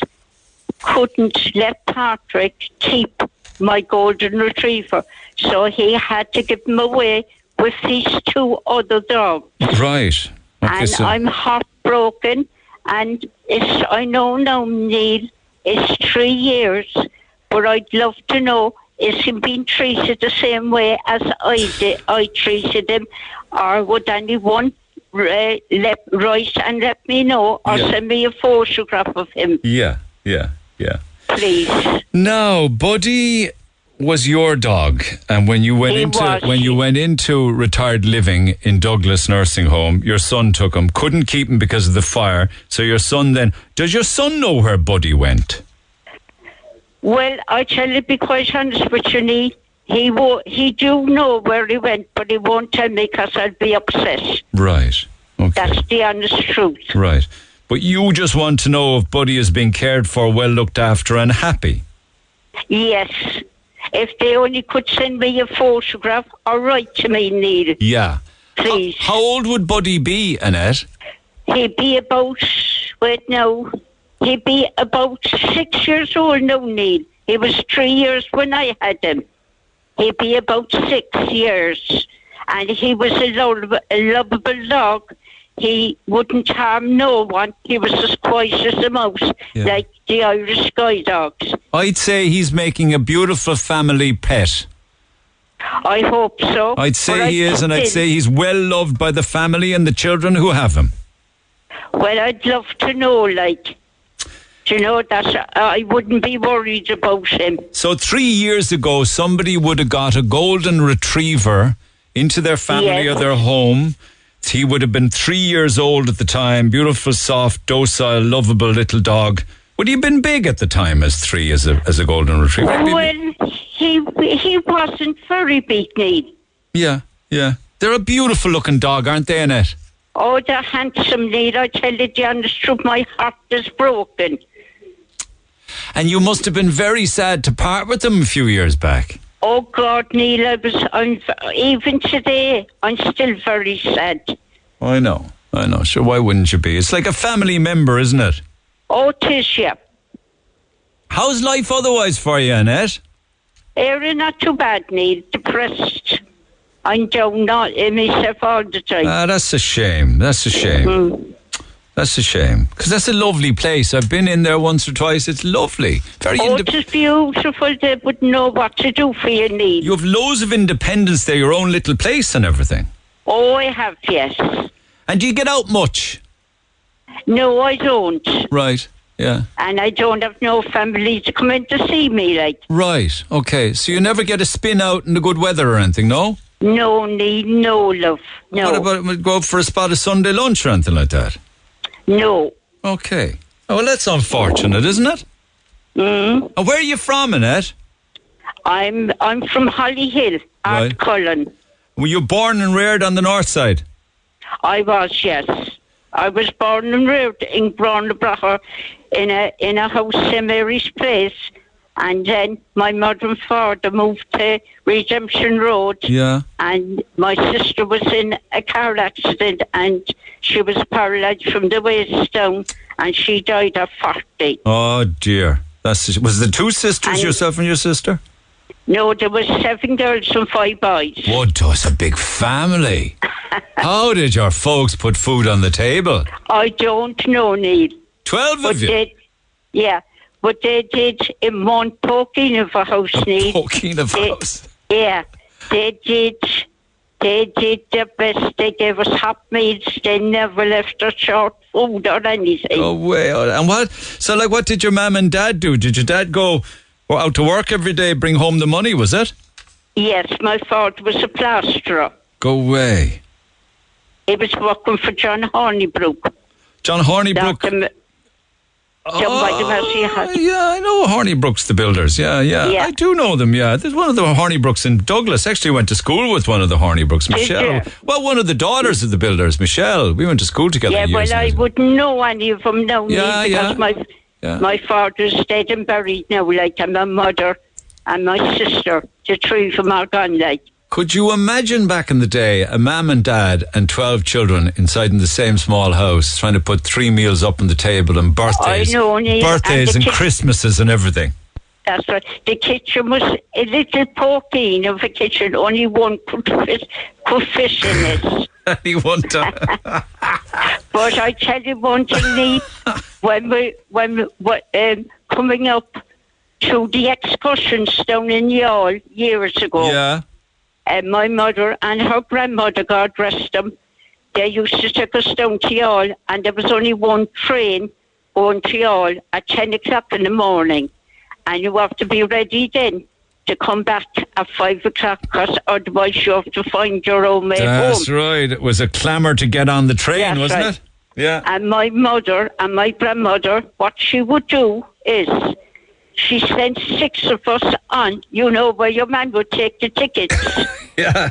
couldn't let Patrick keep my golden retriever, so he had to give him away with these two other dogs. Right. Okay, and so I'm heartbroken, and it's I know now, Neil, it's three years, but I'd love to know is he being treated the same way as I did, I treated him, or would anyone uh, let write and let me know, or Yeah. send me a photograph of him, yeah, yeah, yeah. Please? Now, Buddy was your dog, and when you went He into was. when you went into retired living in Douglas nursing home, your son took him. Couldn't keep him because of the fire. So your son then does your son know where Buddy went? Well, I tell you, be quite honest with you, Neil. He wo- he do know where he went, but he won't tell me because I'll be upset. Right. Okay. That's the honest truth. Right. But you just want to know if Buddy is being cared for, well looked after, and happy. Yes. If they only could send me a photograph or write to me, Neil. Yeah. Please. How old would Buddy be, Annette? He'd be about, wait now, he'd be about six years old now, Neil. He was three years when I had him. He'd be about six years. And he was a, lo- a lovable dog. He wouldn't harm no one. He was as quiet as a mouse, Yeah. like the Irish Sky Dogs. I'd say he's making a beautiful family pet. I hope so. I'd say I he is, and I'd say he's well loved by the family and the children who have him. Well, I'd love to know, like, do you know, that I wouldn't be worried about him. So three years ago, somebody would have got a golden retriever into their family Yes. or their home. He would have been three years old at the time. Beautiful, soft, docile, lovable little dog. Would he have been big at the time as three as a as a golden retriever? Well, he he wasn't very big, Neil. yeah, yeah. They're a beautiful looking dog, aren't they, Annette? Oh, the handsome Neil, I tell you, the honest truth, my heart is broken. And you must have been very sad to part with them a few years back. Oh God, Neil, I was, I'm, even today, I'm still very sad. I know, I know. Sure, why wouldn't you be? It's like a family member, isn't it? Oh, tis yeah. How's life otherwise for you, Annette? Eh, Area not too bad, Neil. Depressed. I'm down not in myself all the time. Ah, that's a shame. That's a shame. Mm. That's a shame because that's a lovely place. I've been in there once or twice. It's lovely. Very. oh, inde- it's beautiful. They wouldn't know what to do for your Neil. you have loads of independence there, your own little place and everything. Oh, I have, yes. And do you get out much? No, I don't. Right. Yeah. And I don't have no family to come in to see me, like. Right. Okay. So you never get a spin out in the good weather or anything, no? No need, no love. No. What about go out for a spot of Sunday lunch or anything like that? No. Okay. Oh, well, that's unfortunate, isn't it? Mm. And where are you from, Annette? I'm I'm from Holly Hill, Right. Cullen. Were you born and reared on the north side? I was, yes. I was born and reared in Braunbracher in a in a house in Mary's Place. And then my mother and father moved to Redemption Road. Yeah. And my sister was in a car accident and she was paralysed from the waist down and she died at 40. Oh dear. That's was the two sisters, And- yourself and your sister? No, there was seven girls and five boys. What was a big family. How did your folks put food on the table? I don't know, Neil. Twelve But of you. they, yeah, but they did in one poking of a house, Neil. Poking of They- house. Yeah, they did. They did their best. They gave us hot meals. They never left us short food or anything. Oh well. And what? So, like, what did your mum and dad do? Did your dad go out to work every day, bring home the money? Was it? Yes, my father was a plasterer. Go away. He was working for John Hornibrook. John Hornibrook. Dr. M- John by the Mercy Oh, yeah, I know Hornibrooks, the builders. Yeah, yeah, Yeah. I do know them. Yeah, there's one of the Hornibrooks in Douglas. Actually, went to school with one of the Hornibrooks, Did Michelle. Well, one of the daughters of the builders, Michelle. We went to school together. Yeah, well, I wouldn't know any of them now, Yeah, because yeah. my Yeah. my father's dead and buried now, like, and my mother and my sister, the three from are gone, like. Could you imagine back in the day a mum and dad and 12 children inside in the same small house trying to put three meals up on the table and birthdays, know, birthdays and and, kids- Christmases and everything? That's right. The kitchen was a little pokey of a kitchen. Only one could fit, could fit in it. Anyone time. But I tell you one thing, Lee, when we when we, what, um, coming up to the excursions down in Youghal years ago, Yeah. And my mother and her grandmother, God rest them, they used to take us down to Youghal, and there was only one train going to Youghal at ten o'clock in the morning, and you have to be ready then. to come back at five o'clock because otherwise you have to find your own way That's home. right. It was a clamour to get on the train, That's wasn't right. it? Yeah. And my mother and my grandmother, what she would do is she sent six of us on, you know, where your man would take the tickets. Yeah.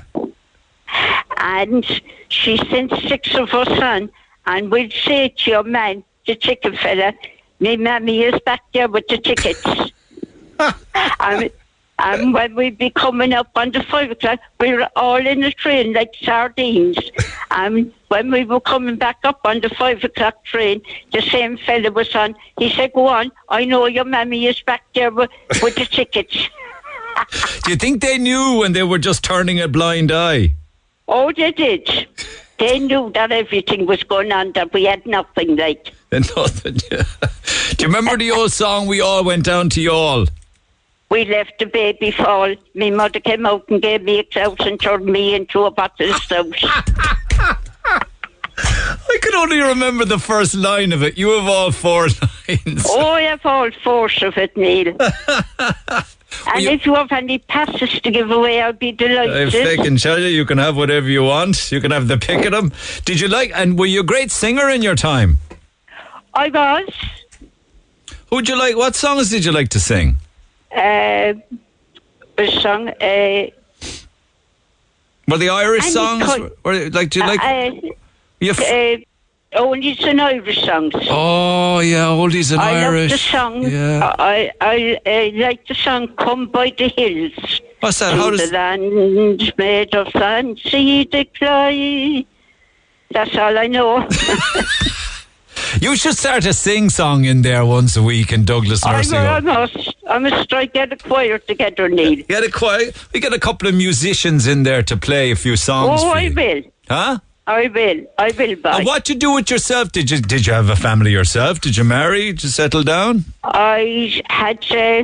and she sent six of us on, and we'd say to your man, the chicken fella, me mammy is back there with the tickets. and, Um, and when we'd be coming up on the five o'clock, we were all in the train like sardines. and when we were coming back up on the five o'clock train, the same fella was on. He said, "Go on, I know your mammy is back there with, with the tickets." Do you think they knew when they were just turning a blind eye? Oh, they did. They knew that everything was going on, that we had nothing like. Nothing. Do you remember the old song "We All Went Down to Youghal"? We left the baby fall. My mother came out and gave me a clout and turned me into a bottle of stout. I can only remember the first line of it. You have all four lines. oh, I have all force of it, Neil. and if you have any passes to give away, I'll be delighted. If they can tell you, you can have whatever you want. You can have the pick of them. Did you like? And were you a great singer in your time? I was. Who'd you like? What songs did you like to sing? Uh, a song. Uh, Were the Irish songs? Or like? Do you like? uh, you f- uh, only some Irish songs. oh yeah, oldies and I Irish. love the song. Yeah. I, I, I like the song "Come by the Hills." What's that? How does? the land made of sand, see the clay. That's all I know. You should start a sing song in there once a week in Douglas Nursing I Home. must. I must try get a choir together, Neil. Get a choir. We get a couple of musicians in there to play a few songs. Oh, I will. Huh? I will. I will. Buy. And what you do with yourself? Did you did you have a family yourself? Did you marry? Did you settle down? I had uh,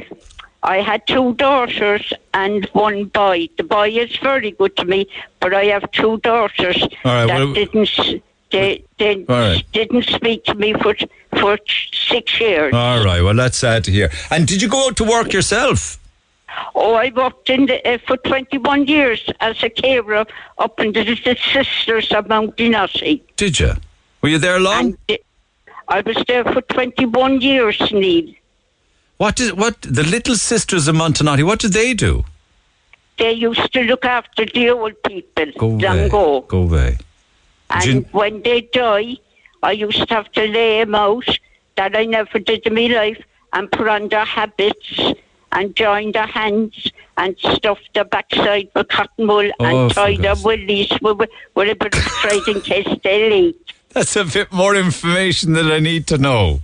I had two daughters and one boy. The boy is very good to me, but I have two daughters All right, that well- didn't they, they right. didn't speak to me for for six years. All right. Well, that's sad to hear. And did you go out to work yourself? Oh, I worked in the, uh, for 21 years as a carer up in the Little Sisters of Montenotte. Did you? Were you there long? I was there for 21 years, Neil. What did what the Little Sisters of Montenotte? What did they do? They used to look after the old people Go away. Go away. And you- when they die, I used to have to lay them out, that I never did in my life, and put on their habits and join their hands and stuff their backside with cotton wool Oh, and tie their willies with, with, a bit of thread in case they leak. That's a bit more information that I need to know.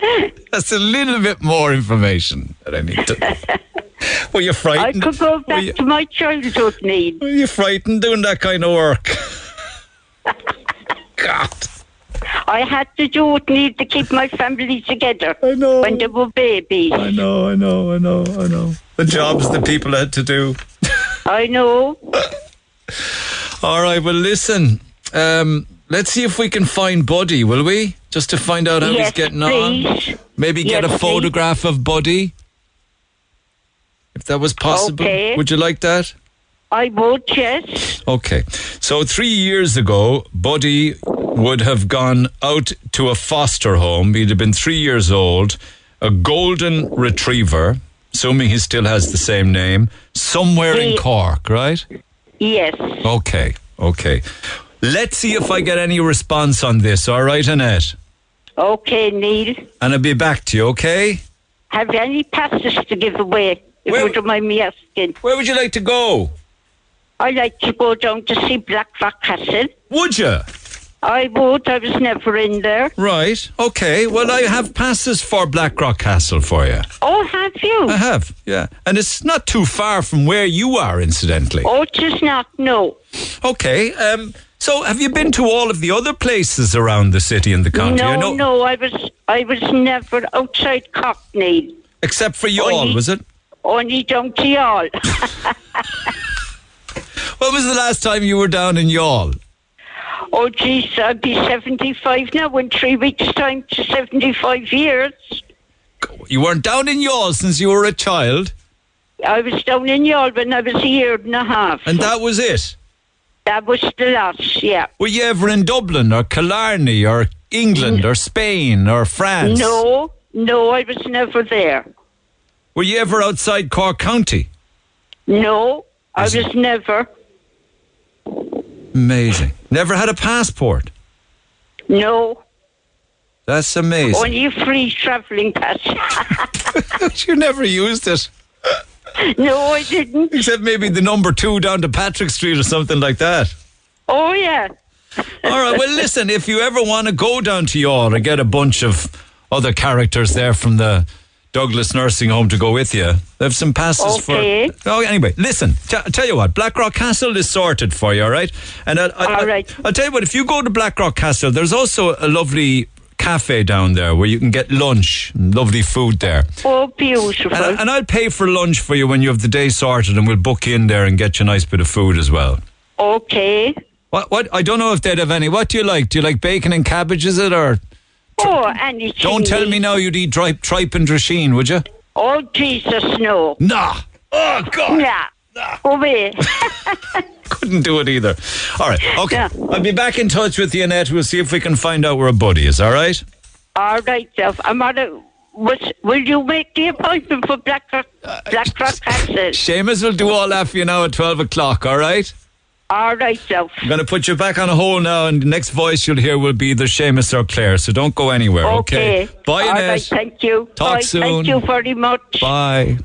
That's a little bit more information that I need to know. Were you frightened? I could go back to my childhood, Neil. Were you frightened doing that kind of work? God. I had to do it, Neil, to keep my family together. I know. When they were babies. I know, I know, I know, I know. The jobs that people had to do. I know. All right, well, listen. Um, let's see if we can find Buddy, will we? Just to find out how Yes, he's getting please. on. Maybe get Yes, a please. photograph of Buddy. If that was possible. Okay. Would you like that? I would, yes. Okay. So three years ago, Buddy would have gone out to a foster home. He'd have been three years old, a golden retriever, assuming he still has the same name, somewhere in Cork, right? Yes. Okay, okay. Let's see if I get any response on this, all right, Annette? Okay, Neil. And I'll be back to you, okay? Have you any passes to give away? If you don't mind me asking. Where would you like to go? I like to go down to see Black Rock Castle. Would you? I would. I was never in there. Right, okay. Well, I have passes for Blackrock Castle for you. Oh, have you? I have, yeah. And it's not too far from where you are, incidentally. Oh, it is not. No. Okay, um, so have you been to all of the other places around the city and the county? I No, know, no. I was. I was never outside Cockney. Except for Youghal, Only- was it? Only down to Youghal. When was the last time you were down in Youghal? oh, geez, I'll be seventy-five now. In three weeks' time, to seventy-five years. You weren't down in Youghal since you were a child? I was down in Youghal when I was a year and a half. And that was it? That was the last, yeah. Were you ever in Dublin or Killarney or England or Spain or France? No, no, I was never there. Were you ever outside Cork County? No, I was never. Amazing. Never had a passport? No, That's amazing. only a free travelling pass. you never used it. no, I didn't. Except maybe the number two down to Patrick Street or something like that. Oh, yeah. All right. Well, listen, if you ever want to go down to Youghal and get a bunch of other characters there from the Douglas Nursing Home to go with you, they have some passes Okay. for. Oh, anyway, listen. T- tell you what, Blackrock Castle is sorted for you. All right. And I, I, All right. I, will tell you what. If you go to Blackrock Castle, there's also a lovely cafe down there where you can get lunch, lovely food there. Oh, beautiful. And, and I'll pay for lunch for you when you have the day sorted, and we'll book you in there and get you a nice bit of food as well. Okay. What? What? I don't know if they'd have any. What do you like? Do you like bacon and cabbage? Is it or? Oh, anything. Don't tell me now you'd eat tripe, tripe and drisheen, would you? Oh, Jesus, no. Nah. Oh, God. Nah. Go away. Couldn't do it either. All right. Okay. I'll be back in touch with you, Annette. We'll see if we can find out where a buddy is. All right. All right, Jeff. I'm on a. Was, will you make the appointment for Blackrock, uh, Blackrock Castle? Seamus will do all that for you now at twelve o'clock. All right. All right, Jeff. I'm going to put you back on a hold now, and the next voice you'll hear will be the Seamus or Claire. So don't go anywhere. Okay. Okay. Bye, All Annette. right, thank you. Talk Bye, soon. Thank you very much. Bye.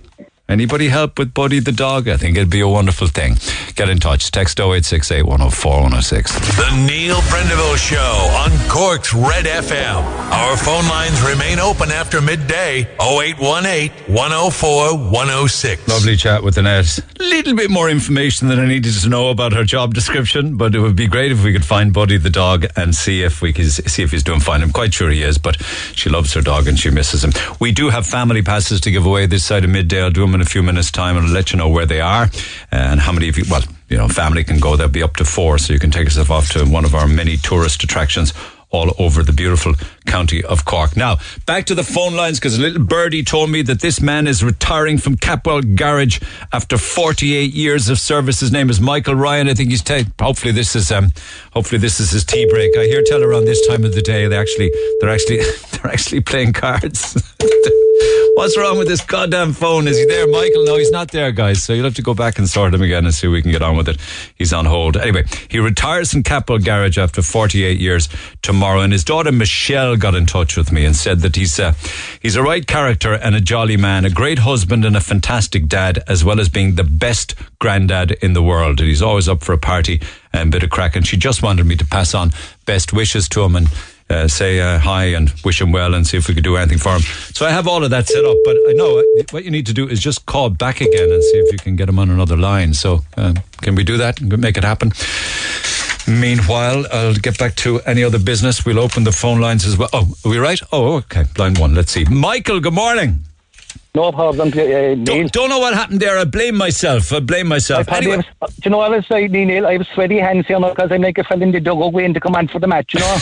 Anybody help with Buddy the dog? I think it'd be a wonderful thing. Get in touch. Text 0868 104 106. The Neil Prendeville Show on Cork's Red FM. Our phone lines remain open after midday 0818 104 106. Lovely chat with Annette. Little bit more information than I needed to know about her job description, but it would be great if we could find Buddy the dog and see if we could see if he's doing fine. I'm quite sure he is, but she loves her dog and she misses him. We do have family passes to give away this side of midday. I'll do them in a few minutes' time and I'll let you know where they are and how many of you. Well, you know, family can go. There'll be up to four, so you can take yourself off to one of our many tourist attractions all over the beautiful county of Cork. Now, back to the phone lines because a little birdie told me that this man is retiring from Capwell Garage after 48 years of service. His name is Michael Ryan. I think he's ta- hopefully this is um hopefully this is his tea break. I hear tell around this time of the day they actually they're actually they're actually playing cards. What's wrong with this goddamn phone? Is he there, Michael? No, he's not there, guys. So you'll have to go back and sort him again and see if we can get on with it. He's on hold. Anyway, he retires from Capwell Garage after 48 years tomorrow. And his daughter Michelle got in touch with me and said that he's a, he's a right character and a jolly man, a great husband and a fantastic dad, as well as being the best granddad in the world. And he's always up for a party and a bit of crack. And she just wanted me to pass on best wishes to him and uh, say uh, hi and wish him well and see if we could do anything for him. So I have all of that set up, but I know uh, what you need to do is just call back again and see if you can get him on another line. So um, can we do that and make it happen? Meanwhile, I'll get back to any other business. We'll open the phone lines as well. Oh, are we right? Oh, okay. Line one. Let's see. Michael, good morning. No problem, uh. Don't, don't know what happened there. I blame myself. I blame myself. I Anyway, was, do you know what I was saying, Neil? I have sweaty hands here now because I'm like a fella in the dug waiting to come on for the match, you know?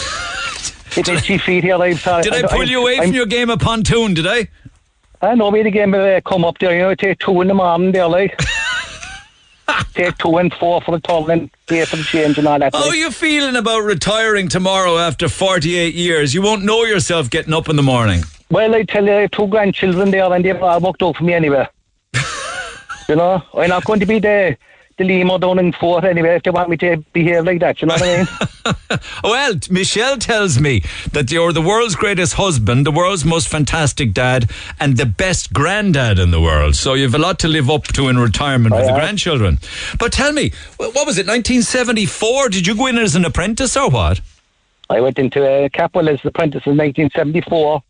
It's itchy feet here. I'm sorry. did I pull you away from your game of pontoon? Did I? I know me the game uh, come up there, you know, take two in the morning there, like. take two and four for the total and pay for the change and all that. How are you feeling about retiring tomorrow after 48 years? You won't know yourself getting up in the morning. Well, I tell you, I have two grandchildren there and they've all worked out for me anyway. you know, I'm not going to be the, the limo down in Fort anyway if they want me to behave like that, you know what I mean? Well, Michelle tells me that you're the world's greatest husband, the world's most fantastic dad, and the best granddad in the world. So you've a lot to live up to in retirement with the grandchildren. But tell me, what was it, 1974? Did you go in as an apprentice or what? I went into uh, Capwell as an apprentice in 1974,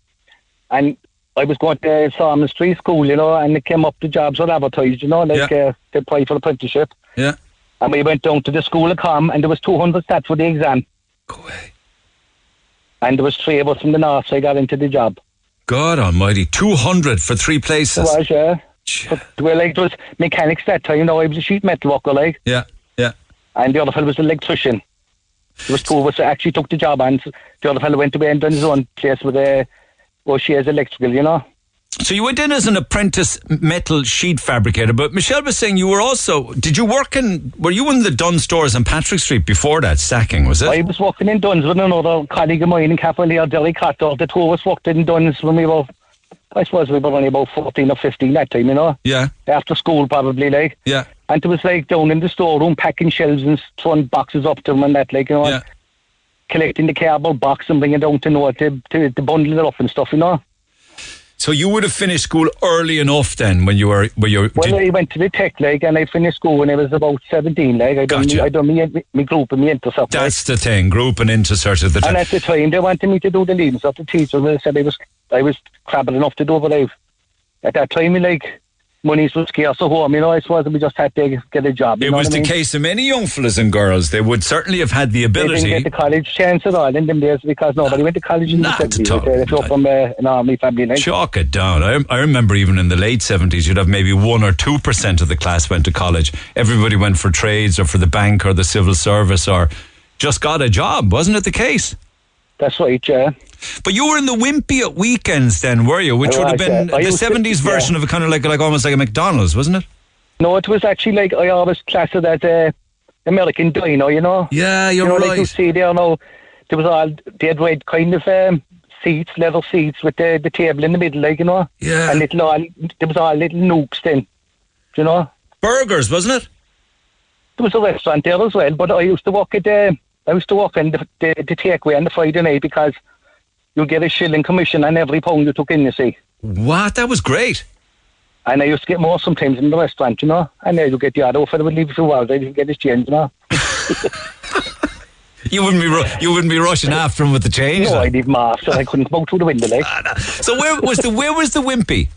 and I was going to Salmon Street School, you know, and it came up the jobs were advertised, you know, like uh, to apply for apprenticeship. Yeah. And we went down to the school of com, and there was 200 stats for the exam. Go away. And there was three of us from the north, so I got into the job. God almighty, 200 for three places. It was, yeah. But, well, like, it was mechanics that time, you know, I was a sheet metal worker, like, Yeah, yeah. and the other fellow was an electrician. There was two of us that actually took the job, and the other fellow went away and done his own place with a, well, she has electrical, you know. So you went in as an apprentice metal sheet fabricator, but Michelle was saying you were also. Did you work in? Were you in the Dunnes Stores on Patrick Street before that sacking? Was it? I was working in Dunnes with another colleague of mine in Cavalier, Derry Cotter. The two of us worked in Dunnes when we were, I suppose we were only about 14 or 15 that time, you know. Yeah. After school, probably, like. Yeah. And it was like down in the storeroom, packing shelves and throwing boxes up to them and that, like, you know. Yeah. Collecting the cardboard box and bringing it down to know to, to, to bundle it up and stuff, you know. So you would have finished school early enough then when you were when you were. Well, I went to the tech, like, and I finished school when I was about 17, like. I done, Gotcha. me, I done me, me group and me intercept. like. that's the thing, grouping into sort of the. And at the time, they wanted me to do the leaving stuff. The teacher they said I was I was crabbing enough to do, but I, at that time, like money was scarce at home. You know, I suppose we just had to get a job. You it was the I mean? case of many young fellas and girls. They would certainly have had the ability. They didn't get the college chance at all in them days because nobody went to college in the 70s. They up from uh, an army family. Like. Chalk it down. I, I remember even in the late 70s, you'd have maybe 1 or 2% of the class went to college. Everybody went for trades or for the bank or the civil service or just got a job. Wasn't it the case? That's right, yeah. But you were in the Wimpy at weekends then, were you? Which I would have been yeah. The to- 70s version yeah. of a kind of like, like almost like a McDonald's, wasn't it? No, it was actually like I always classed it as a American dino, you know. Yeah, you're you know, right. Like you see there now, there was all dead red kind of um, seats, leather seats with the, the table in the middle, like you know. Yeah. And little all there was all little nooks then, you know. Burgers, wasn't it? There was a restaurant there as well, but I used to walk at the I used to walk in the the, the takeaway on the Friday night because you get a shilling commission on every pound you took in, you see. What? That was great. And I used to get more sometimes in the restaurant, you know. And then you get the other offer would leave for a while, I didn't get his change, you know. You wouldn't be ru- you wouldn't be rushing after him with the change. No. I'd leave him off, so I couldn't smoke through the window, like. So where was the where was the Wimpy?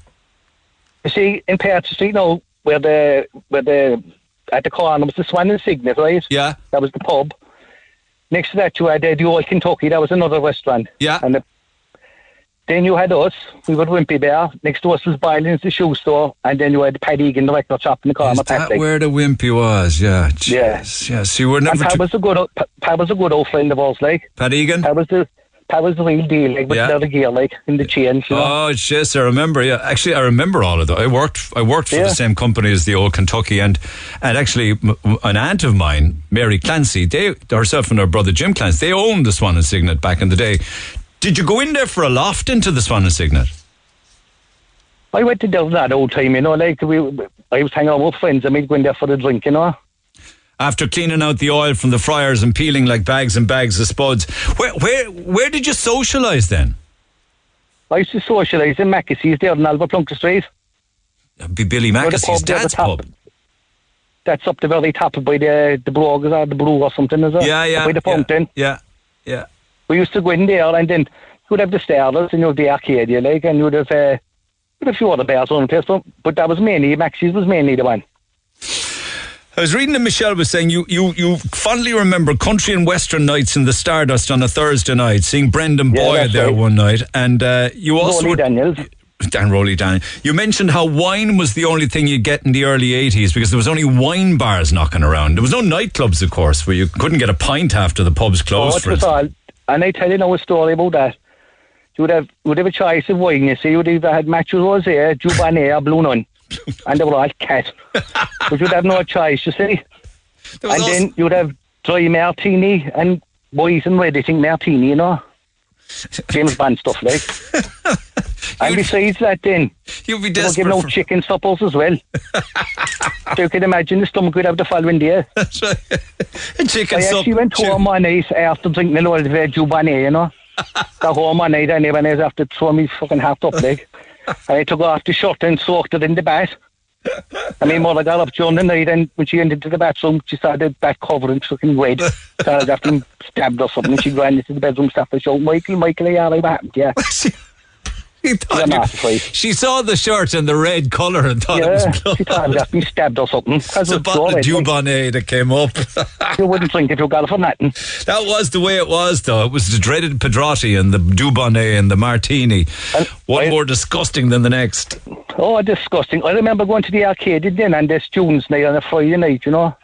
You see, in Perth Street now, where the where the at the corner was the Swan and Cygnet, right? Yeah. That was the pub. Next to that, you had uh, the Old Kentucky. That was another restaurant. Yeah. And the, then you had us. We were Wimpy Bear. Next to us was Byland's, the shoe store. And then you had Paddy Egan, the record shop in the corner. Is Pat, that where the Wimpy was? Yeah. Yeah. Jeez, Yeah. So you were And never. Pat too- was a good, Pat, Pat was a good old friend of ours, like. Pat Egan? Pat was the, Pat was the real deal, like, with Yeah. the leather gear, like, in the chains, you know. Oh, yes, I remember. Yeah, actually, I remember all of that. I worked. I worked for Yeah. the same company as the old Kentucky, and and actually, m- an aunt of mine, Mary Clancy, they herself and her brother Jim Clancy, they owned the Swan and Cygnet back in the day. Did you go in there for a loft into the Swan and Cygnet? I went to that old time, you know, like, we, I was hanging out with friends and we'd go in there for a drink, you know. After cleaning out the oil from the fryers and peeling like bags and bags of spuds, where where where did you socialise then? I used to socialise in Mackessy's there on Oliver Plunkett Street. It'd Be Billy Mackessy's pub dad's top. pub. That's up the very top by the the Brogues or the Brew or something, is it? Yeah, yeah, By the yeah. fountain. Yeah, yeah. We used to go in there and then you'd have the Stardust and you'd have the arcade Arcadia, like, and you'd have, uh, a few other bars on the place, but, but that was mainly, Maxie's was mainly the one. I was reading that Michelle was saying you, you, you fondly remember country and western nights in the Stardust on a Thursday night, seeing Brendan Yeah, there right. one night, and uh, you also Roly were- Daniels. Dan Roly Daniel. You mentioned how wine was the only thing you'd get in the early 80s because there was only wine bars knocking around. There was no nightclubs, of course, where you couldn't get a pint after the pubs closed. Oh, for it was all, and I tell you now a story about that. You would have, would have a choice of wine, you see. You would either had Mateus Rosé, Dubonnet or Blue Nun. and they were all cat. but you'd have no choice, you see. And also- then you'd have dry martini and boys and red eating martini, you know. James Bond stuff, like. and besides that, then, You'd be they were desperate giving out for- chicken suppers as well. so you can imagine the stomach would have the following day. That's right. A chicken I actually went home one night after drinking a load of Dubonnet, you know. Got home one night and everyone else after throwing me fucking half up leg. And I took off the shirt and soaked it in the bath. I mean, mother got up during the night and when she into the bathroom, she saw the back covering fucking red. so I got stabbed or something. She ran into the bedroom, staff and shouted, Michael, Michael, are you? What happened? Yeah. He thought you- she saw the shirt and the red colour and thought it was blood. she thought I stabbed or something. It's a bottle of Dubonnet that came up. You wouldn't think it, you got it for nothing. That was the way it was, though. It was the dreaded Pedrotti and the Dubonnet and the Martini. One more disgusting than the next. Oh, disgusting. I remember going to the arcade then and the students' night on a Friday night, you know.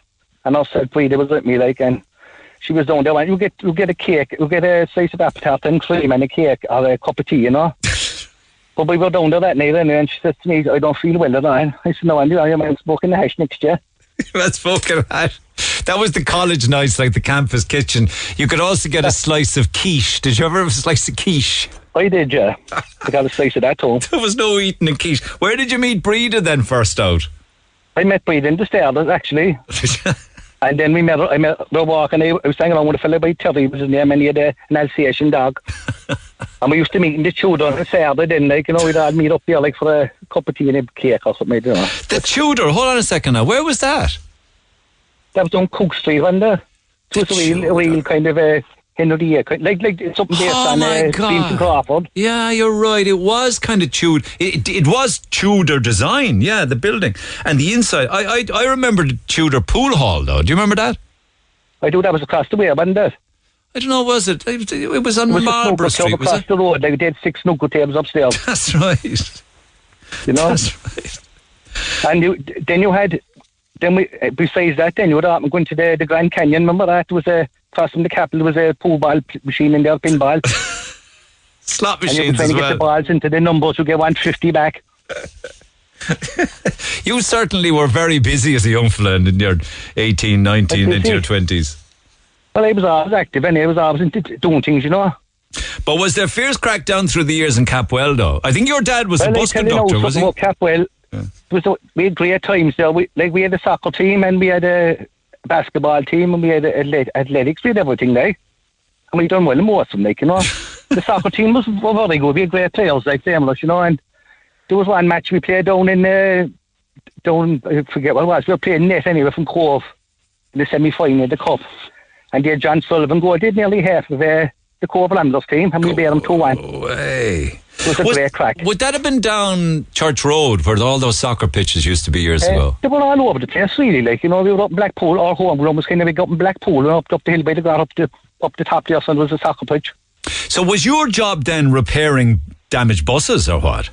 And I said, Frida was with me, like, and she was down there, and you get, you get a cake, you get a slice of apple tart and cream and a cake or a cup of tea, you know. But we were down there that night anyway, and she said to me, I don't feel well at all. I said, no, Andy, I am smoking the hash next year. That's spoken at. That was the college nights, like the campus kitchen. You could also get a slice of quiche. Did you ever have a slice of quiche? I did, yeah. I got a slice of that home. There was no eating in quiche. Where did you meet Breda then first out? I met Breed in the stairs, actually. and then we met, I met her walking, I was hanging around with a fellow by Terry, was his name, and he had a, an Alsatian dog. and we used to meet in the Tudor on a Saturday, then, like, you know, we'd all meet up there, like, for a cup of tea and a cake or something, you know. The Tudor. Hold on a second now. Where was that? That was on Cook Street, wasn't it? It was a real, a real kind of a Henry, uh, like, like it's something based Oh on uh. Vincent Crawford. Yeah, you're right. It was kind of Tudor. It, it was Tudor design. Yeah, the building and the inside. I I, I remember the Tudor pool hall though. Do you remember that? I do. That was across the way, wasn't it? I don't know. Was it? It, it was on It was Marlborough Street. Was across it? the road. Like, they had six snooker tables upstairs. That's right. You know? That's right. And you, then you had, then we, uh, besides that, then you would have going to the, the Grand Canyon. Remember that? There was a, across from the Capitol, there was a pool ball machine in there, pinball. Slot and you were machines trying to get the balls into the numbers, you get 150 back. You certainly were very busy as a young fella in your 18, 19, into your 20s. Well, I was always active, and I was always into doing things, you know. But was there fierce crackdown through the years in Capwell, though? I think your dad was well, a bus tell you now conductor, was he? Capwell. It was we had great times there. We, like we had a soccer team and we had a basketball team and we had athletics. We had everything there, and we done well in most of them. Like you know, the soccer team was were very good. We had great players like them, you know. And there was one match we played down in uh, down I forget what it was. We were playing net anyway from Cobh in the semi final of the cup, and they had John Sullivan go. Did nearly half of uh, er- the er Cobh Ramblers team, and we beat them two one. Way. Was a Was- great crack. Would that have been down Church Road where all those soccer pitches used to be years Uh, ago? They were all over the place, really. Like you know, we were up in Blackpool. Our home ground was kind of big up in Blackpool, and up up the hill by the ground, up the up the top there, there was a soccer pitch. So was your job then repairing damaged buses or what?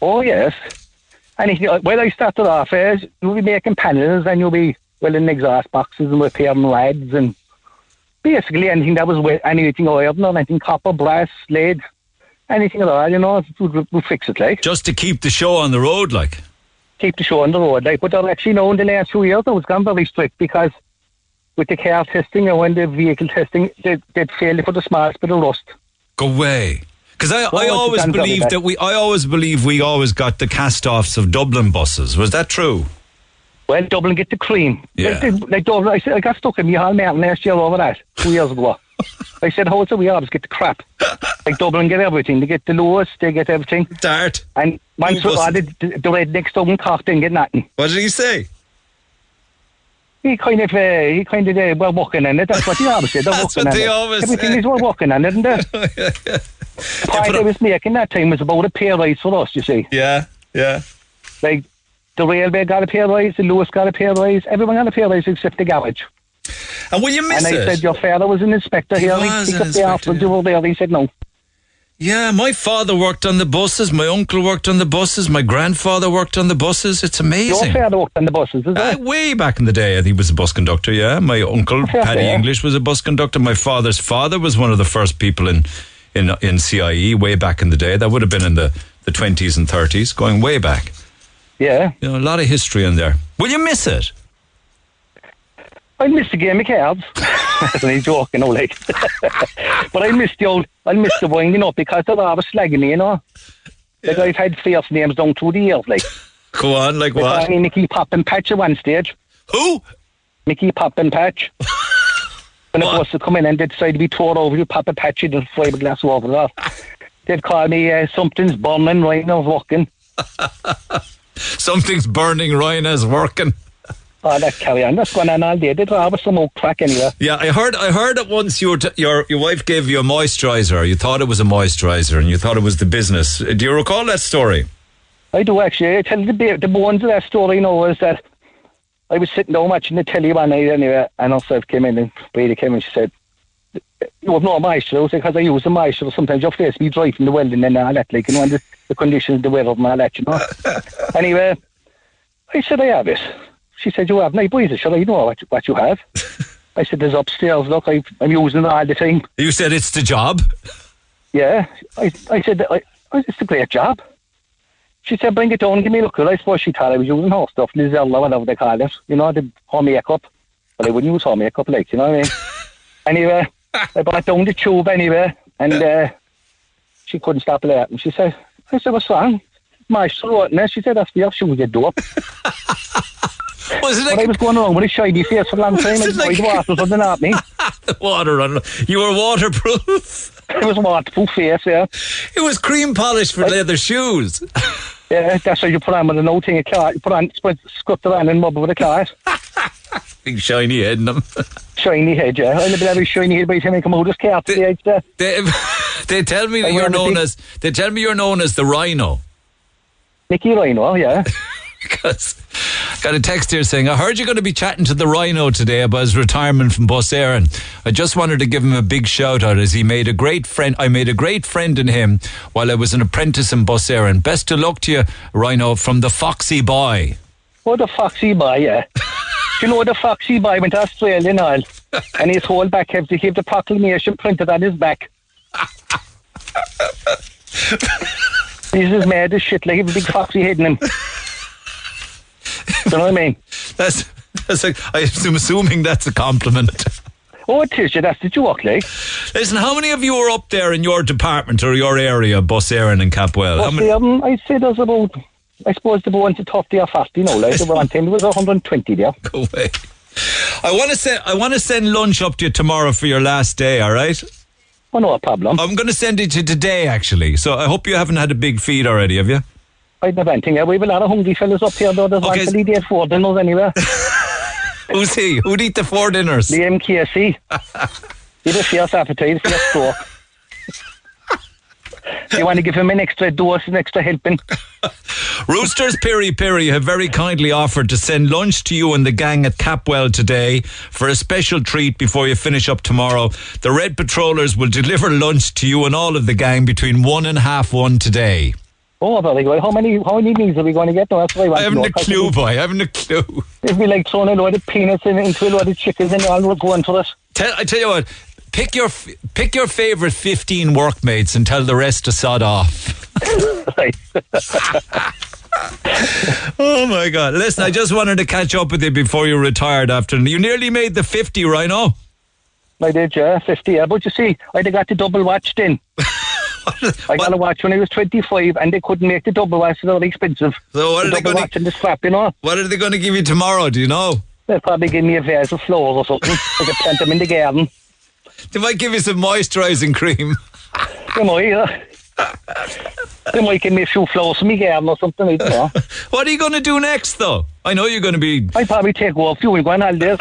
Oh yes. And you know, well, I started off as you'll be making panels, and you'll be welding exhaust boxes and repairing rads, and basically anything that was anything iron or anything copper, brass, lead, anything at all. You know, we'll, we'll fix it like. Just to keep the show on the road, like. keep the show on the road. Like, but they're actually now in the last few years, it was gone very strict because with the car testing and when the vehicle testing, they, they'd failed for the smallest bit of rust. Go away. Because I, Well, I always believed that we, I always believe we always got the cast-offs of Dublin buses. Was that true? Well, Dublin get the cream. Yeah. Like, they- like Dublin, I, I got stuck in Micheál Martin last year over that, two years ago. I said, how is it we always get the crap? Like Dublin get everything. They get the lowest, they get everything. Dart. And once we all the, the, the rednecks Dublin Cork didn't get nothing. What did he say? He kind of, uh, he kind of, uh, we're working on it. That's what he always said. They're That's what on they it. always Everything say. is we're working on it, isn't it? The point I was making that time was about a pay rise for us, you see. Yeah, yeah. Like, the railway got a pay rise, the Luas got a pay rise, everyone got a pay rise except the garage. And will you miss and I it? said, your father was an inspector He here. was he an picked up the were there. He said, no. Yeah, my father worked on the buses. My uncle worked on the buses. My grandfather worked on the buses. It's amazing. Your father worked on the buses, is Uh, way back in the day, he was a bus conductor. Yeah, my uncle Paddy play. English was a bus conductor. My father's father was one of the first people in in in CIE way back in the day. That would have been in the the twenties and thirties, going way back. Yeah. You know, a lot of history in there. Will you miss it? I missed the game of cards. That's only joking, no, like. but I missed the old, I missed the winding up because they're always slagging me, you know. Like I've had fierce names down through the years, like. Go on, like what? me Mickey Pop and Patch at one stage. Who? Mickey Pop and Patch. when it was to come in and they decided to be tore over, you pop a patch in and fiberglass over that. They'd call me uh, something's burning right now, walking. Something's burning. Ryan is working. Oh, that carry on. That's going on all day. They'd have some old crack anyway. Yeah, I heard. I heard that once your t- your your wife gave you a moisturizer. You thought it was a moisturizer, and you thought it was the business. Uh, do you recall that story? I do actually. I tell you the, the bones of that story now is that I was sitting down watching the telly one night anyway, and herself came in and Brady came in and she said, You have no moisture. I said, Because I use a moisturiser. Sometimes your face be dry from the welding and all that, like, you know, and the, the conditions, the weather and all that, you know. anyway, I said, I have it. She said, You have night boys. I said, I know what, you- what you have. I said, There's upstairs. Look, I, I'm using it all the time. You said it's the job. Yeah. I, I said, I, It's a great job. she said, bring it down, give me a look. Well, I suppose she thought I was using her stuff, Lizella, whatever they call it. You know, the her makeup. But I wouldn't use her makeup, like, you know what I mean? anyway, I brought down the tube anyway, and uh, she couldn't stop laughing. She said, I said, what's wrong? My throat, and she said, that's for your shoes, you dope. Was it but I was going around with a shiny face for a long time. Was like- water something at me. the water on. You were waterproof. It was waterproof face, yeah. It was cream polish for leather shoes. Yeah, that's what you put on with an old thing of car. You put on, spread, scut it on and mob it with a car. Big shiny head in them. Shiny head, yeah. I'll be having shiny head by the time I come out of this car to the there. They, uh, they tell me that I you're known as. They tell me you're known as the Rhino. Nicky Rhino, yeah. Because I got a text here saying, I heard you're going to be chatting to the Rhino today about his retirement from Bus Éireann. I just wanted to give him a big shout out as he made a great friend. I made a great friend in him while I was an apprentice in Bus Éireann. Best of luck to you, Rhino, from the Foxy Boy. Oh, the Foxy Boy, yeah. Do you know the Foxy Boy went to Australia and all? And his whole back had to the proclamation printed on his back. He's as mad as shit, like a big foxy head in him. Do you know what I mean? That's, that's like, I'm assuming that's a compliment. Oh, it is, yeah, that's the joke, like. Listen, how many of you are up there in your department or your area, Bus Éireann and Capwell? But many? um, I'd say there's about, I suppose the ones that 30 or 40, you know, like, there were on there was 120 there. Go away. I want to send. I want to send lunch up to you tomorrow for your last day. All right. Oh, no problem. I'm going to send it to you today, actually. So I hope you haven't had a big feed already, have you? I don't. Yeah, we have a lot of hungry fellas up here, though. There's Okay. one er for the four dinners anyway. Who's he? Who'd eat the four dinners? The MKC. He had a fierce appetite, fierce stroke. you want to give him an extra dose, an extra helping? Roosters Piri Piri have very kindly offered to send lunch to you and the gang at Capwell today for a special treat before you finish up tomorrow. The Red Patrollers will deliver lunch to you and all of the gang between one and half one today. Oh, very good. How many, how many meals are we going to get? No, that's what I want. I haven't know. a clue, boy. I haven't a clue. It'd be like throwing a load of peanuts in, into a load of chickens and all going for it. Tell, I tell you what, pick your pick your favourite fifteen workmates and tell the rest to sod off. oh my God! Listen, I just wanted to catch up with you before you retired. After you nearly made the fifty, Rhino. I did, yeah, 50, yeah. But you see, I'd have got the double watch then. I got a watch when I was 25 and they couldn't make the double watch, so oh, they were expensive. So what the are they gonna- watch the you know? What are they going to give you tomorrow? Do you know? They'll probably give me a vase of flowers or something. I could plant them in the garden. They might give you some moisturising cream. They might, yeah. They might give me a few flowers from my garden or something, I don't know. What are you going to do next, though? I know you're going to be. I'd probably take off you and go on holidays.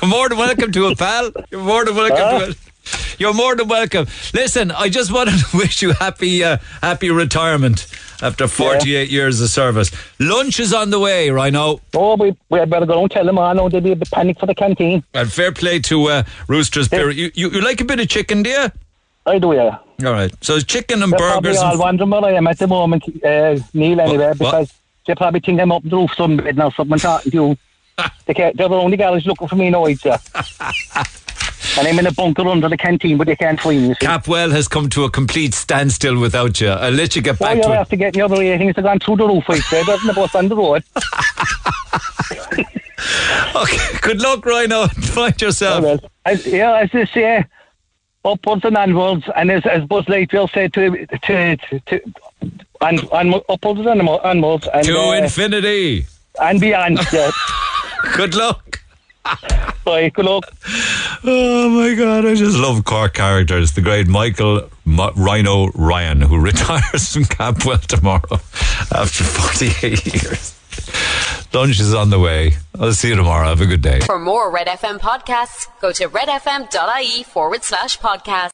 You're more than welcome to it, pal. You're more than welcome Huh? to ah. it. You're more than welcome. Listen, I just wanted to wish you happy, uh, happy retirement after 48 years of service. Lunch is on the way, Rhino. Oh, we, we had better go and tell them, I know they'll be a bit panic for the canteen. And fair play to uh, Roosters. Spirit. You, you, you like a bit of chicken, do you? I do, yeah. All right. So it's chicken and They're burgers. all And wondering where I am at the moment, uh, Neil, anyway, because they probably think I'm up the roof sunbed now, something talking to you. they can't, they're the only guys looking for me now, I'd say. and I'm in a bunker under the canteen, but they can't find me. Capwell has come to a complete standstill without you. I'll let you get back you're to it. after getting the other ratings have gone through the roof, I'd say. There's the bus on the road. Okay. Good luck, Rhino. Find yourself. As, yeah, as they say, upwards and onwards, and as, as Buzz Lightyear said to, to, to, to and, and upwards and onwards. And, to uh, infinity. and beyond. Yeah. Good luck. Bye. Good luck. Oh my God, I just love Cork characters. The great Michael M- Rhino Ryan, who retires from Capwell tomorrow after 48 years. Lunch is on the way. I'll see you tomorrow. Have a good day. For more Red FM podcasts, go to redfm.ie forward slash podcast.